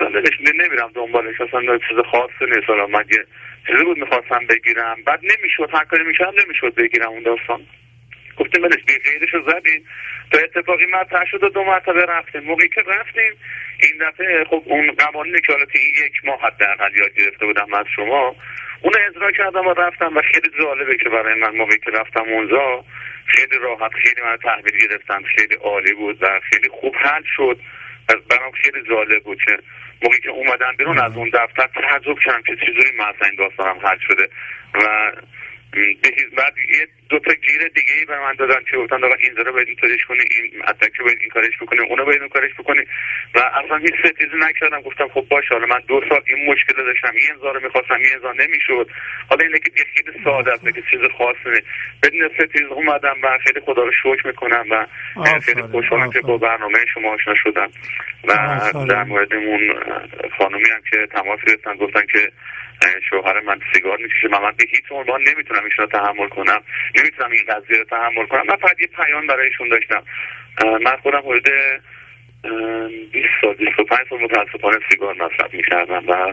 P: ولش نمیرم دنبالش اصلا چیز خاصی نیست. حالا من یه چیزی بود می‌خواستم بگیرم. بعد نمی‌شد هر کاری می‌کردم نمی‌شد بگیرم اون داستان. گفتیم ولش بی قیدشو زدیم تا اتفاقی مطرح شد و دو مرتبه رفتیم. موقعی که رفتیم این دفعه خب اون قوانینی که حالا این یک ماه حداقل یاد گرفته بودم از شما اون اجرا کردم و رفتم و خیلی جالبه که برای من موقعی که رفتم اونجا خیلی راحت خیلی من تحویل گرفتم خیلی عالی بود و خیلی خوب حل شد. از برام خیلی جالب بود که موقعی که اومدم بیرون از اون دفتر تعجب کردم که چجوری من اصلا این داستانم حل شده. و بعد یه دو تا گیر دیگه ای به من دادن که گفتن آقا این رو باید اینطوریش کنی این اتک باید این کارش بکنی اونو باید اون کارش بکنی. و اصلا هیچ ستیزی نکردم. گفتم خب باشه حالا من دو سال این مشکل داشتم این رو می‌خواستم این امضا نمی‌شد. حالا اینه که خیلی ساده است که چیز خاصی بدون ستیز اومدم و خیلی خدا رو شکر می‌کنم و خیلی خوشحالم که با برنامه شما آشنا شدم. و. در مورد اون خانومی هم که تماس گرفتن گفتن که شوهر من سیگار می‌کشه. و من به هیچ عنوان نمی‌تونم رو تحمل کنم. نمی‌تونم این قضیه رو تحمل کنم. من فقط یه پیام برایشون داشتم. من خودم حدود اه، 20 سال 25 سال متاسفانه سیگار مصرف می‌کردم و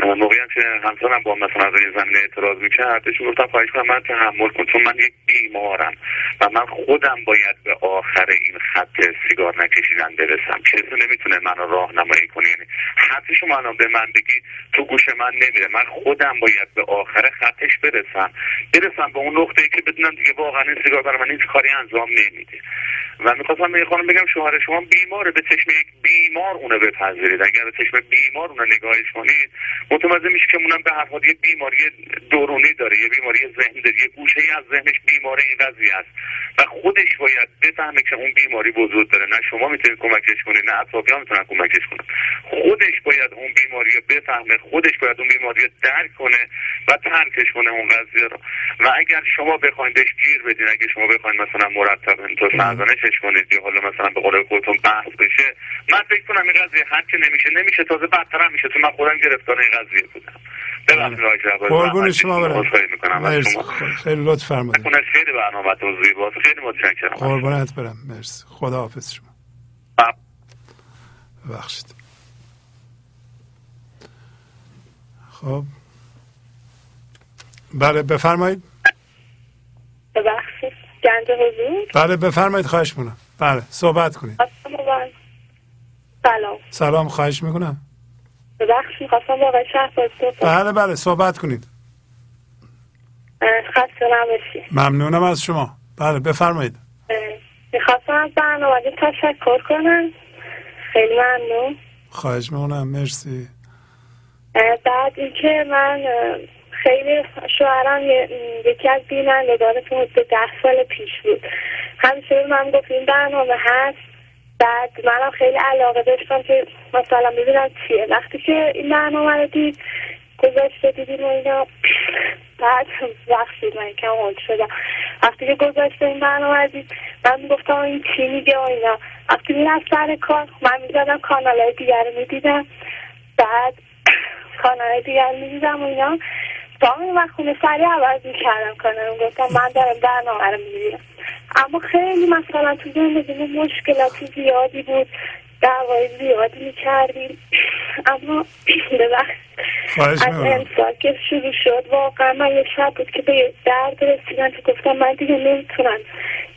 P: موقعی هم که همسرم با مثلا از این زمینه اعتراض می‌کرد بهش گفتم خواهش کنم من تحمل کن چون من یک بیمارم و من خودم باید به آخر این خط سیگار نکشیدن برسم. کسی نمی‌تونه منو راهنمایی کنه. یعنی حرف شما به من بگی تو گوش من نمیره. من خودم باید به آخر خطش برسم. برسم به اون نقطه ای که بدونم دیگه واقعا این سیگار برای من هیچ کاری انجام نمیده. و می‌خواستم به خانم بگم شوهر شما بیماره. به چشم یک بیمار اونو بپذیرید. اگر به چشم بیمار اونو نگاهش کنید متوجه میشه که اونم به هر حال یه بیماری درونی داره یه بیماری ذهن داره یه گوشه ای از ذهنش بیماره این قضیه است. و خودش باید بفهمه که اون بیماری وجود داره. نه شما می‌تونید کمکش کنید نه اطرافیان می‌تونن کمکش کنن. خودش باید اون بیماری رو بفهمه خودش باید اون بیماری رو درک کنه و ترکش کنه اون قضیه رو. و اگر شما بخواید بهش گیر بدین اگه شما بخواید مثلا مرتب تو سرزنشش کنید یا حالا مثلا به قول خودتون بحث بشه من فکر کنم این قضیه که نمیشه نمیشه تازه بدتر میشه. چون من خودم گرفتار این قضیه بودم.
A: قربون شما. برم. مرسی.
P: شما.
A: خیلی لطف فرمودید.
P: نکنه خیلی برنامه‌تون زیباست خیلی متشکرم.
A: قربونت برم. مرسی. خدا حافظ شما ببخشید. خب. بله بفرمایید.
Q: ببخشید. گنج حضور؟
A: بله بفرمایید. خواهش می‌کنم. بله صحبت کنید.
Q: سلام.
A: سلام. خواهش می‌کنم.
Q: ببخشید خواستم با آقای
A: بله بله صحبت کنید.
Q: خسته نباشی
A: ممنونم از شما. بله بفرمایید.
Q: می‌خواستم از برنامه تشکر کنم. خیلی ممنون.
A: خواهش می‌کنم مرسی.
Q: بعد اینکه من خیلی شوهرم یکی از بینندگان تو حدود ده سال پیش بود. همیشه من گفت این برنامه هست. بعد منم خیلی علاقه داشتم که مثلا ببینم چیه. وقتی که این برنامه رو دید گذاشته دیدیم و اینا بعد بخشید من کم هل شدم. وقتی که گذاشته این برنامه دید من می‌گفتم این چی میگه و اینا. وقتی می‌رفت سر کار من می‌زدم کانال های دیگر رو می‌دیدم. بعد کانال دیگر می‌دیدم و اینا. با وقت خونه سریع عوض می‌کردم کانال گفتم من دارم برنامه رو می‌بینم اما خیلی مثلا تو زندگی مشکلات زیادی بود. دعوای زیادی می‌کردیم. اما ببخش از امسال که شروع شد واقعا من یه شب بود که به درد رسیدم که گفتم من دیگه نمی‌تونم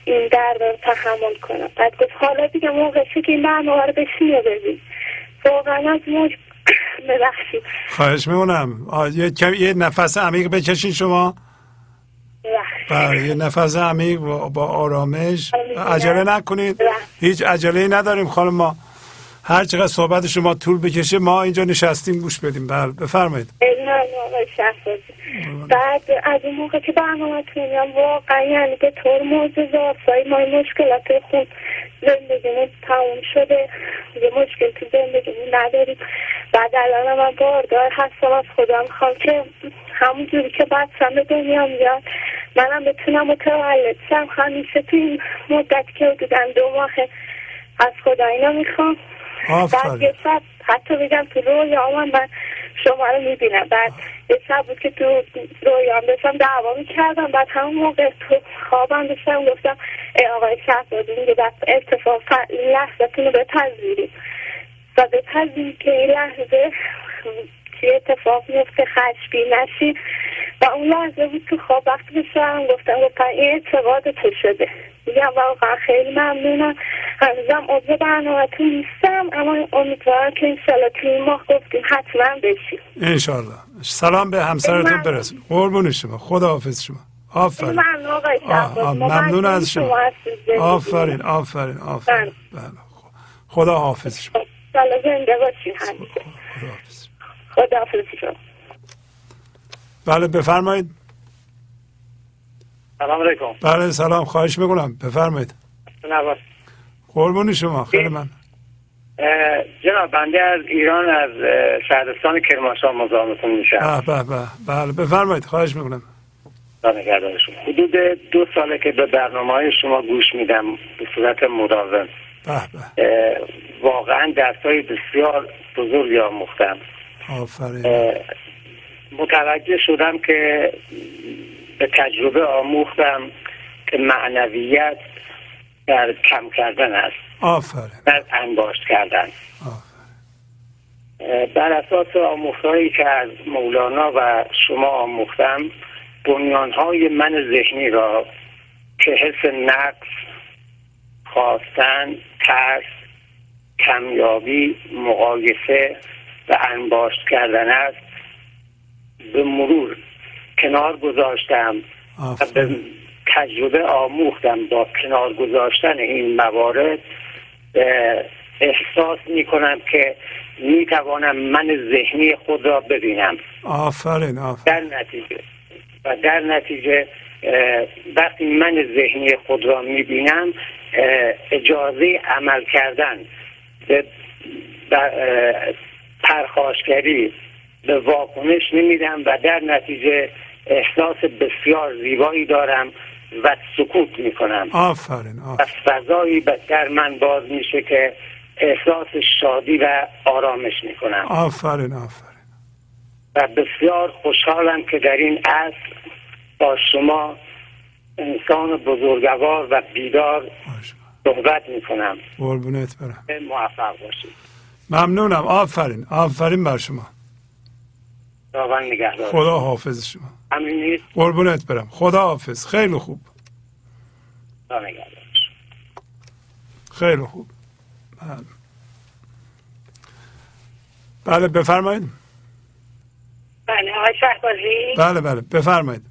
Q: این درد رو تحمل کنم. بعد گفت حالا دیگه موقعشه که این برنامه رو بشین و ببین. واقعا از موج ببخشید.
A: خواهش می‌کنم. یه کم یه نفس عمیق بکشین شما. بله یه نفس عمیق با, با آرامش. عجله نکنید. هیچ عجله ای نداریم خانم ما. هر چقدر صحبت شما طول بکشه ما اینجا نشستیم گوش بدیم. بله بفرمایید.
Q: بعد از اون موقع که برنامه میام واقعا یعنی به طور معجزه آسایی ما مشکلات خود زندگیمون تموم شده. یه مشکل تو زندگیمون نداریم. بعد الان من باردار هستم از خدا. می‌خوام که همون جوری که بچم به دنیا میاد منم بتونم متولد شم. همیشه تو این مدت که حدودا دو ماه از خدا اینا می‌خوام. بعد یه شب حتی بگم تو رویا من من شما رو می‌بینم. بعد یه شب بود که تو رویام داشتم دعوا می‌کردم. بعد همون موقع تو خوابم داشتم گفتم ای آقای شهبازی میگه بعد اتفاق لحظتون رو بپذیریم و بپذیریم که این لحظه چی اتفاق میفته خشبی نشی و اون لحظه بود تو خواب وقتی بشم گفتم گفتم این اعتقاد تو شده. میگم واقعا خیلی ممنونم. هنوزم عضو برنامهتون نیستم اما امیدوارم که انشالله تو این ماه گفتیم حتما بشیم.
A: انشالله سلام به همسرتون برسون قربون شما. خدا حافظ شما. آفرین.
Q: ممنون آقای
A: آه، آه، ممنون از شما. آفرین آفرین آفرین. بله. خدا حافظ شما.
Q: همیشه خدا حافظ شما.
A: بله بفرمایید.
R: سلام علیکم.
A: بله سلام. خواهش می‌کنم. بفرمایید. قربون شما خیلی من.
R: جناب بنده از ایران از شهرستان کرمانشاه مزاحمتون میشم.
A: به به به. بله بفرمایید. خواهش می‌کنم.
R: حدود دو ساله که به برنامه های شما گوش میدم به صورت مداوم. واقعا درس های بسیار بزرگی آموختم.
A: آفرین.
R: متوجه شدم که به تجربه آموختم که معنویت در کم کردن است.
A: آفرین.
R: در انباشت کردن. بر اساس آموختهایی که از مولانا و شما آموختم بنیانهای من ذهنی را که حس نقص خواستن ترس کمیابی مقایسه و انباشت کردن است به مرور کنار گذاشتم و به تجربه آموختم با کنار گذاشتن این موارد احساس می کنم که می توانم من ذهنی خود را ببینم.
A: آفرین آفرین.
R: در نتیجه و در نتیجه وقتی من ذهنی خود را می بینم اجازه عمل کردن به پرخاشگری به واکنش نمیدم و در نتیجه احساس بسیار زیبایی دارم و سکوت می کنم
A: آفرین. آفرین
R: فضایی در من باز میشه که احساس شادی و آرامش می کنم
A: آفرین آفرین.
R: و بسیار خوشحالم که در این عصر با شما انسان بزرگوار و بیدار صحبت می کنم
A: قربونت برم.
R: موفق باشید.
A: ممنونم. آفرین آفرین بر شما.
R: خداوند نگهدار.
A: خدا حافظ شما.
R: همین نیست
A: قربونت برم. خدا حافظ. خیلی خوب.
R: خدا نگهدار.
A: خیلی خوب. بله. بله بفرمایید.
S: بله آقای شهبازی.
A: بله بله بفرمایید.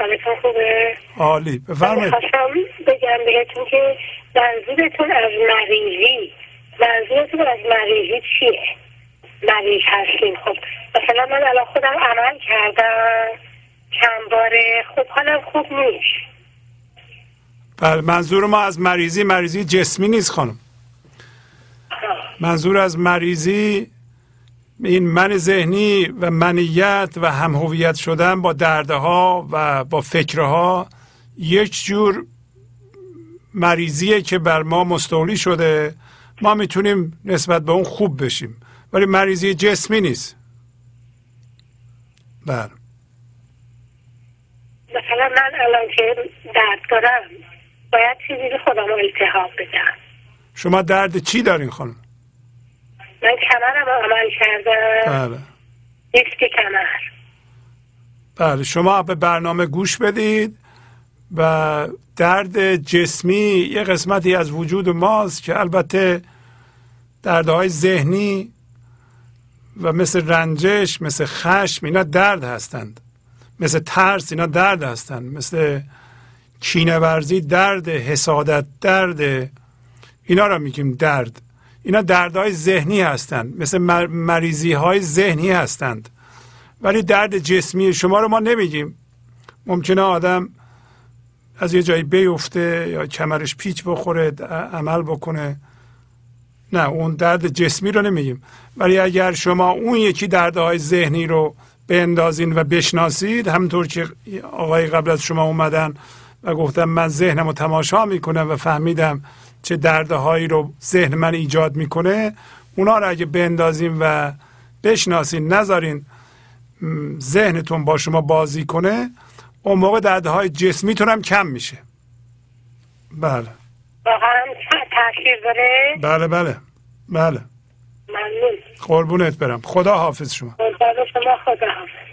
S: حالتون خوبه؟
A: عالی. بفرمایید.
S: خواستم بگم بهتون که منظورتون از مریضی. منظورتون از مریضی چیه؟ مریض هستیم. خب مثلا من الان خودم عمل کردم. چند باره خب حالم خوب نیست.
A: بله منظور ما از مریضی مریضی جسمی نیست خانم. منظور از مریضی این من ذهنی و منیت و هم هویت شدن با دردها و با فکرها یک جور مریضیه که بر ما مستولی شده. ما می‌تونیم نسبت به اون خوب بشیم. ولی مریضی جسمی نیست. بله.
S: مثلا من الان که درد دارم باید چیزی به خودم رو التحاب بدم.
A: شما درد چی دارین خانم؟
S: من کمرم عمل کردم.
A: بله.
S: دیسک کمر.
A: بله شما به برنامه گوش بدید و درد جسمی یه قسمتی از وجود ماست که البته دردهای ذهنی و مثل رنجش مثل خشم اینا درد هستند. مثل ترس اینا درد هستند. مثل کینه ورزی درد حسادت درد. اینا را میگیم درد. اینا دردهای ذهنی هستند. مثل مر- مریضی های ذهنی هستند. ولی درد جسمی شما رو ما نمیگیم. ممکنه آدم از یه جایی بیفته یا کمرش پیچ بخوره عمل بکنه. نه اون درد جسمی رو نمیگیم. ولی اگر شما اون یکی دردهای ذهنی رو بندازین و بشناسید همونطور که آقای قبل از شما اومدن و گفتم من ذهنم رو تماشا می‌کنم و فهمیدم چه دردهایی رو ذهن من ایجاد می‌کنه اونا رو اگه بندازین و بشناسین نذارین ذهنتون با شما بازی کنه اون موقع دردهای جسمیتون هم کم میشه. بله.
S: واقعا تاثیر داره؟
A: بله بله. بله.
S: ممنون.
A: قربونت برم. خدا حافظ شما.
S: قربان شما خدا حافظ.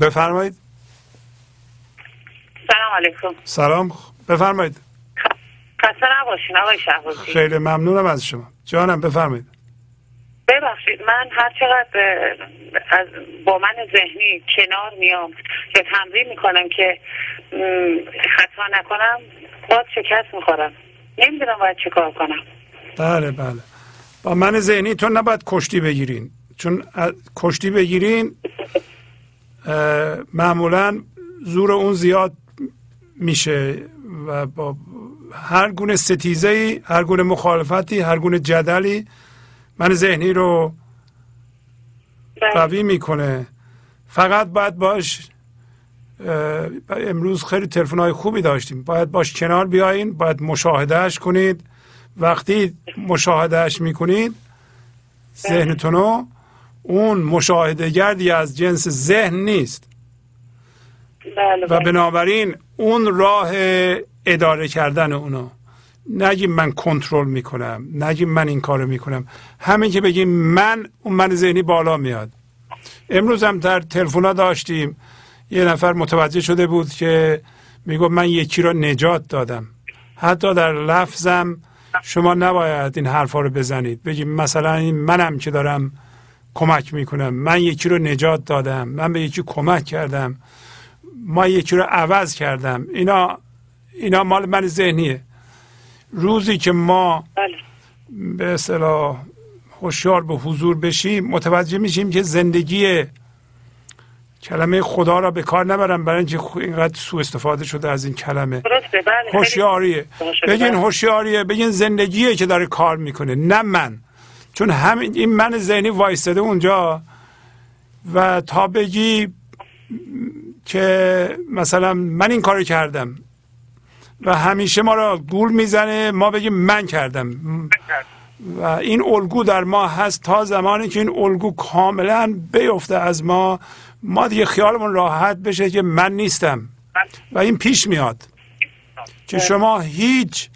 A: بفرمایید.
H: سلام علیکم.
A: سلام. بفرمایید.
H: خسته نباشین آقای شهبازی.
A: خیلی ممنونم از شما. جانم بفرمایید.
H: ببخشید من هر چقدر از با من ذهنی کنار میام یا تمرین می‌کنم که خطا نکنم باز شکست می‌خورم. نمی‌دونم باید چه کار کنم.
A: بله بله. با من ذهنیتون نباید کشتی بگیرین. چون کشتی بگیرین معمولا زور اون زیاد میشه و با هر گونه ستیزه ای هر گونه مخالفتی هر گونه جدلی من ذهنی رو قوی می‌کنه. فقط باید باش امروز خیلی تلفن های خوبی داشتیم. باید باش کنار بیاین باید مشاهدهش کنید. وقتی مشاهدهش می‌کنید ذهنتونو اون مشاهده گردی از جنس ذهن نیست.
T: بله
A: و بنابراین اون راه اداره کردن اونو. نگیم من کنترل می‌کنم نگیم من این کارو می‌کنم. همین که بگیم من اون من ذهنی بالا میاد. امروز هم در تلفن داشتیم. یه نفر متوجه شده بود که میگو من یکی رو نجات دادم. حتی در لفظم شما نباید این حرفا رو بزنید. بگیم مثلا این منم که دارم کمک می‌کنم. من یکی رو نجات دادم. من به یکی کمک کردم. ما یکی رو عوض کردم. اینا اینا مال من ذهنیه. روزی که ما به اصطلاح هوشیار به حضور بشیم متوجه میشیم که زندگی کلمه خدا را به کار نبرم برای اینکه اینقدر سوء استفاده شده از این کلمه.
T: بله
A: هوشیاریه.
T: خیلی-
A: بگین هوشیاریه بگین زندگیه که داره کار می‌کنه نه من. چون همین این من ذهنی وایستده اونجا و تا بگی که مثلا من این کارو کردم و همیشه ما را گول می‌زنه. ما بگیم من کردم. و این الگو در ما هست تا زمانی که این الگو کاملا بیفته از ما. ما دیگه خیالمون راحت بشه که من نیستم. و این پیش میاد که شما هیچ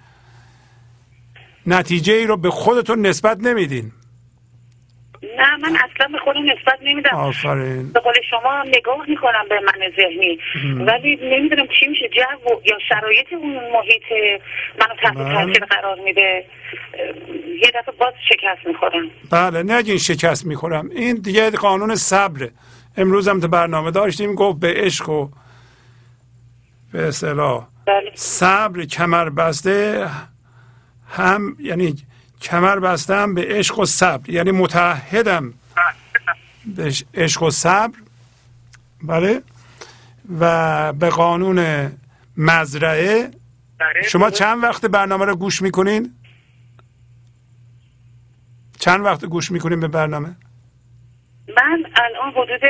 A: نتیجه ای رو به خودتون نسبت نمیدین.
T: نه من اصلا به خودم نسبت نمیدم.
A: آفرین.
T: به قول شما نگاه می‌کنم به من ذهنی. ولی نمی‌دونم چی میشه جو و- یا شرایط اون محیط منو تحت
A: بله.
T: تاثیر قرار میده. یه دفعه باز شکست می‌خورم.
A: بله نگین شکست می‌خورم. این دیگه قانون صبره. امروز هم تو برنامه داشتیم گفت به عشق و به اصطلاح. صبر کمر بسته هم یعنی کمر بسته هم به عشق و صبر. یعنی متحدم به عشق و صبر. بله. و به قانون مزرعه. شما چند وقت برنامه رو گوش می‌کنین؟ چند وقت گوش می‌کنین به برنامه؟
T: من الان حدود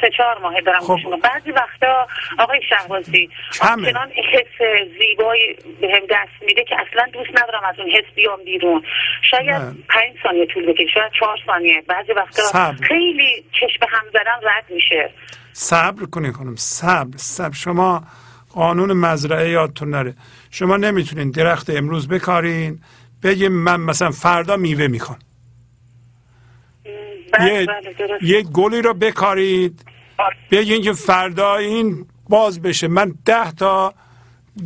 T: سه چهار ماه دارم
A: خب.
T: بعضی وقتا آقای شهبازی. آنچنان حس زیبایی بهم دست میده که اصلا دوست ندارم از اون حس بیام بیرون شاید
A: نه.
T: پنج ثانیه طول بکشه شاید چهار ثانیه بعضی وقتا
A: صبر.
T: خیلی چشم هم زدن رد میشه
A: صبر کنین کنم صبر صبر شما قانون مزرعه یادتون نره شما نمی‌تونین درخت امروز بکارین بگیم من مثلا فردا میوه می‌خوام یه,
T: بله
A: یه گلی رو بکارید. بگین که فردا این باز بشه. من ده تا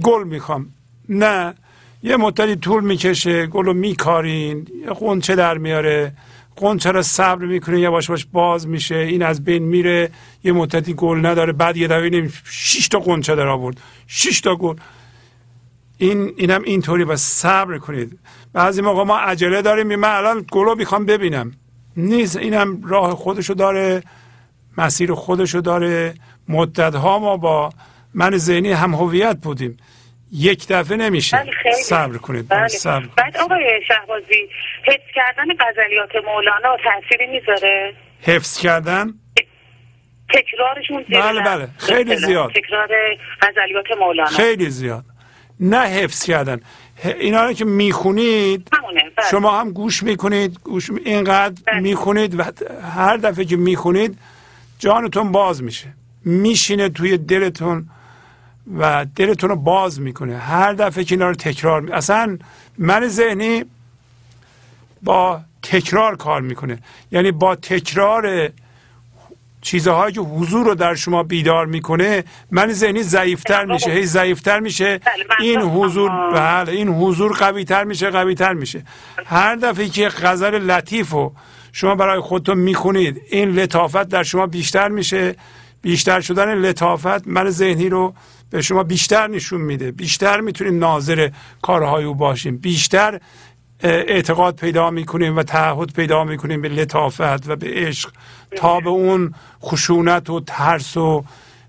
A: گل می‌خوام. نه یه مدتی طول می‌کشه گل رو میکارین. یه قنچه در میاره؟ قنچه رو صبر می‌کنه یواش باش باز میشه. این از بین میره. یه مدتی گل نداره. بعد یه دفعه شش تا قنچه در آورد. شش تا گل. این اینم اینطوری. بس صبر کنید. بعضی موقع ما عجله داریم. من الان گلو می‌خوام ببینم. نیست اینم راه خودشو داره مسیر خودشو داره مدت ها ما با من ذهنی هم هویت بودیم یک دفعه نمیشه
T: بله،.
A: صبر کنید
T: بله.
A: صبر کنید.
T: بعد آقای شهبازی حس کردن غزلیات مولانا تأثیری می‌ذاره
A: حفظ کردن
T: تکرارشون
A: بله،. بله. خیلی
T: مثلا
A: زیاد.
T: تکرار غزلیات مولانا
A: خیلی زیاد نه حفظ کردن اینا رو که می‌خونید
T: بله.
A: شما هم گوش می‌کنید گوش می- اینقدر می‌خونید و هر دفعه که می‌خونید جانتون باز میشه. میشینه توی دلتون و دلتون رو باز می‌کنه. هر دفعه که اینا رو تکرار می... اصلا من ذهنی با تکرار کار می‌کنه. یعنی با تکرار چیزهایی که حضور رو در شما بیدار می‌کنه من ذهنی ضعیفتر میشه هی ضعیفتر میشه. این حضور بله این حضور قوی تر میشه قوی تر میشه. هر دفعه که غزل لطیف رو شما برای خودتون می‌خونید این لطافت در شما بیشتر میشه. بیشتر شدن لطافت من ذهنی رو به شما بیشتر نشون میده. بیشتر می‌تونیم ناظر کارهای او باشیم. بیشتر اعتقاد پیدا می‌کنیم و تعهد پیدا می‌کنیم به لطافت و به عشق تا به اون خشونت و ترس و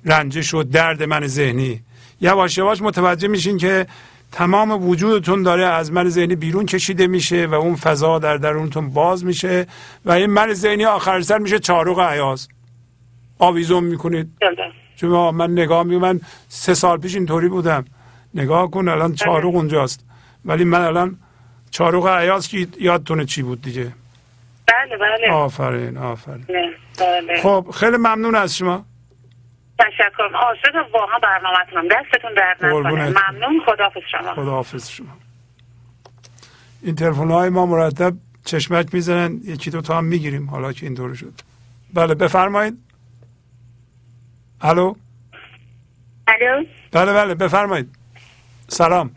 A: رنجش و درد من ذهنی. یواش یواش متوجه میشین که تمام وجودتون داره از من ذهنی بیرون کشیده میشه و اون فضا در درونتون باز میشه و این من ذهنی آخر سر میشه چاروق عیاز آویزون می‌کنید. چون من نگاه می من سه سال پیش اینطوری بودم. نگاه کن الان چاروق اونجاست. ولی من الان چاروق عیاز که یادتونه چی بود دیگه؟
K: بله بله.
A: آفرین آفرین.
K: بله.
A: خب خیلی ممنون از شما.
K: تشکر عاشق واقعا برنامه‌تونم. دستتون درد نکنه. ممنون. خداحافظ شما.
A: خداحافظ شما. این تلفن های ما مرتب چشمک می‌زنن. یکی دو تا هم می‌گیریم. حالا که اینطور شد. بله بفرمایید. الو؟
K: الو؟
A: بله بله بفرمایید. سلام.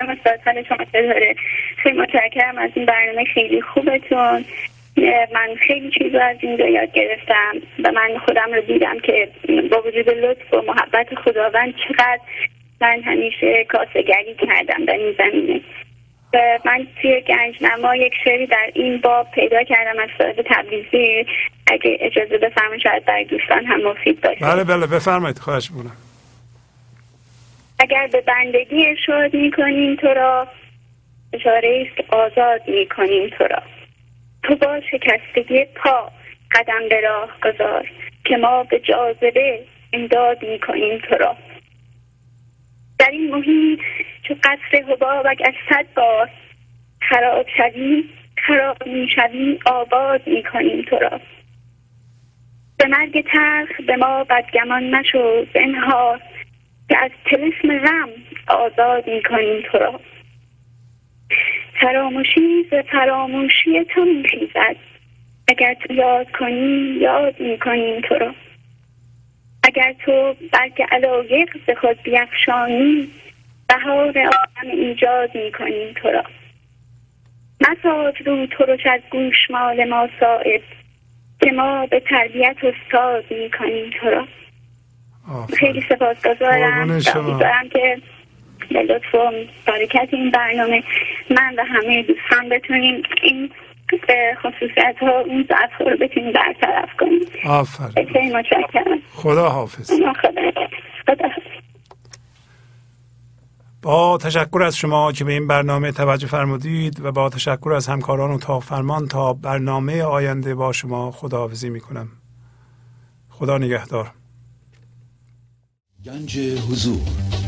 K: خیلی متشکرم از این برنامه خیلی خوبتون. من خیلی چیزا از این یاد گرفتم و من خودم رو دیدم که با وجود لطف و محبت خداوند چقدر من همیشه کاسگری کردم در این زمینه. من توی گنجنما یک شعری در این باب پیدا کردم از صاحب تبریزی. اگه اجازه بفرمایید شاید برای دوستان هم مفید باشه.
A: بله بله بفرمایید. خواهش می‌کنم.
K: اگر به بندگی ارشاد می‌کنیم تو را اشاره است آزاد می‌کنیم تو را. تو با شکستگی پا قدم به راه گذار که ما به جاذبه امداد می‌کنیم تو را. در این محیط چو قصر حبابک از صد بار خراب شوی خراب می‌شوی آباد می‌کنیم تو را. به مرگ تلخ به ما بدگمان مشو زنهار که از تلسم غم آزاد می‌کنیم تو را. فراموشی ز فراموشی تو میخیزد اگر تو یاد کنی یاد می‌کنیم تو را اگر تو برگ علایق ز خود بیفشانی بهار عالم ایجاد می‌کنیم تو را. مساز رو ترش از گوشمال ما صائب که ما به تربیت استاد می‌کنیم تو را. خیلی سپاسگزارم. امیدوارم که به لطف و برکت این برنامه. من و همه دوستان بتونیم این خصوصیت ها اون ضعف رو بتونیم برطرف کنیم.
A: آفرین.
K: متشکرم.
A: خدا حافظ.
K: خدا خدا
A: با تشکر از شما که به این برنامه توجه فرمودید و با تشکر از همکاران و تا فرمان تا برنامه آینده با شما خداحافظی می کنم خدا نگهدار.
B: گنج حضور.